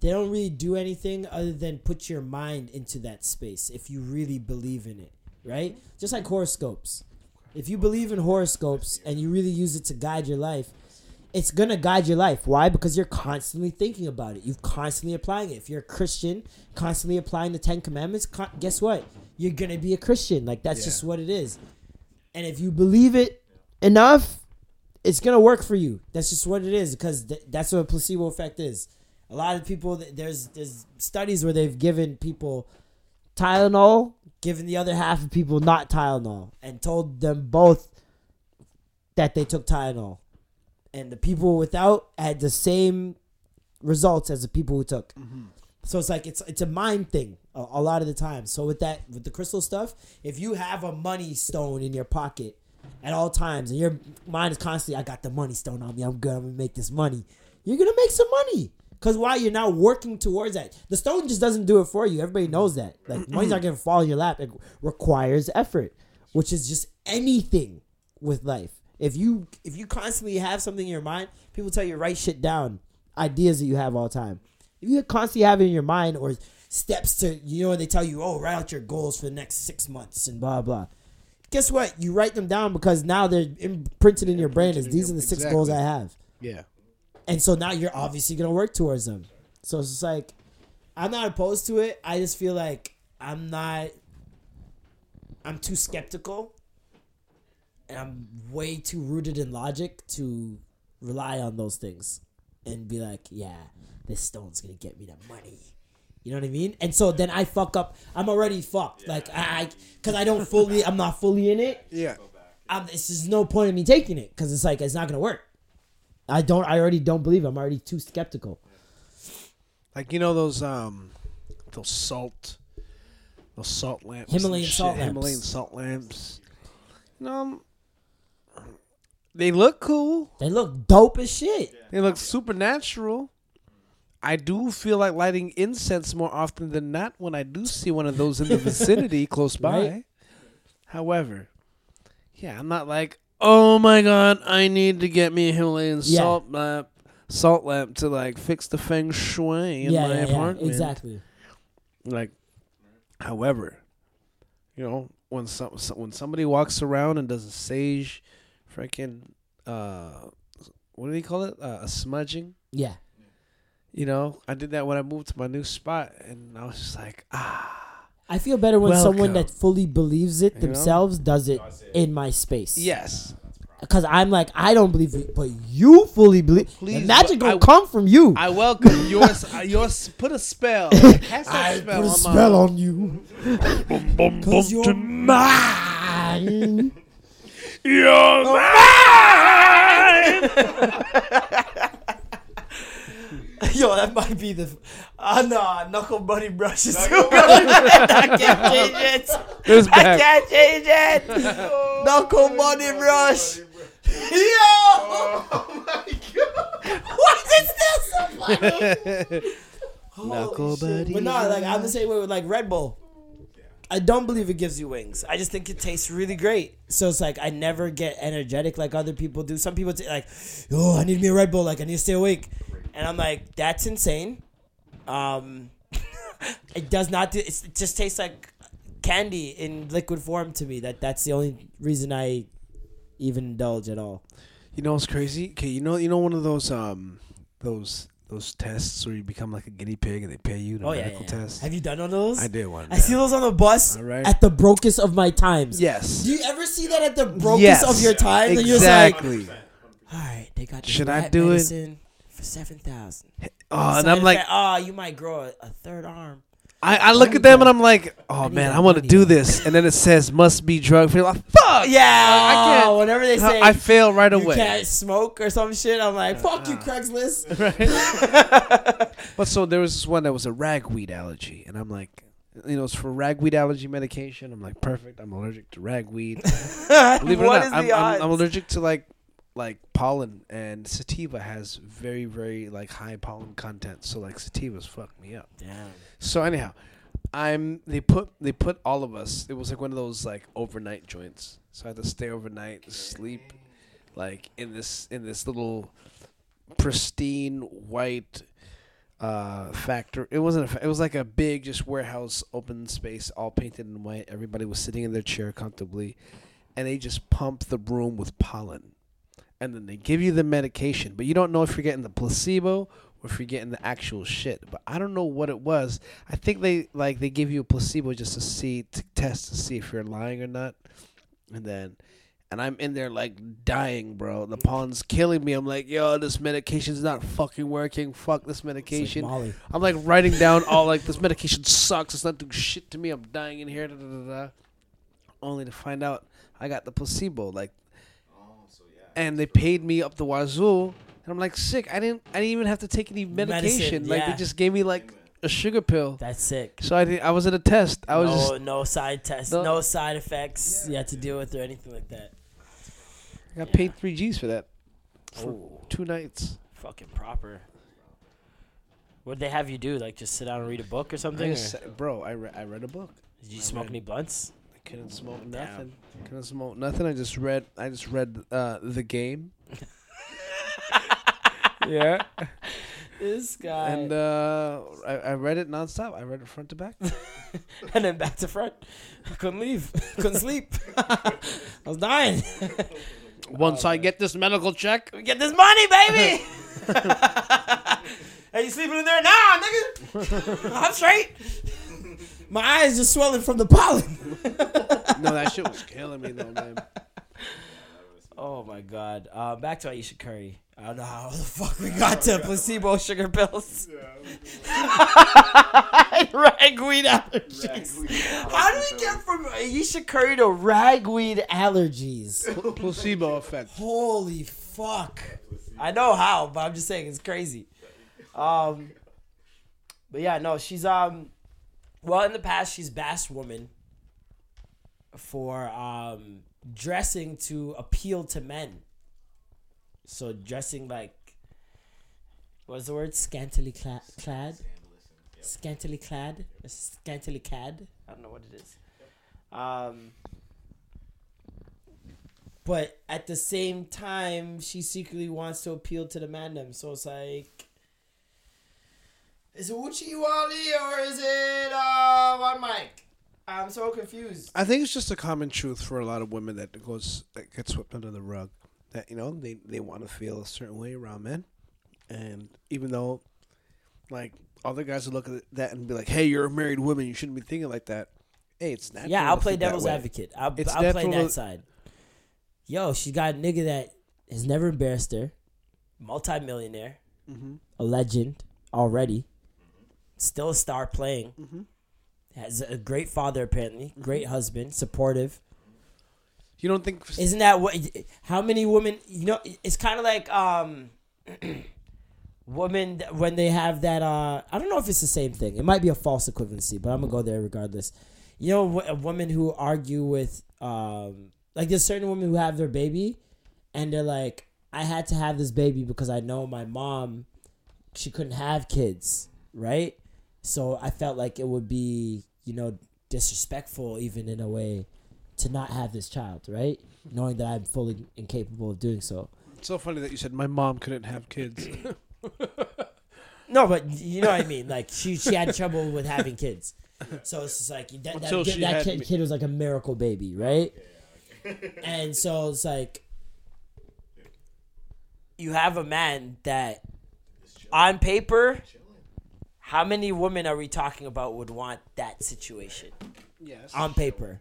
they don't really do anything other than put your mind into that space if you really believe in it, right? Just like horoscopes. If you believe in horoscopes and you really use it to guide your life, it's gonna guide your life. Why? Because you're constantly thinking about it. You're constantly applying it. If you're a Christian, constantly applying the Ten Commandments, con- guess what? You're gonna be a Christian. Like that's just what it is. And if you believe it enough, it's gonna work for you. That's just what it is because th- that's what a placebo effect is. A lot of people, there's there's studies where they've given people Tylenol, given the other half of people not Tylenol, and told them both that they took Tylenol, and the people without had the same results as the people who took. Mm-hmm. So it's like it's it's a mind thing a, a lot of the time. So with that with the crystal stuff, if you have a money stone in your pocket at all times and your mind is constantly I got the money stone on me, I'm good, I'm gonna make this money. You're gonna make some money. Cause why you're now working towards that. The stone just doesn't do it for you. Everybody knows that. Like money's not gonna fall in your lap. It requires effort, which is just anything with life. If you if you constantly have something in your mind, people tell you write shit down, ideas that you have all the time. If you constantly have it in your mind, or steps to you know they tell you oh write out your goals for the next six months and blah blah. Guess what? You write them down because now they're imprinted in your brain as these are the six goals I have, Yeah. And so now you're obviously gonna work towards them. So it's just like I'm not opposed to it. I just feel like I'm not. I'm too skeptical, and I'm way too rooted in logic to rely on those things and be like, yeah, this stone's gonna get me the money. You know what I mean? And so then I fuck up. I'm already fucked. Like I, because I don't fully. I'm not fully in it. Yeah. I'm, it's just no point in me taking it because it's like it's not gonna work. I don't. I already don't believe. it. I'm already too skeptical. Like you know those um those salt those salt lamps. and Himalayan shit, salt lamps. Himalayan salt lamps. You know, um, they look cool. They look dope as shit. They look supernatural. I do feel like lighting incense more often than not when I do see one of those in the [LAUGHS] vicinity close by. Right. However, yeah, I'm not like, oh my god, I need to get me a Himalayan Yeah. salt lamp, salt lamp to like fix the feng shui in yeah, my yeah, yeah, apartment. exactly. Like, however, you know, when some so- when somebody walks around and does a sage, freaking, uh, what do they call it? Uh, a smudging. Yeah, You know, I did that when I moved to my new spot, and I was just like, ah, I feel better when someone that fully believes it You know? themselves does it in my space. yes. because I'm like I don't believe it, but you fully believe. Please, the magic but gonna I- come from you. I welcome [LAUGHS] yours. uh, yours. Put a spell. Cast that I spell put a on my- spell on you. [LAUGHS] Cause you're mine. You're [LAUGHS] [LAUGHS] Yo, that might be the. Ah, no, knuckle bunny brush is too good. [LAUGHS] I can't change it. [LAUGHS] It's I back. can't change it. Knuckle bunny brush. Yo! Oh my god! What is this so funny? Knuckle Holy shit. buddy But no, like I'm the same way with like Red Bull. I don't believe it gives you wings. I just think it tastes really great. So it's like I never get energetic like other people do. Some people t- like, oh, I need me a Red Bull. Like I need to stay awake, and I'm like, that's insane. Um, [LAUGHS] it does not. Do, it just tastes like candy in liquid form to me. That that's the only reason I even indulge at all. You know what's crazy? Okay, you know, you know one of those um, those those tests where you become like a guinea pig and they pay you the Oh yeah, medical yeah, yeah. test. Have you done one of those? I did one. I see those on the bus right. at the brokest of my times. Yes. Do you ever see that at the brokest Yes. of your times? And you're like, Exactly. all right, they got Should I do it? For seven thousand. Oh, and I'm like, oh, you might grow a, a third arm. I, I look at them and I'm like, oh need man, I want to do this, and then it says must be drug free. Like, fuck. Yeah, I can't. oh, Whenever they say I fail right you away. can't smoke or some shit, I'm like, uh, fuck you, uh, Craigslist. [LAUGHS] Right. [LAUGHS] But so there was this one that was a ragweed allergy, and I'm like, you know, it's for ragweed allergy medication. I'm like, perfect. I'm allergic to ragweed. [LAUGHS] Believe it or not, is I'm, the I'm, I'm allergic to like like pollen, and sativa has very very like high pollen content. So like sativas fuck me up. Damn. So anyhow, I'm they put they put all of us. It was like one of those like overnight joints. So I had to stay overnight, sleep, like in this in this little pristine white uh factor. It wasn't. A, fa- it was like a big just warehouse open space, all painted in white. Everybody was sitting in their chair comfortably, and they just pumped the room with pollen. And then they give you the medication, but you don't know if you're getting the placebo or if you're getting the actual shit. But I don't know what it was. I think they like they give you a placebo just to see to test to see if you're lying or not. And then and I'm in there like dying, bro. The pollen's killing me. I'm like, yo, this medication's not fucking working. Fuck this medication. Molly. I'm like writing down all like this medication sucks. It's not doing shit to me. I'm dying in here. Da, da, da, da. Only to find out I got the placebo. Like, and they paid me up the wazoo. And I'm like sick. I didn't. I didn't even have to take any medication. Medicine, like yeah. they just gave me like a sugar pill. That's sick. So I did, I was at a test. I was no, just no side tests, No. no, side effects you had to deal with or anything like that. I got paid three G's for that for two nights. Fucking proper. What'd they have you do? Like just sit down and read a book or I something? just or bro, I, re- I read a book. did you smoke any blunts? I couldn't smoke nothing. Couldn't smoke nothing. I just read. I just read uh, the game. [LAUGHS] yeah. This guy. And uh, I, I read it nonstop. I read it front to back. [LAUGHS] and then back to front. Couldn't leave. Couldn't sleep. [LAUGHS] I was dying. Once I get this medical check, We get this money, baby. hey, you sleeping in there? Nah, nigga. I'm straight. My eyes just swelling from the pollen. [LAUGHS] no, that shit was killing me though, man. [LAUGHS] Oh my god. Uh, back to Ayesha Curry. I don't know how the fuck we got to placebo sugar pills. [LAUGHS] ragweed allergies. How do we get from Ayesha Curry to ragweed allergies? Placebo effect. Holy fuck. I know how, but I'm just saying it's crazy. Um But yeah, no, she's um well in the past she's bashed woman for um dressing to appeal to men. So dressing like what's the word? Scantily cla- clad? Scantily clad? Scantily clad? I don't know what it is. Um but at the same time, she secretly wants to appeal to the mandem. So it's like, is it Oochie Wally or is it uh one Mic? I'm so confused. I think it's just a common truth for a lot of women that goes that gets swept under the rug. That you know they they want to feel a certain way around men, and even though, like other guys would look at that and be like, "Hey, you're a married woman. You shouldn't be thinking like that." Hey, it's natural. Yeah, I'll to play think devil's advocate. I'll, It's I'll play that to- side. Yo, she got a nigga that has never embarrassed her, multi-millionaire, Mm-hmm. a legend already, still a star playing, Mm-hmm. has a great father apparently, great husband, supportive. You don't think? Isn't that what? How many women? You know, it's kind of like um, [CLEARS THROAT] women when they have that. Uh, I don't know if it's the same thing. It might be a false equivalency, but I'm gonna go there regardless. You know, a women who argue with um, like there's certain women who have their baby, and they're like, I had to have this baby because I know my mom, she couldn't have kids, right? So I felt like it would be, you know, disrespectful even in a way to not have this child, right? Knowing that I'm fully incapable of doing so. It's so funny that you said my mom couldn't have kids. [COUGHS] No, but you know what I mean. Like she she had trouble with having kids, so it's just like that, that, she that kid, kid was like a miracle baby, right? and so it's like you have a man that on paper, how many women are we talking about would want that situation? yes. on paper.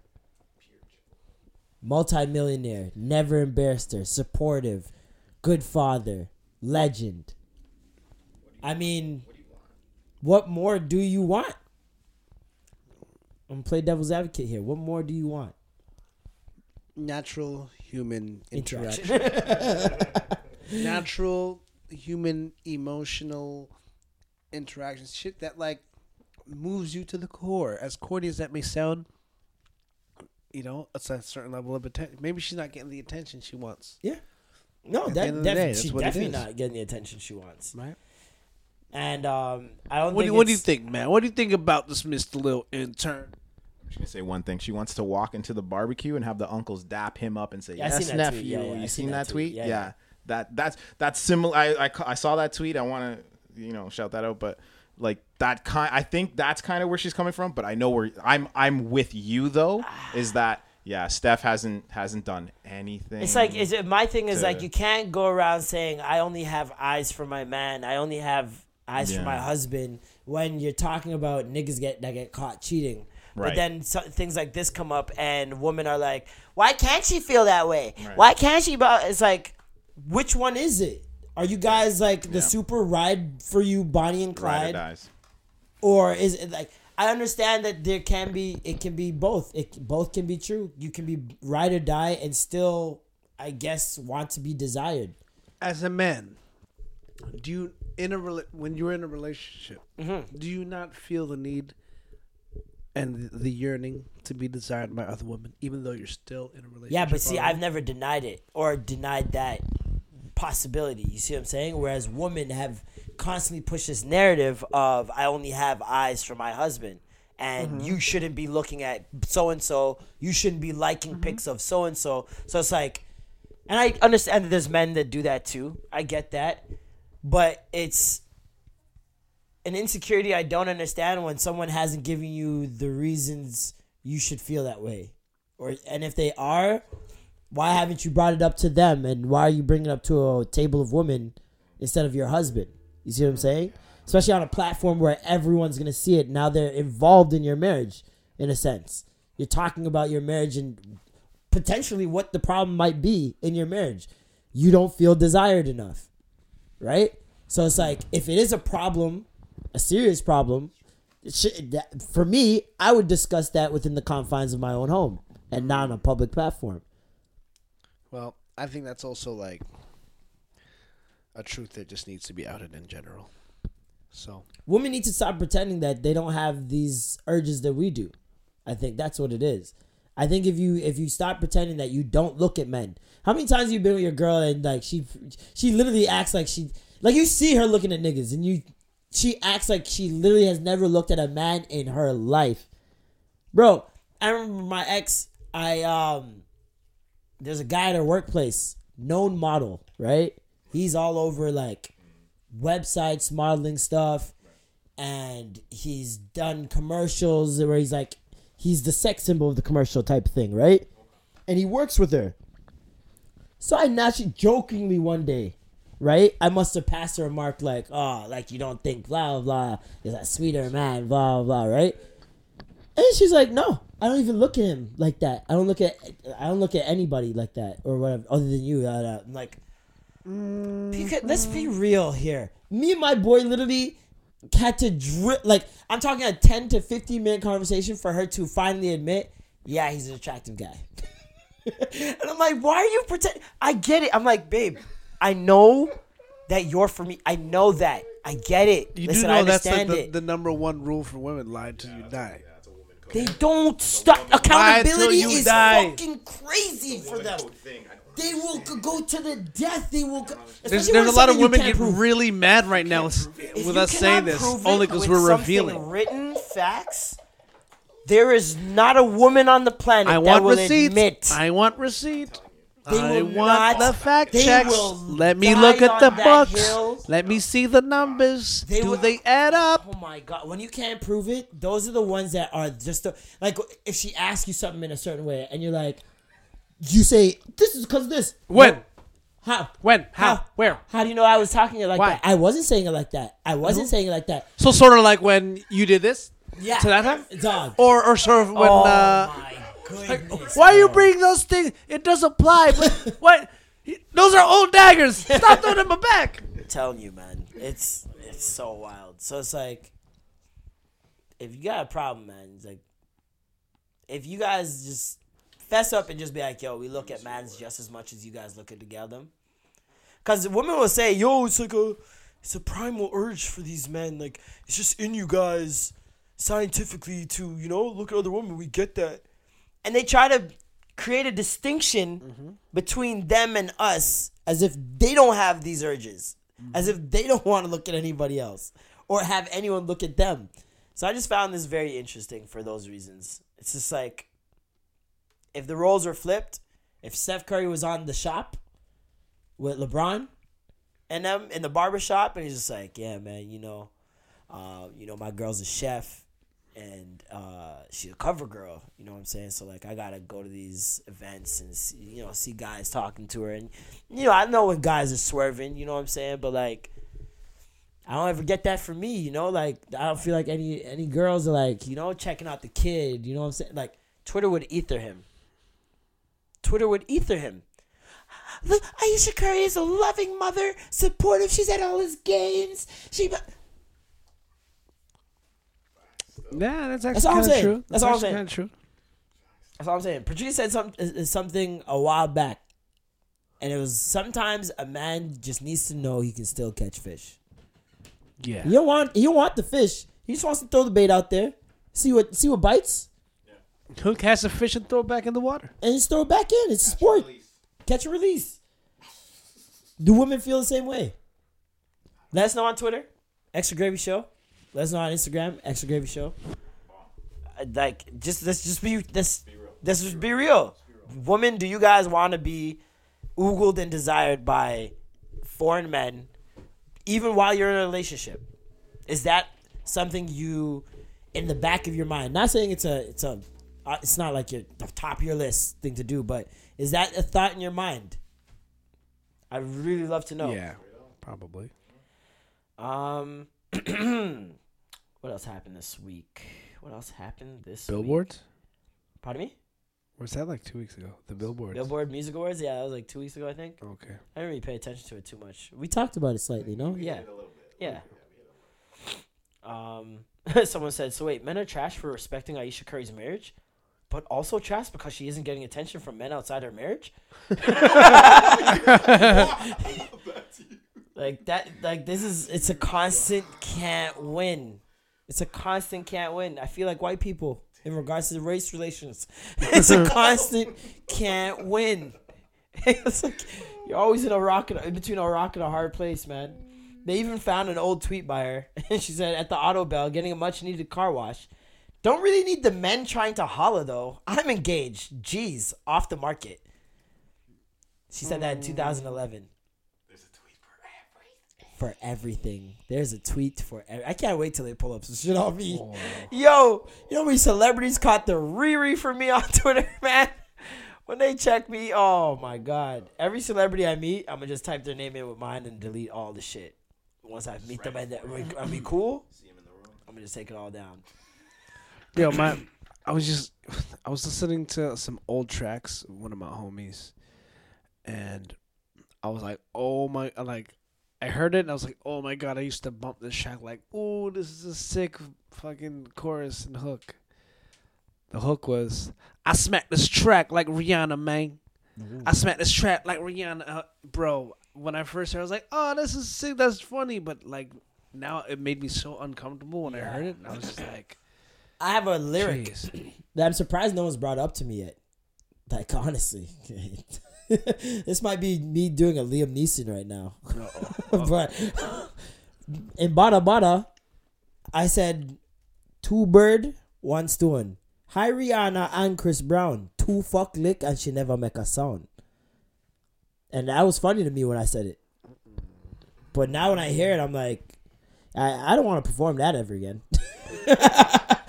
Multi-millionaire, never embarrassed her, supportive, good father, legend. I mean, what more do you want? I'm gonna play devil's advocate here. What more do you want? Natural human Interaction. interaction. [LAUGHS] Natural human emotional interaction. Shit that like moves you to the core. As corny as that may sound, you know, it's a certain level of attention. Maybe she's not getting the attention she wants. Yeah. No, At the that end of the day, definitely, that's she's what it definitely is. not getting the attention she wants. Right. And um, I don't What do think you, what do you it's- think, man? What do you think about this Mr. Little intern? I'm just gonna say one thing. She wants to walk into the barbecue and have the uncles dap him up and say, Yeah, I "Yes, seen that nephew." Yeah, yeah, I you seen seen that that tweet. tweet? Yeah, Yeah, yeah. that that's that's similar. I, I ca- I saw that tweet. I want to you know shout that out, but like that kind. I think that's kind of where she's coming from. But I know where I'm. I'm with you though. Is [SIGHS] that yeah? Steph hasn't hasn't done anything. It's like is it my thing is to- like you can't go around saying I only have eyes for my man. I only have eyes for my husband when you're talking about niggas get that get caught cheating. But then so, things like this come up and women are like, "Why can't she feel that way? Why can't she?" But it's like, which one is it? Are you guys like the super ride for you, Bonnie and ride or Clyde, dies. or is it like? I understand that there can be it can be both. It both can be true. You can be ride or die and still, I guess, want to be desired. As a man, do you in a rela- when you're in a relationship, Mm-hmm. do you not feel the need and the, the yearning to be desired by other women, even though you're still in a relationship? Yeah, but see, already? I've never denied it or denied that possibility. You see what I'm saying? Whereas women have constantly pushed this narrative of I only have eyes for my husband. And mm-hmm. you shouldn't be looking at so and so. You shouldn't be liking mm-hmm. pics of so and so. So it's like, and I understand that there's men that do that too. I get that, but it's an insecurity I don't understand when someone hasn't given you the reasons you should feel that way, or and if they are, why haven't you brought it up to them, and why are you bringing it up to a table of women instead of your husband? You see what I'm mm. saying? Especially on a platform where everyone's gonna see it. Now they're involved in your marriage, in a sense. You're talking about your marriage and potentially what the problem might be in your marriage. You don't feel desired enough, right? So it's like if it is a problem, a serious problem, it should, that, for me, I would discuss that within the confines of my own home and not on a public platform. Well, I think that's also like a truth that just needs to be outed in general. So Women need to stop pretending that they don't have these urges that we do. I think that's what it is. I think if you if you stop pretending that you don't look at men, how many times you been with your girl and like she she literally acts like she like you see her looking at niggas and you she acts like she literally has never looked at a man in her life, bro. I remember my ex. I um, there's a guy at her workplace, known model, right? He's all over like websites, modeling stuff, and he's done commercials where he's like, he's the sex symbol of the commercial type thing, right? And he works with her. So I naturally, jokingly one day, right? I must have passed a remark like, oh, like you don't think blah, blah. Is that sweeter man, blah, blah, right? And she's like, no, I don't even look at him like that. I don't look at, I don't look at anybody like that or whatever, other than you. Uh, I'm like, mm, because, let's be hmm. real here. Me and my boy literally had to drip. Like, I'm talking a 10 to 15 minute conversation for her to finally admit, yeah, he's an attractive guy. [LAUGHS] and I'm like, why are you pretending? I get it. I'm like, babe, I know that you're for me. I know that. I get it. you Listen, do I know that's like the, it. the number one rule for women: lie until you die. They don't stop. Accountability you is die. fucking crazy for them. They will go- go to the death. They will. Go, There's, especially when there's a lot of women can't get prove. really mad right now with, If with us saying this only because we're revealing. written facts. There is not a woman on the planet I that want will receipt. admit I want receipt. They I want the fact checks. Let me look at the books. hill. Let me see the numbers. They Do will- they add up? Oh my god! When you can't prove it, those are the ones that are just the, like if she asks you something in a certain way and you're like, you say this is because this. When? No. How? When? How? Where? How do you know I was talking it like Why? that? I wasn't saying it like that. I wasn't saying it like that. So sort of like when you did this Yeah. to that time, Dog. or or sort of when. oh uh, my why are you bringing those things? It doesn't apply, but [LAUGHS] what? Those are old daggers. Stop throwing them in my back. I'm telling you, man, it's it's so wild. So it's like, if you got a problem, man, it's like, if you guys just fess up and just be like, yo, we look at mans just as much as you guys look at the gal them. Because women will say, yo, it's like a, it's a primal urge for these men. Like it's just in you guys, scientifically to you know look at other women. We get that, and they try to create a distinction between them and us as if they don't have these urges, as if they don't want to look at anybody else or have anyone look at them. So I just found this very interesting for those reasons. It's just like if the roles were flipped, if Steph Curry was on the shop with LeBron and them in the barber shop, and he's just like, yeah, man, you know, uh, you know, my girl's a chef and uh, she's a cover girl. You know what I'm saying? So like, I gotta go to these events and see, you know see guys talking to her, and you know, I know when guys are swerving. You know what I'm saying? But like, I don't ever get that from me. You know, like I don't feel like any any girls are like you know checking out the kid. You know what I'm saying? Like Twitter would ether him. Twitter would ether him. Ayesha Curry is a loving mother, supportive. She's at all his games. She. Yeah, that's That's actually all I'm saying. true. That's all I'm saying. kind of true. That's all I'm saying. Patrice said some, is- is something a while back, and it was sometimes a man just needs to know he can still catch fish. Yeah. You don't want you don't want the fish. He just wants to throw the bait out there, see what see what bites, Who casts a fish and throw it back in the water? and just throw it back in. It's a sport. Catch and release. Do women feel the same way? Let us know on Twitter, Extra Gravy Show. Let us know on Instagram, Extra Gravy Show. Uh, Like, just let's just be let's let's just be real. Women, do you guys want to be oogled and desired by foreign men, even while you're in a relationship? Is that something you in the back of your mind? Not saying it's a it's a uh, it's not like your the top of your list thing to do, but is that a thought in your mind? I really love to know. Yeah, probably. Um, [CLEARS THROAT] what else happened this week? What else happened this week? Billboards. Pardon me. Was that like two weeks ago? The billboards. Billboard Music Awards. Yeah, that was like two weeks ago, I think. Okay. I didn't really pay attention to it too much. We talked about it slightly, no? Yeah. Yeah. Um, [LAUGHS] someone said, "So wait, men are trash for respecting Ayesha Curry's marriage, but also trash because she isn't getting attention from men outside her marriage." [LAUGHS] [LAUGHS] like that. Like this is. It's a constant can't win. It's a constant can't win. I feel like white people in regards to race relations. [LAUGHS] [LAUGHS] It's a constant can't win. [LAUGHS] it's like you're always in a rock and, in between a rock and a hard place, man. They even found an old tweet by her, and she said, "At the Autobell, getting a much needed car wash. Don't really need the men trying to holla though. I'm engaged. Jeez, off the market." She said that in mm. 2011. For everything, there's a tweet for. Ev- I can't wait till they pull up some shit on me. Oh. [LAUGHS] Yo, you know how many celebrities caught the Riri for me on [LAUGHS] Twitter, man? When they check me, oh my god! Every celebrity I meet, I'm gonna just type their name in with mine and delete all the shit. Once I meet them, and I'll be cool. I'm gonna just take it all down. Yo, my, I was just, I was listening to some old tracks, one of my homies, and I was like, oh my, like, I heard it and I was like, oh my god, I used to bump this track like, oh, this is a sick fucking chorus and hook. The hook was, I smacked this track like Rihanna, man. I smacked this track like Rihanna, uh, bro. When I first heard, it, I was like, oh, this is sick, that's funny, but like now it made me so uncomfortable when I heard it. I was just like, I have a lyric jeez. that I'm surprised no one's brought up to me yet. Like honestly, [LAUGHS] [LAUGHS] this might be me doing a Liam Neeson right now. [LAUGHS] but in Bada Bada, I said two bird, one stone. Hi Rihanna and Chris Brown, two fuck lick and she never make a sound. And that was funny to me when I said it. But now when I hear it, I'm like, I, I don't want to perform that ever again. [LAUGHS]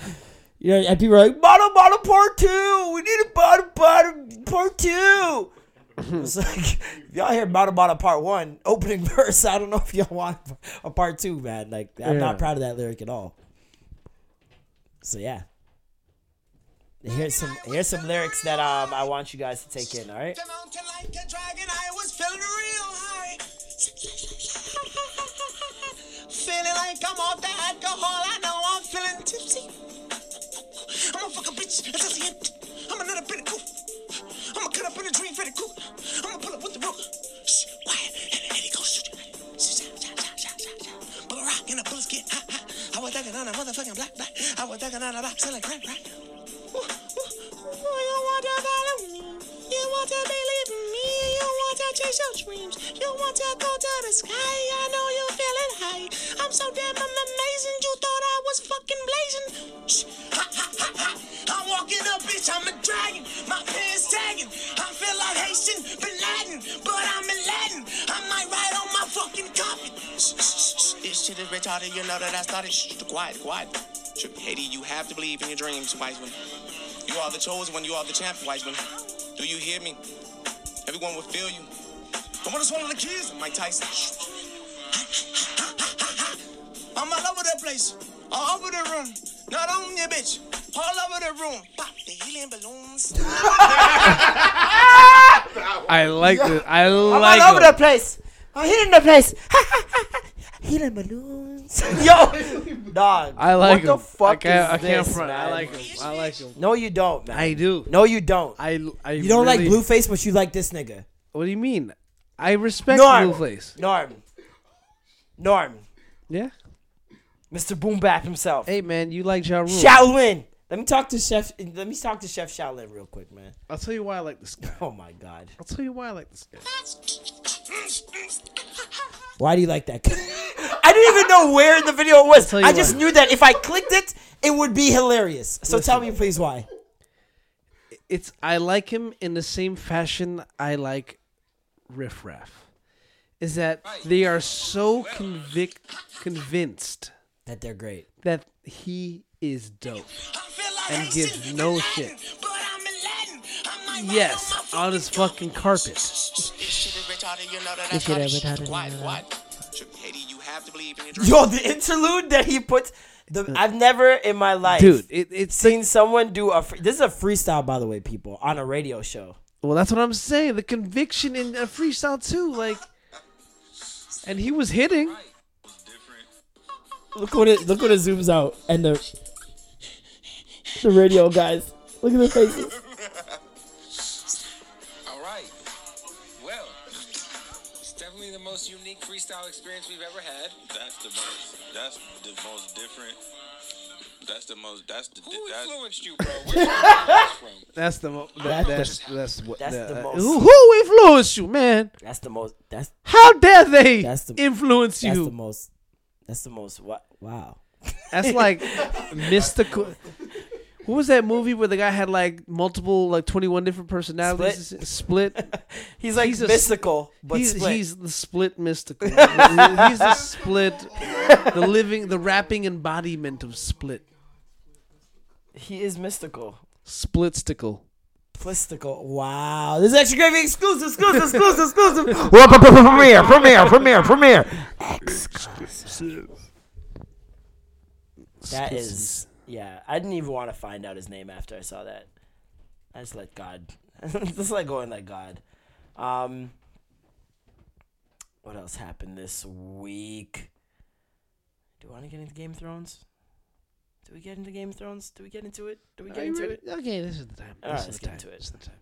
You know, and people are like, bottom, bottom, part two. We need a bottom, bottom, part two. [LAUGHS] it's like, if y'all hear bottom, bottom, part one, opening [LAUGHS] verse, I don't know if y'all want a part two, man. Like, I'm Yeah. not proud of that lyric at all. So, yeah. Here's some here's some lyrics that um I want you guys to take in, all right? The mountain like a dragon, I was feeling real high. feeling like I'm off the alcohol, I know I'm feeling tipsy. I'm a fucking bitch, it's just empty. I'm another bit of cool. I'ma cut up in a dream, pretty cool. I'ma pull up with the rope. Shh, quiet, and it goes shoot shh, shh, shh, shh, shh. But a rock and the bullets get hot, hot. I was thugging on a motherfucking black, black. I was thugging on a box selling crack, crack. Ooh, ooh, ooh, You want to follow me? You want to believe me? You want to chase your dreams? You want to go to the sky? I know you're feeling high. I'm so damn amazing. You thought I was fucking blazing. Shh, ha, ha, ha, ha. I'm walking up, bitch. I'm a dragon. My pants tagging. I feel like Haitian Bin Laden, but I'm in Latin. I might ride on my fucking carpet. This shit is retarded. You know that I started. Shh, quiet, quiet. Haiti, you have to believe in your dreams, Wiseman. You are the chosen one. You are the champ, Wiseman. Do you hear me? Everyone will feel you. I want to swallow the keys, Mike Tyson. I'm all over the place, all over the room. Not on your bitch, all over the room. Pop the helium balloons. [LAUGHS] I like it. I I'm like all over it. the place. I'm hitting the place. [LAUGHS] Healing balloons. [LAUGHS] Yo, dog. I like what the fuck I can't, is I can't this, front. I like him. I like him. No, you don't, man. I do. No, you don't. I, I You don't really- like Blueface, but you like this nigga. What do you mean? I respect Norm. Blueface. Norm. Norm. Yeah. Mr. Boom Bap himself. Hey man, you like Ja Rule. Shaolin. Let me talk to Chef. Let me talk to Chef Shaolin real quick, man. I'll tell you why I like this guy. Oh my God. I'll tell you why I like this guy. [LAUGHS] Why do you like that? [LAUGHS] I didn't even know where in the video it was. tell you I just why. knew that if I clicked it, it would be hilarious. So tell me, please, why? It's I like him in the same fashion I like Riff Raff. Is that they are so convic- convinced That they're great. that he is dope. I feel like And gives no shit. Latin, but I'm in Latin. I might Yes, on his fucking carpet. This shit is retarded, you know that This that's shit retarded. is retarded, What? you know What? Haiti, you have to believe in your Yo, the interlude that he puts. The, mm. I've never in my life, Dude, it, it's seen someone do a. Free, this is a freestyle, by the way, people, on a radio show. well, that's what I'm saying. The conviction in a freestyle too, like, and he was hitting. Look what it look when it zooms out and the the radio guys. Look at their faces. Unique freestyle experience we've ever had. That's the most. That's the most different. That's the most. That's the. Who That's, influenced you, bro? Where'd you get this [LAUGHS] from? That's the most. That- that, that's that's what that's the uh, most- Who, who influenced you, man? That's the most. That's How dare they That's the- influence that's you? the most. That's the most. What? Wow. That's like [LAUGHS] mystical. What was that movie where the guy had like multiple, like twenty one different personalities? Split. [LAUGHS] He's like He's a- mystical, but he's, split. he's the split mystical. [LAUGHS] he's the split, the living, the rapping embodiment of split. he is mystical. Splitstical. Plistical. Wow. This is extra gravy exclusive, exclusive, exclusive, exclusive. premiere, premiere, premiere, premiere. That is, yeah. I didn't even want to find out his name after I saw that. I just let God, [LAUGHS] just let go and let God. Um, what else happened this week? Do you want to get into Game of Thrones? Do we get into Game of Thrones? Do we get into it? Do we get into it? Okay, this is the time. All This right, is let's the get time. into it. This is the time.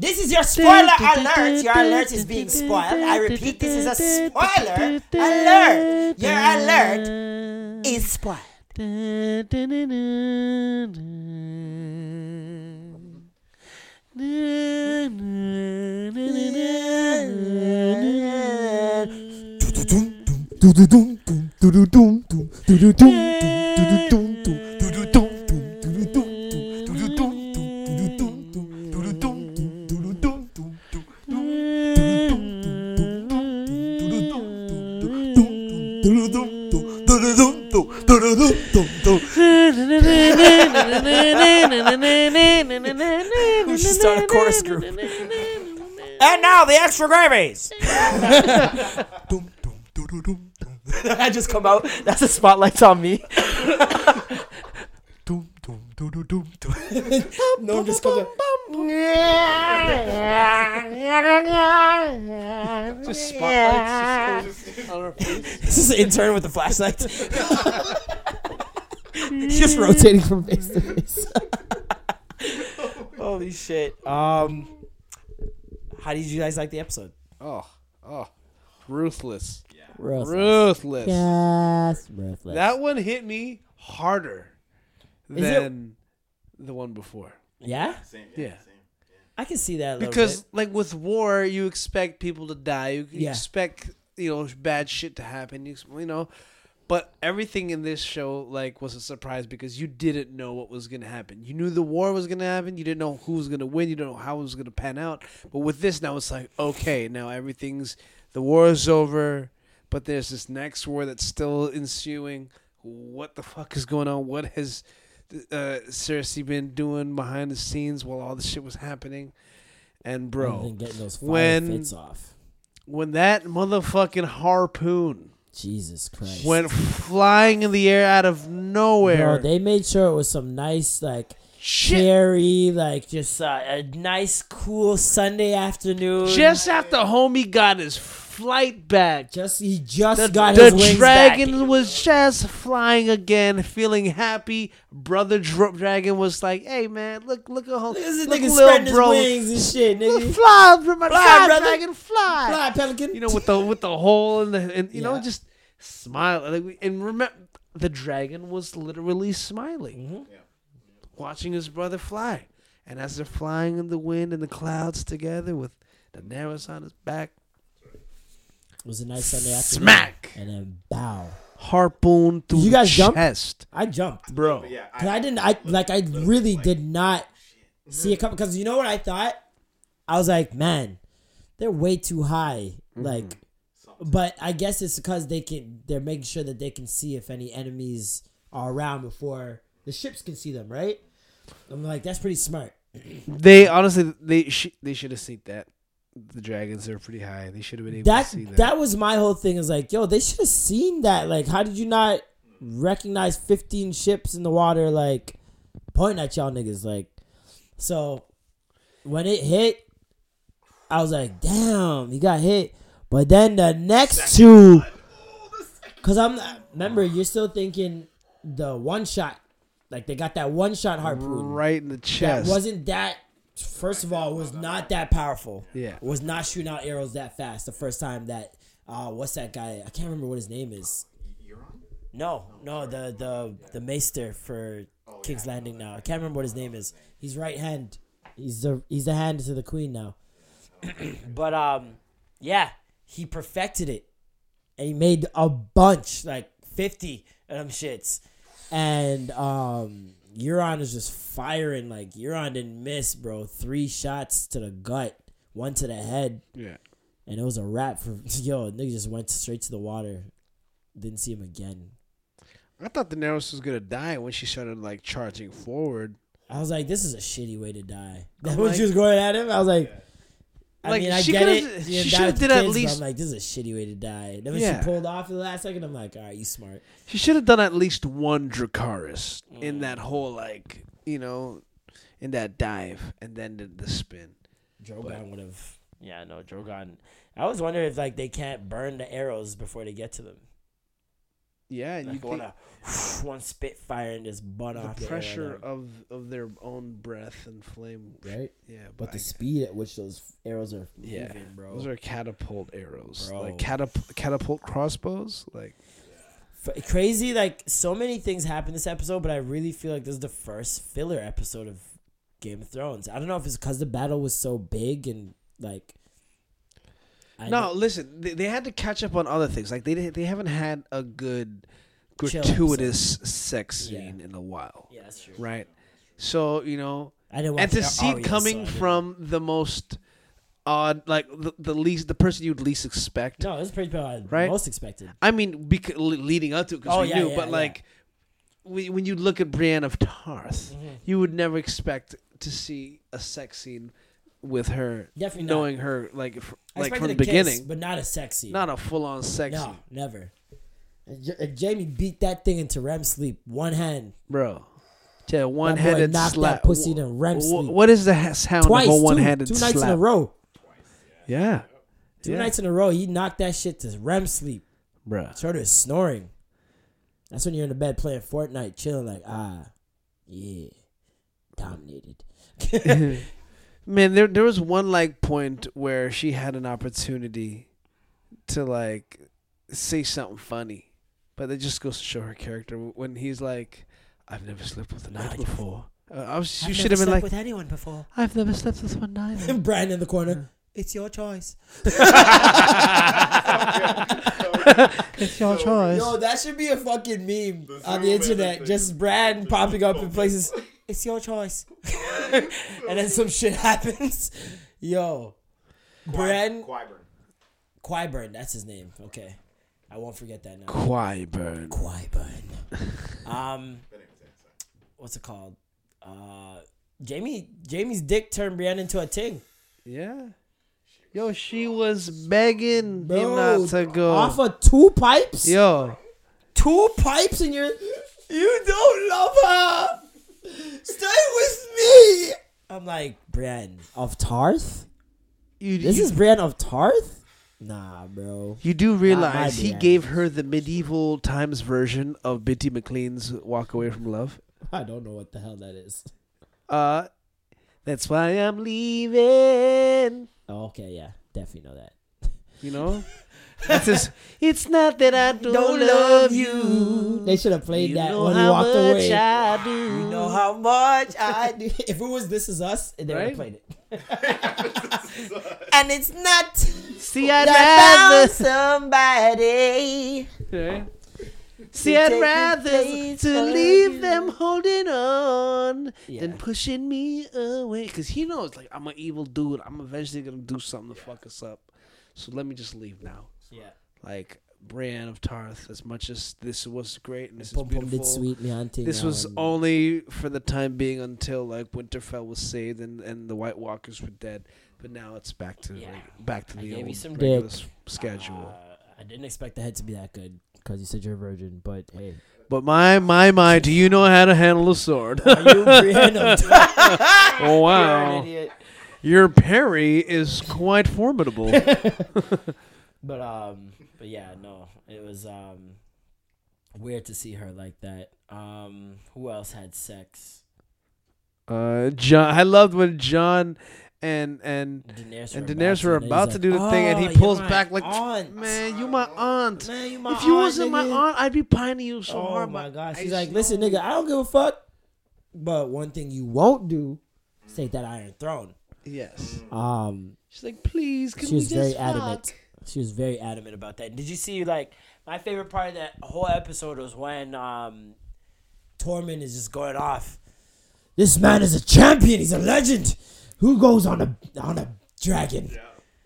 This is your spoiler alert. Your alert is being spoiled. I repeat, this is a spoiler alert. Your alert is spoiled. Da, da, da, We should start a chorus group. And now the extra gravies. [LAUGHS] I just come out. That's the spotlight's on me. no one just comes out. Just spotlights on our face. This is an intern with the flashlight. [LAUGHS] just rotating from face to face. [LAUGHS] Holy shit. Um, how did you guys like the episode? Oh, oh, ruthless, Ruthless. ruthless. Yes, ruthless. That one hit me harder Is it- than the one before. yeah, Yeah. Yeah. same. I can see that a little Because bit. like with war, you expect people to die. You Yeah. expect you know bad shit to happen. You, you know, but everything in this show like was a surprise because you didn't know what was gonna happen. You knew the war was gonna happen. You didn't know who was gonna win. You didn't know how it was gonna pan out. But with this now, it's like okay, now everything's the war is over. But there's this next war that's still ensuing. What the fuck is going on? What has uh, Cersei been doing behind the scenes while all this shit was happening? And bro, Other getting those fire when- fits off. when that motherfucking harpoon Jesus Christ. went flying in the air out of nowhere, Bro, they made sure it was some nice, like, shit, cherry, like, just uh, a nice, cool Sunday afternoon. just after homie got his flight back. just he just The, got the his wings dragon back. was just flying again, feeling happy. Brother Dro- Dragon was like, "Hey man, look, look at home, Look at this look nigga little spreading his bro, wings and shit, Look, nigga. fly, bro, my Fly, fly, brother. dragon, fly, Fly, pelican. you know, with the with the hole in the and you know, just smile. Like, and remember, the dragon was literally smiling, Mm-hmm. watching his brother fly. And as they're flying in the wind and the clouds together with the Daenerys on his back, It was a nice Sunday afternoon. smack, And then bow. harpoon through you guys the jump? chest, I jumped. bro. Cause I didn't. I like. I really did not see it coming. Because you know what I thought? I was like, man, they're way too high. Mm-hmm. Like, but I guess it's because they can. They're making sure that they can see if any enemies are around before the ships can see them. Right? I'm like, that's pretty smart. They honestly they sh- they should have seen that. The dragons are pretty high. They should have been able That to see that. that was my whole thing. Is like, yo, they should have seen that. Like, how did you not recognize 15 ships in the water? Like, pointing at y'all niggas. Like, so when it hit, I was like, damn, he got hit. But then the next two, oh, cause I'm remember you're still thinking the one shot, like they got that one shot harpoon right in the chest. that wasn't that. First of all, was not that powerful. Yeah. was not shooting out arrows that fast. The first time that, uh, what's that guy? I can't remember what his name is. No, no, the the the maester for King's Landing now. I can't remember what his name is. He's right hand. He's the he's the hand to the queen now. [CLEARS THROAT] but um, yeah, he perfected it, and he made a bunch, like fifty of them shits, and um, Euron is just firing like Euron didn't miss, bro. Three shots to the gut, one to the head, yeah. and it was a wrap for [LAUGHS] yo. Nigga just went straight to the water. Didn't see him again. I thought Daenerys was gonna die when she started like charging forward. I was like, this is a shitty way to die. That [LAUGHS] I'm when like- she was going at him, I was like, I Like, mean, I she get could've- it. she You know, should've did the at least- I'm like, this is a shitty way to die. Then when Yeah. she pulled off at the last second, I'm like, all right, you smart. She should have done at least one Dracarys Mm. in that whole like you know, in that dive, and then did the spin. Drogon would have. Yeah, no, Drogon. I was wondering if like they can't burn the arrows before they get to them. Yeah, and Like you one, think [SIGHS] one spitfire and just butt the off the pressure down. of of their own breath and flame. right? Yeah, But the I- speed at which those arrows are yeah, moving, bro. those are catapult arrows, Bro. like catap- catapult crossbows. Like F- crazy. Like so many things happen this episode, but I really feel like this is the first filler episode of Game of Thrones. I don't know if it's because the battle was so big and like. I no, know- listen, they, they had to catch up on other things. Like they they haven't had a good Chill gratuitous sex Yeah. scene in a while, yeah, that's true. right? So you know, I didn't. and to see it coming so from the most odd, like the, the least, the person you'd least expect. No, is pretty much Right? most expected. I mean, bec- leading up to it because Oh, we yeah, knew, yeah, but yeah. like when, when you look at Brienne of Tarth, Mm-hmm. you would never expect to see a sex scene with her, Definitely not. knowing her like f- I like from expected the a kiss, beginning, but not a sexy. not a full on sex no, scene, never. And J- and Jaime beat that thing into REM sleep. One hand, bro. Yeah, one handed knocked that pussy into REM Wh- sleep. What is the ha- sound twice, of a two, one handed two slap? nights in a row. Yeah, Two Yeah. nights in a row, he knocked that shit to REM sleep. bro. Started snoring. That's when you're in the bed playing Fortnite, chilling like, ah, yeah, dominated. [LAUGHS] [LAUGHS] Man, there there was one like point where she had an opportunity to like say something funny, but it just goes to show her character when he's like, "I've never slept with a knight before." Uh, I was, you should have been like, with anyone before. "I've never slept with one neither." [LAUGHS] Brandon in the corner. [LAUGHS] [LAUGHS] It's your choice. it's your choice. Yo, that should be a fucking meme on the internet. Just Brad popping up in places. It's your choice. [LAUGHS] and then some shit happens. Yo. Brad Qyburn. Qyburn, that's his name. Okay. I won't forget that now. Qyburn. Qyburn. [LAUGHS] Um what's it called? Uh Jaime Jaime's dick turned Brienne into a ting. Yeah. Yo, she was begging him not to go. Off of two pipes? Yo, two pipes and you're you don't love her. Stay with me. I'm like Brienne of Tarth. you This you, is Brienne of Tarth. Nah, bro. you do realize he gave her the medieval times version of Bitty McLean's "Walk Away from Love." [LAUGHS] I don't know what the hell that is. Uh, that's why I'm leaving. Oh, okay, yeah, definitely know that. You know, [LAUGHS] that's his. It's not that I don't, love you. They should have played You that know when he how walked much away. I do. You know how much I [LAUGHS] do. If it was "This Is Us," they would have played it. [LAUGHS] and it's not See, I'd found rather. somebody. Right? See, To I'd rather to leave you. them holding on Yeah. than pushing me away. Because he knows, like, I'm an evil dude. I'm eventually going to do something to fuck us up. So let me just leave now. Yeah. like Brienne of Tarth as much as this was great and this is Pom Pom beautiful. did sweet. This was um, only for the time being until like Winterfell was saved and, and the White Walkers were dead. But now it's back to Yeah. like, back to I the old some regular dick. schedule. Uh, I didn't expect the head to be that good because you said you're a virgin, but hey. But my my my, do you know how to handle a sword? Are you [LAUGHS] Brienne of [LAUGHS] oh You're wow, an idiot. your parry is quite formidable. [LAUGHS] But um, but yeah, no, it was um, weird to see her like that. Um, who else had sex? Uh, Jon, I loved when Jon and and Daenerys and Daenerys were about to do the thing, and "Oh, he pulls back like, aunt. "Man, you my aunt. Man, you my if you aunt, wasn't my aunt, I'd be pining you so oh hard." Oh my god, she's like, listen, nigga, I don't give a fuck. But one thing you won't do is take that Iron Throne. Yes. Um, She's like, "Please, can she we was just very fuck?" adamant. She was very adamant about that. Did you see like my favorite part of that whole episode was when um Tormund is just going off. This man is a champion. He's a legend. Who goes on a on a dragon?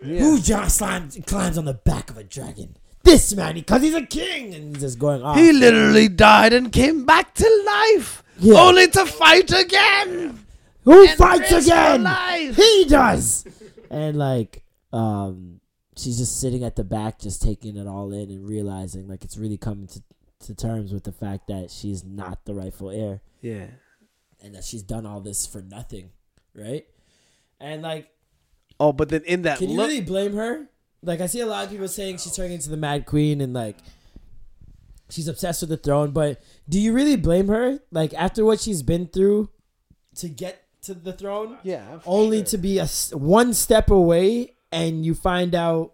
Who just climbs, climbs on the back of a dragon? This man, because he's a king, and he's just going off. He literally died and came back to life, Yeah. only to fight again. Who and fights again? He does. and like, um, she's just sitting at the back, just taking it all in and realizing like it's really coming to, to terms with the fact that she's not the rightful heir Yeah. and that she's done all this for nothing, right? And like, Oh, but then in that can you look, really blame her? Like, I see a lot of people saying she's turning into the Mad Queen and like she's obsessed with the throne, but do you really blame her? Like, after what she's been through to get to the throne? yeah, only to be a one step away and you find out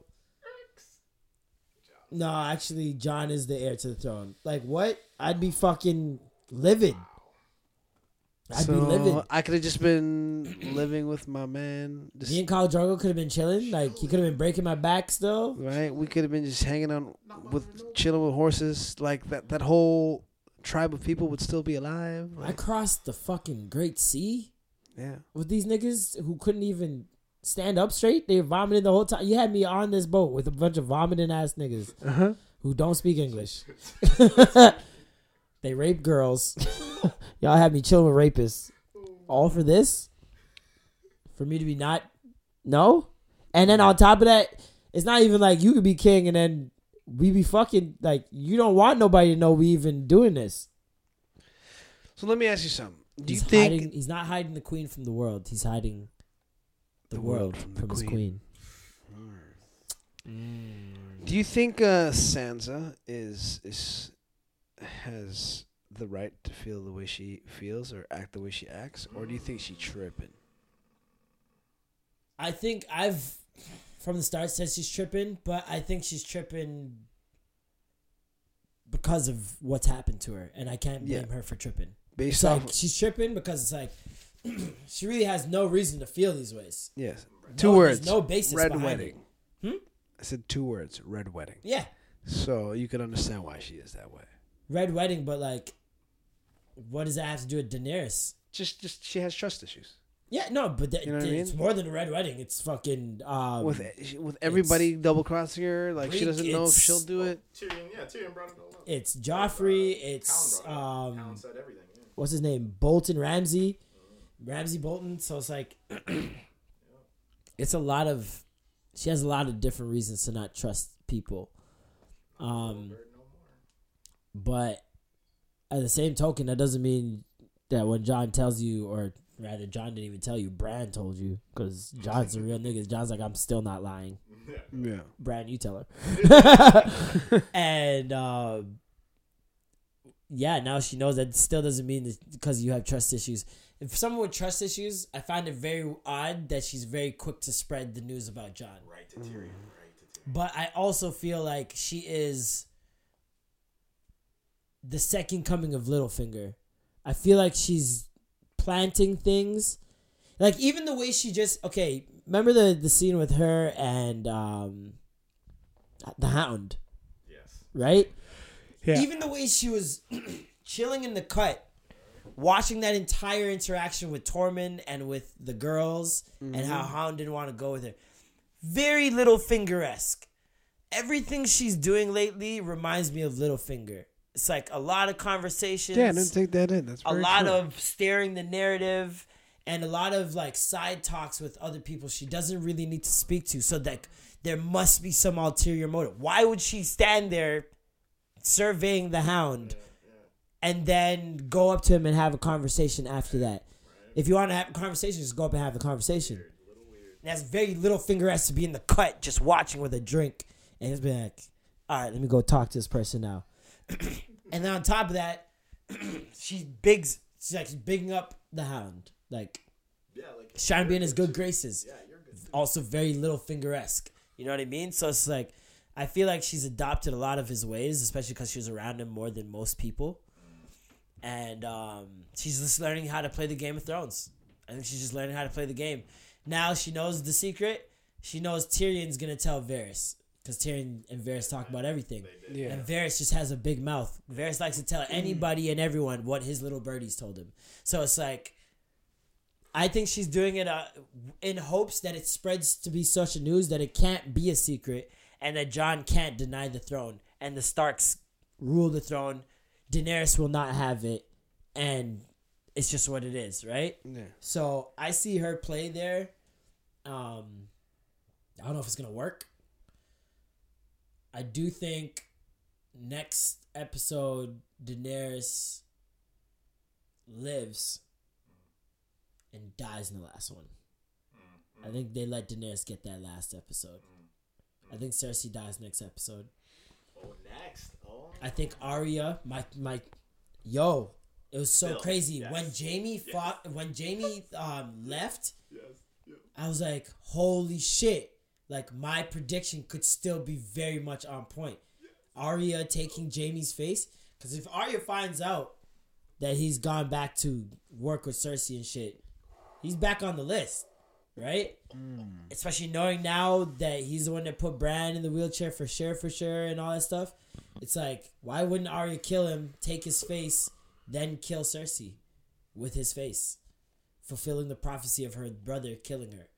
no actually jon is the heir to the throne like what i'd be fucking livid i'd so be livid I could have just been living with my man. Just, me and Khal Drogo could have been chilling like he could have been breaking my back still right? We could have been just hanging out with chilling with horses. Like that, that whole tribe of people would still be alive. i crossed the fucking great sea yeah. with these niggas who couldn't even stand up straight they vomiting the whole time you had me on this boat with a bunch of vomiting ass niggas Uh-huh. who don't speak English. [LAUGHS] [LAUGHS] they rape girls. [LAUGHS] Y'all had me chilling with rapists. All for this? For me to be not no? And then on top of that, it's not even like you could be king and then we be fucking like you don't want nobody to know we even doing this. So let me ask you something. Do you think hiding, he's not hiding the queen from the world. He's hiding the, world, from, his queen. Do you think uh, Sansa is is has the right to feel the way she feels or act the way she acts, or do you think she tripping? I think I've from the start said she's tripping, but I think she's tripping because of what's happened to her, and I can't blame Yeah. her for tripping. Based It's like she's tripping because it's like [CLEARS THROAT] she really has no reason to feel these ways. yes, two No, words. no basis Red wedding. Hmm? I said two words. Red wedding. Yeah, So you can understand why she is that way. red wedding, but like, what does that have to do with Daenerys? Just, just she has trust issues Yeah, no, but th- You know what I it's more than a red wedding. It's fucking um, with with everybody double crossing her. Like she doesn't know if she'll do it. Tyrion, yeah, Tyrion brought it all up. It's Joffrey. It's Hound brought um, Hound said everything. Yeah. what's his name? Bolton Ramsay. Ramsay Bolton. So it's like [CLEARS THROAT] it's a lot of she has a lot of different reasons to not trust people. Um but at the same token that doesn't mean that when Jon tells you or rather Jon didn't even tell you, Bran told you cuz Jon's a real nigga. Jon's like I'm still not lying. Yeah. Bran, you tell her. [LAUGHS] and um, yeah, now she knows that still doesn't mean that because you have trust issues. If someone with trust issues, I find it very odd that she's very quick to spread the news about Jon. Right to Tyrion. Right to Tyrion. But I also feel like she is the second coming of Littlefinger. I feel like she's planting things. Like even the way she just okay, remember the the scene with her and um the hound, Yes. right? Yeah. Even the way she was [CLEARS THROAT] chilling in the cut, watching that entire interaction with Tormund and with the girls, and how mm-hmm. Hound didn't want to go with her. Very little finger esque. everything she's doing lately reminds me of Littlefinger. It's like a lot of conversations. Yeah, I didn't take that in. That's a lot true. of steering the narrative and a lot of like side talks with other people she doesn't really need to speak to so that there must be some ulterior motive why would she stand there surveying the hound and then go up to him and have a conversation after that if you want to have a conversation just go up and have the conversation that's very little finger has to be in the cut just watching with a drink and it's been like all right let me go talk to this person now [CLEARS THROAT] and then on top of that [CLEARS THROAT] she's big. She's like she's bigging up the hound. Like, Yeah, like trying to be in his good graces. Also, very little finger esque. You know what I mean? So it's like, I feel like she's adopted a lot of his ways, especially because she was around him more than most people. And um, she's just learning how to play the Game of Thrones. I think she's just learning how to play the game. Now she knows the secret. She knows Tyrion's gonna tell Varys because Tyrion and Varys talk about everything. Yeah. And Varys just has a big mouth. Varys likes to tell anybody and everyone what his little birdies told him. So it's like, I think she's doing it uh, in hopes that it spreads to be such a news that it can't be a secret and that Jon can't deny the throne and the Starks rule the throne. Daenerys will not have it, and it's just what it is, right? Yeah. So I see her play there. Um, I don't know if it's gonna work. I do think next episode Daenerys lives and dies in the last one. I think they let Daenerys get that last episode. I think Cersei dies next episode. oh, next. I think Arya, my my, yo, it was so Bill, crazy yes. when Jaime fought when Jaime um left. yes. I was like, holy shit! Like my prediction could still be very much on point. Arya taking Jaime's face, because if Arya finds out that he's gone back to work with Cersei and shit, he's back on the list, right? Mm. Especially knowing now that he's the one that put Bran in the wheelchair for sure, for sure, and all that stuff. It's like, why wouldn't Arya kill him, take his face, then kill Cersei with his face? fulfilling the prophecy of her brother killing her.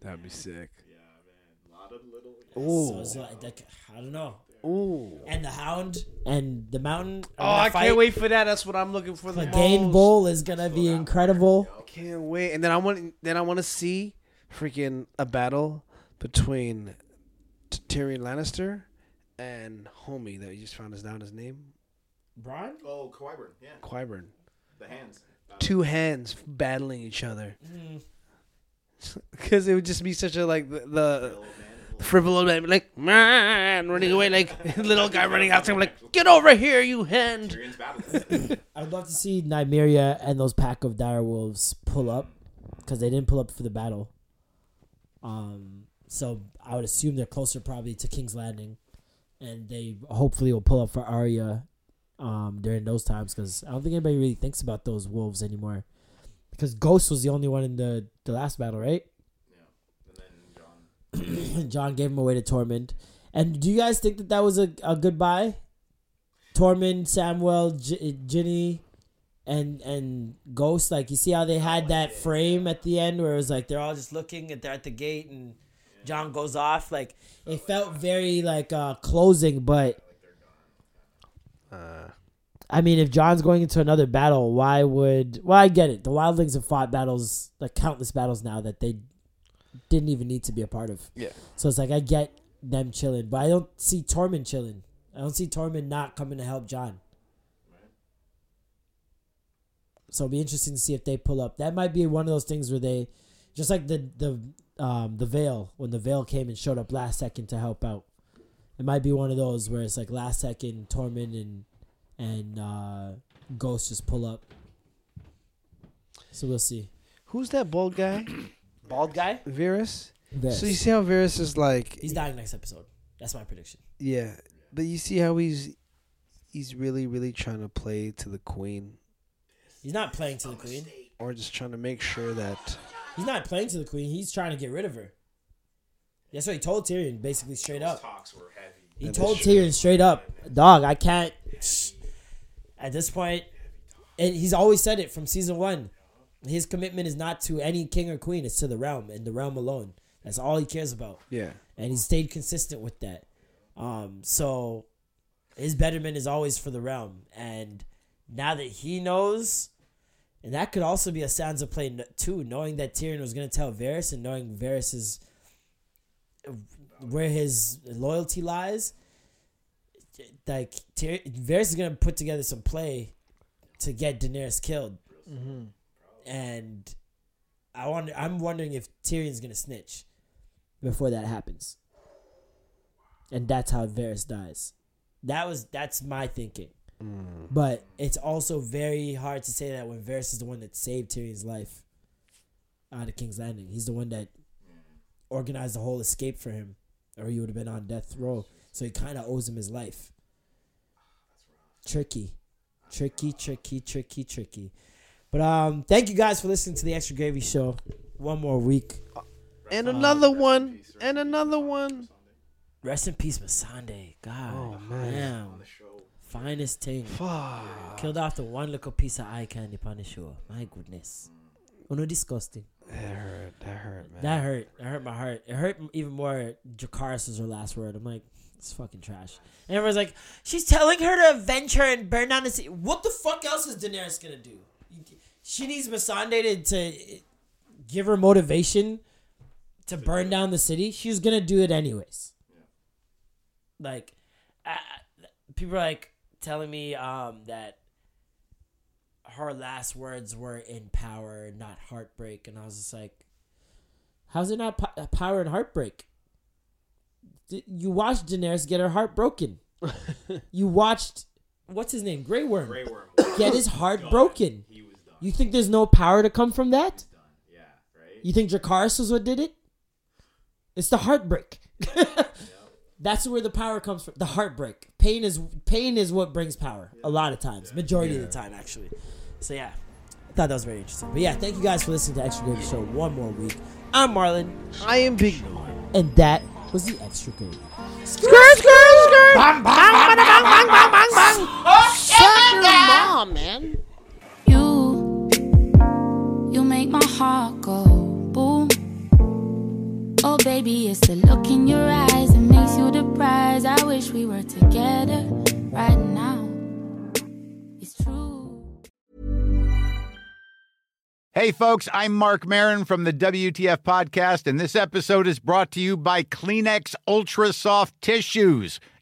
That'd be sick. Yeah, man. A lot of little. So it's like, like I don't know. Ooh. And the Hound and the Mountain. Oh, I can't wait for that. That's what I'm looking for. The Clegane most. Bowl is gonna be incredible. I can't wait. And then I want then I want to see freaking a battle between T- Tyrion Lannister and homie that we just found us down his name, Brian? Oh, Qyburn. Yeah. Qyburn. The hands. Uh, Two hands battling each other. [LAUGHS] Because it would just be such a like the, the frivolous man, like man running away, like [LAUGHS] little guy running out, saying like, "Get over here, you hand!" [LAUGHS] I'd love to see Nymeria and those pack of dire wolves pull up because they didn't pull up for the battle. Um, so I would assume they're closer probably to King's Landing, and they hopefully will pull up for Arya um, during those times because I don't think anybody really thinks about those wolves anymore. Because Ghost was the only one in the the last battle, right? [CLEARS THROAT] Jon. Gave him away to Tormund. And do you guys think that that was a, a goodbye? Tormund, Samuel, J- Ginny, and and Ghost. Like you see how they had that frame at the end where it was like they're all just looking and they're at the gate and Jon goes off. Like it felt very like uh closing, but Uh, I mean, if Jon's going into another battle, why would? Well, I get it. The Wildlings have fought battles, like countless battles now that they didn't even need to be a part of. Yeah. So it's like I get them chilling, but I don't see Tormund chilling. I don't see Tormund not coming to help Jon. So it'll be interesting to see if they pull up. That might be one of those things where they, just like the the um the Veil when the Veil came and showed up last second to help out. It might be one of those where it's like last second Tormund and and uh, Ghost just pull up. So we'll see. who's that bald guy? [CLEARS THROAT] Bald guy. Varys. Varys. So you see how Varys is like, He's dying next episode. That's my prediction. yeah, but you see how he's he's really really trying to play to the queen, He's not playing to the queen. or just trying to make sure that He's not playing to the queen. He's trying to get rid of her. That's what he told Tyrion, basically straight up. Talks were heavy. He That told. Tyrion straight up, "Dog, I can't." At this point, and he's always said it from season one. His commitment is not to any king or queen; it's to the realm and the realm alone. That's all he cares about. yeah, and he stayed consistent with that. Um, so his betterment is always for the realm, and now that he knows, and that could also be a Sansa play too, knowing that Tyrion was going to tell Varys and knowing Varys is where his loyalty lies. Like Tyr- Varys is going to put together some play to get Daenerys killed, and I wonder. I'm wondering if Tyrion's to snitch before that happens, and that's how Varys dies. That was that's my thinking. Mm. But it's also very hard to say that when Varys is the one that saved Tyrion's life out of King's Landing. He's the one that organized the whole escape for him, or he would have been on death row. So he kind of owes him his life. Tricky, tricky, tricky, tricky, tricky. But um, thank you guys for listening to the Extra Gravy Show. One more week. And another one. And another one. Rest in peace, Missandei. God, Oh, man. damn. Finest thing. Fuck. Killed off the one little piece of eye candy upon the show. My goodness. Oh no, disgusting. That hurt. That hurt, man. That hurt. That hurt my heart. It hurt even more. Dracarys was her last word. I'm like, it's fucking trash. And everyone's like, she's telling her to avenge her and burn down the city. What the fuck else is Daenerys gonna do? She needs Missandei to, to give her motivation to burn down the city. She's gonna do it anyways. Like, I, I- people are like telling me um, that her last words were in power, not heartbreak, and I was just like, how's it not po- power and heartbreak? D- You watched Daenerys get her heart broken. [LAUGHS] you watched what's his name, Grey Worm, Grey Worm. get his heart broken. You think there's no power to come from that? Yeah, right. You think Dracarys was what did it? It's the heartbreak. That's where the power comes from. The heartbreak. Pain is pain is what brings power. A lot of times, majority of the time, actually. So yeah, I thought that was very interesting. But yeah, thank you guys for listening to Extra Gravy Show one more week. I'm Marlon, I am Big Noah. and that was the Extra Gravy. Skirt, skirt, skirt. Bang, bang, bang, bang, bang, bang, bang, bang. Suck your mom, man. You, you make my heart go boom. Oh, baby, it's the look in your eyes that makes you the prize. I wish we were together right now. It's true. Hey, folks, I'm Marc Maron from the WTF Podcast, and this episode is brought to you by Kleenex Ultra Soft Tissues,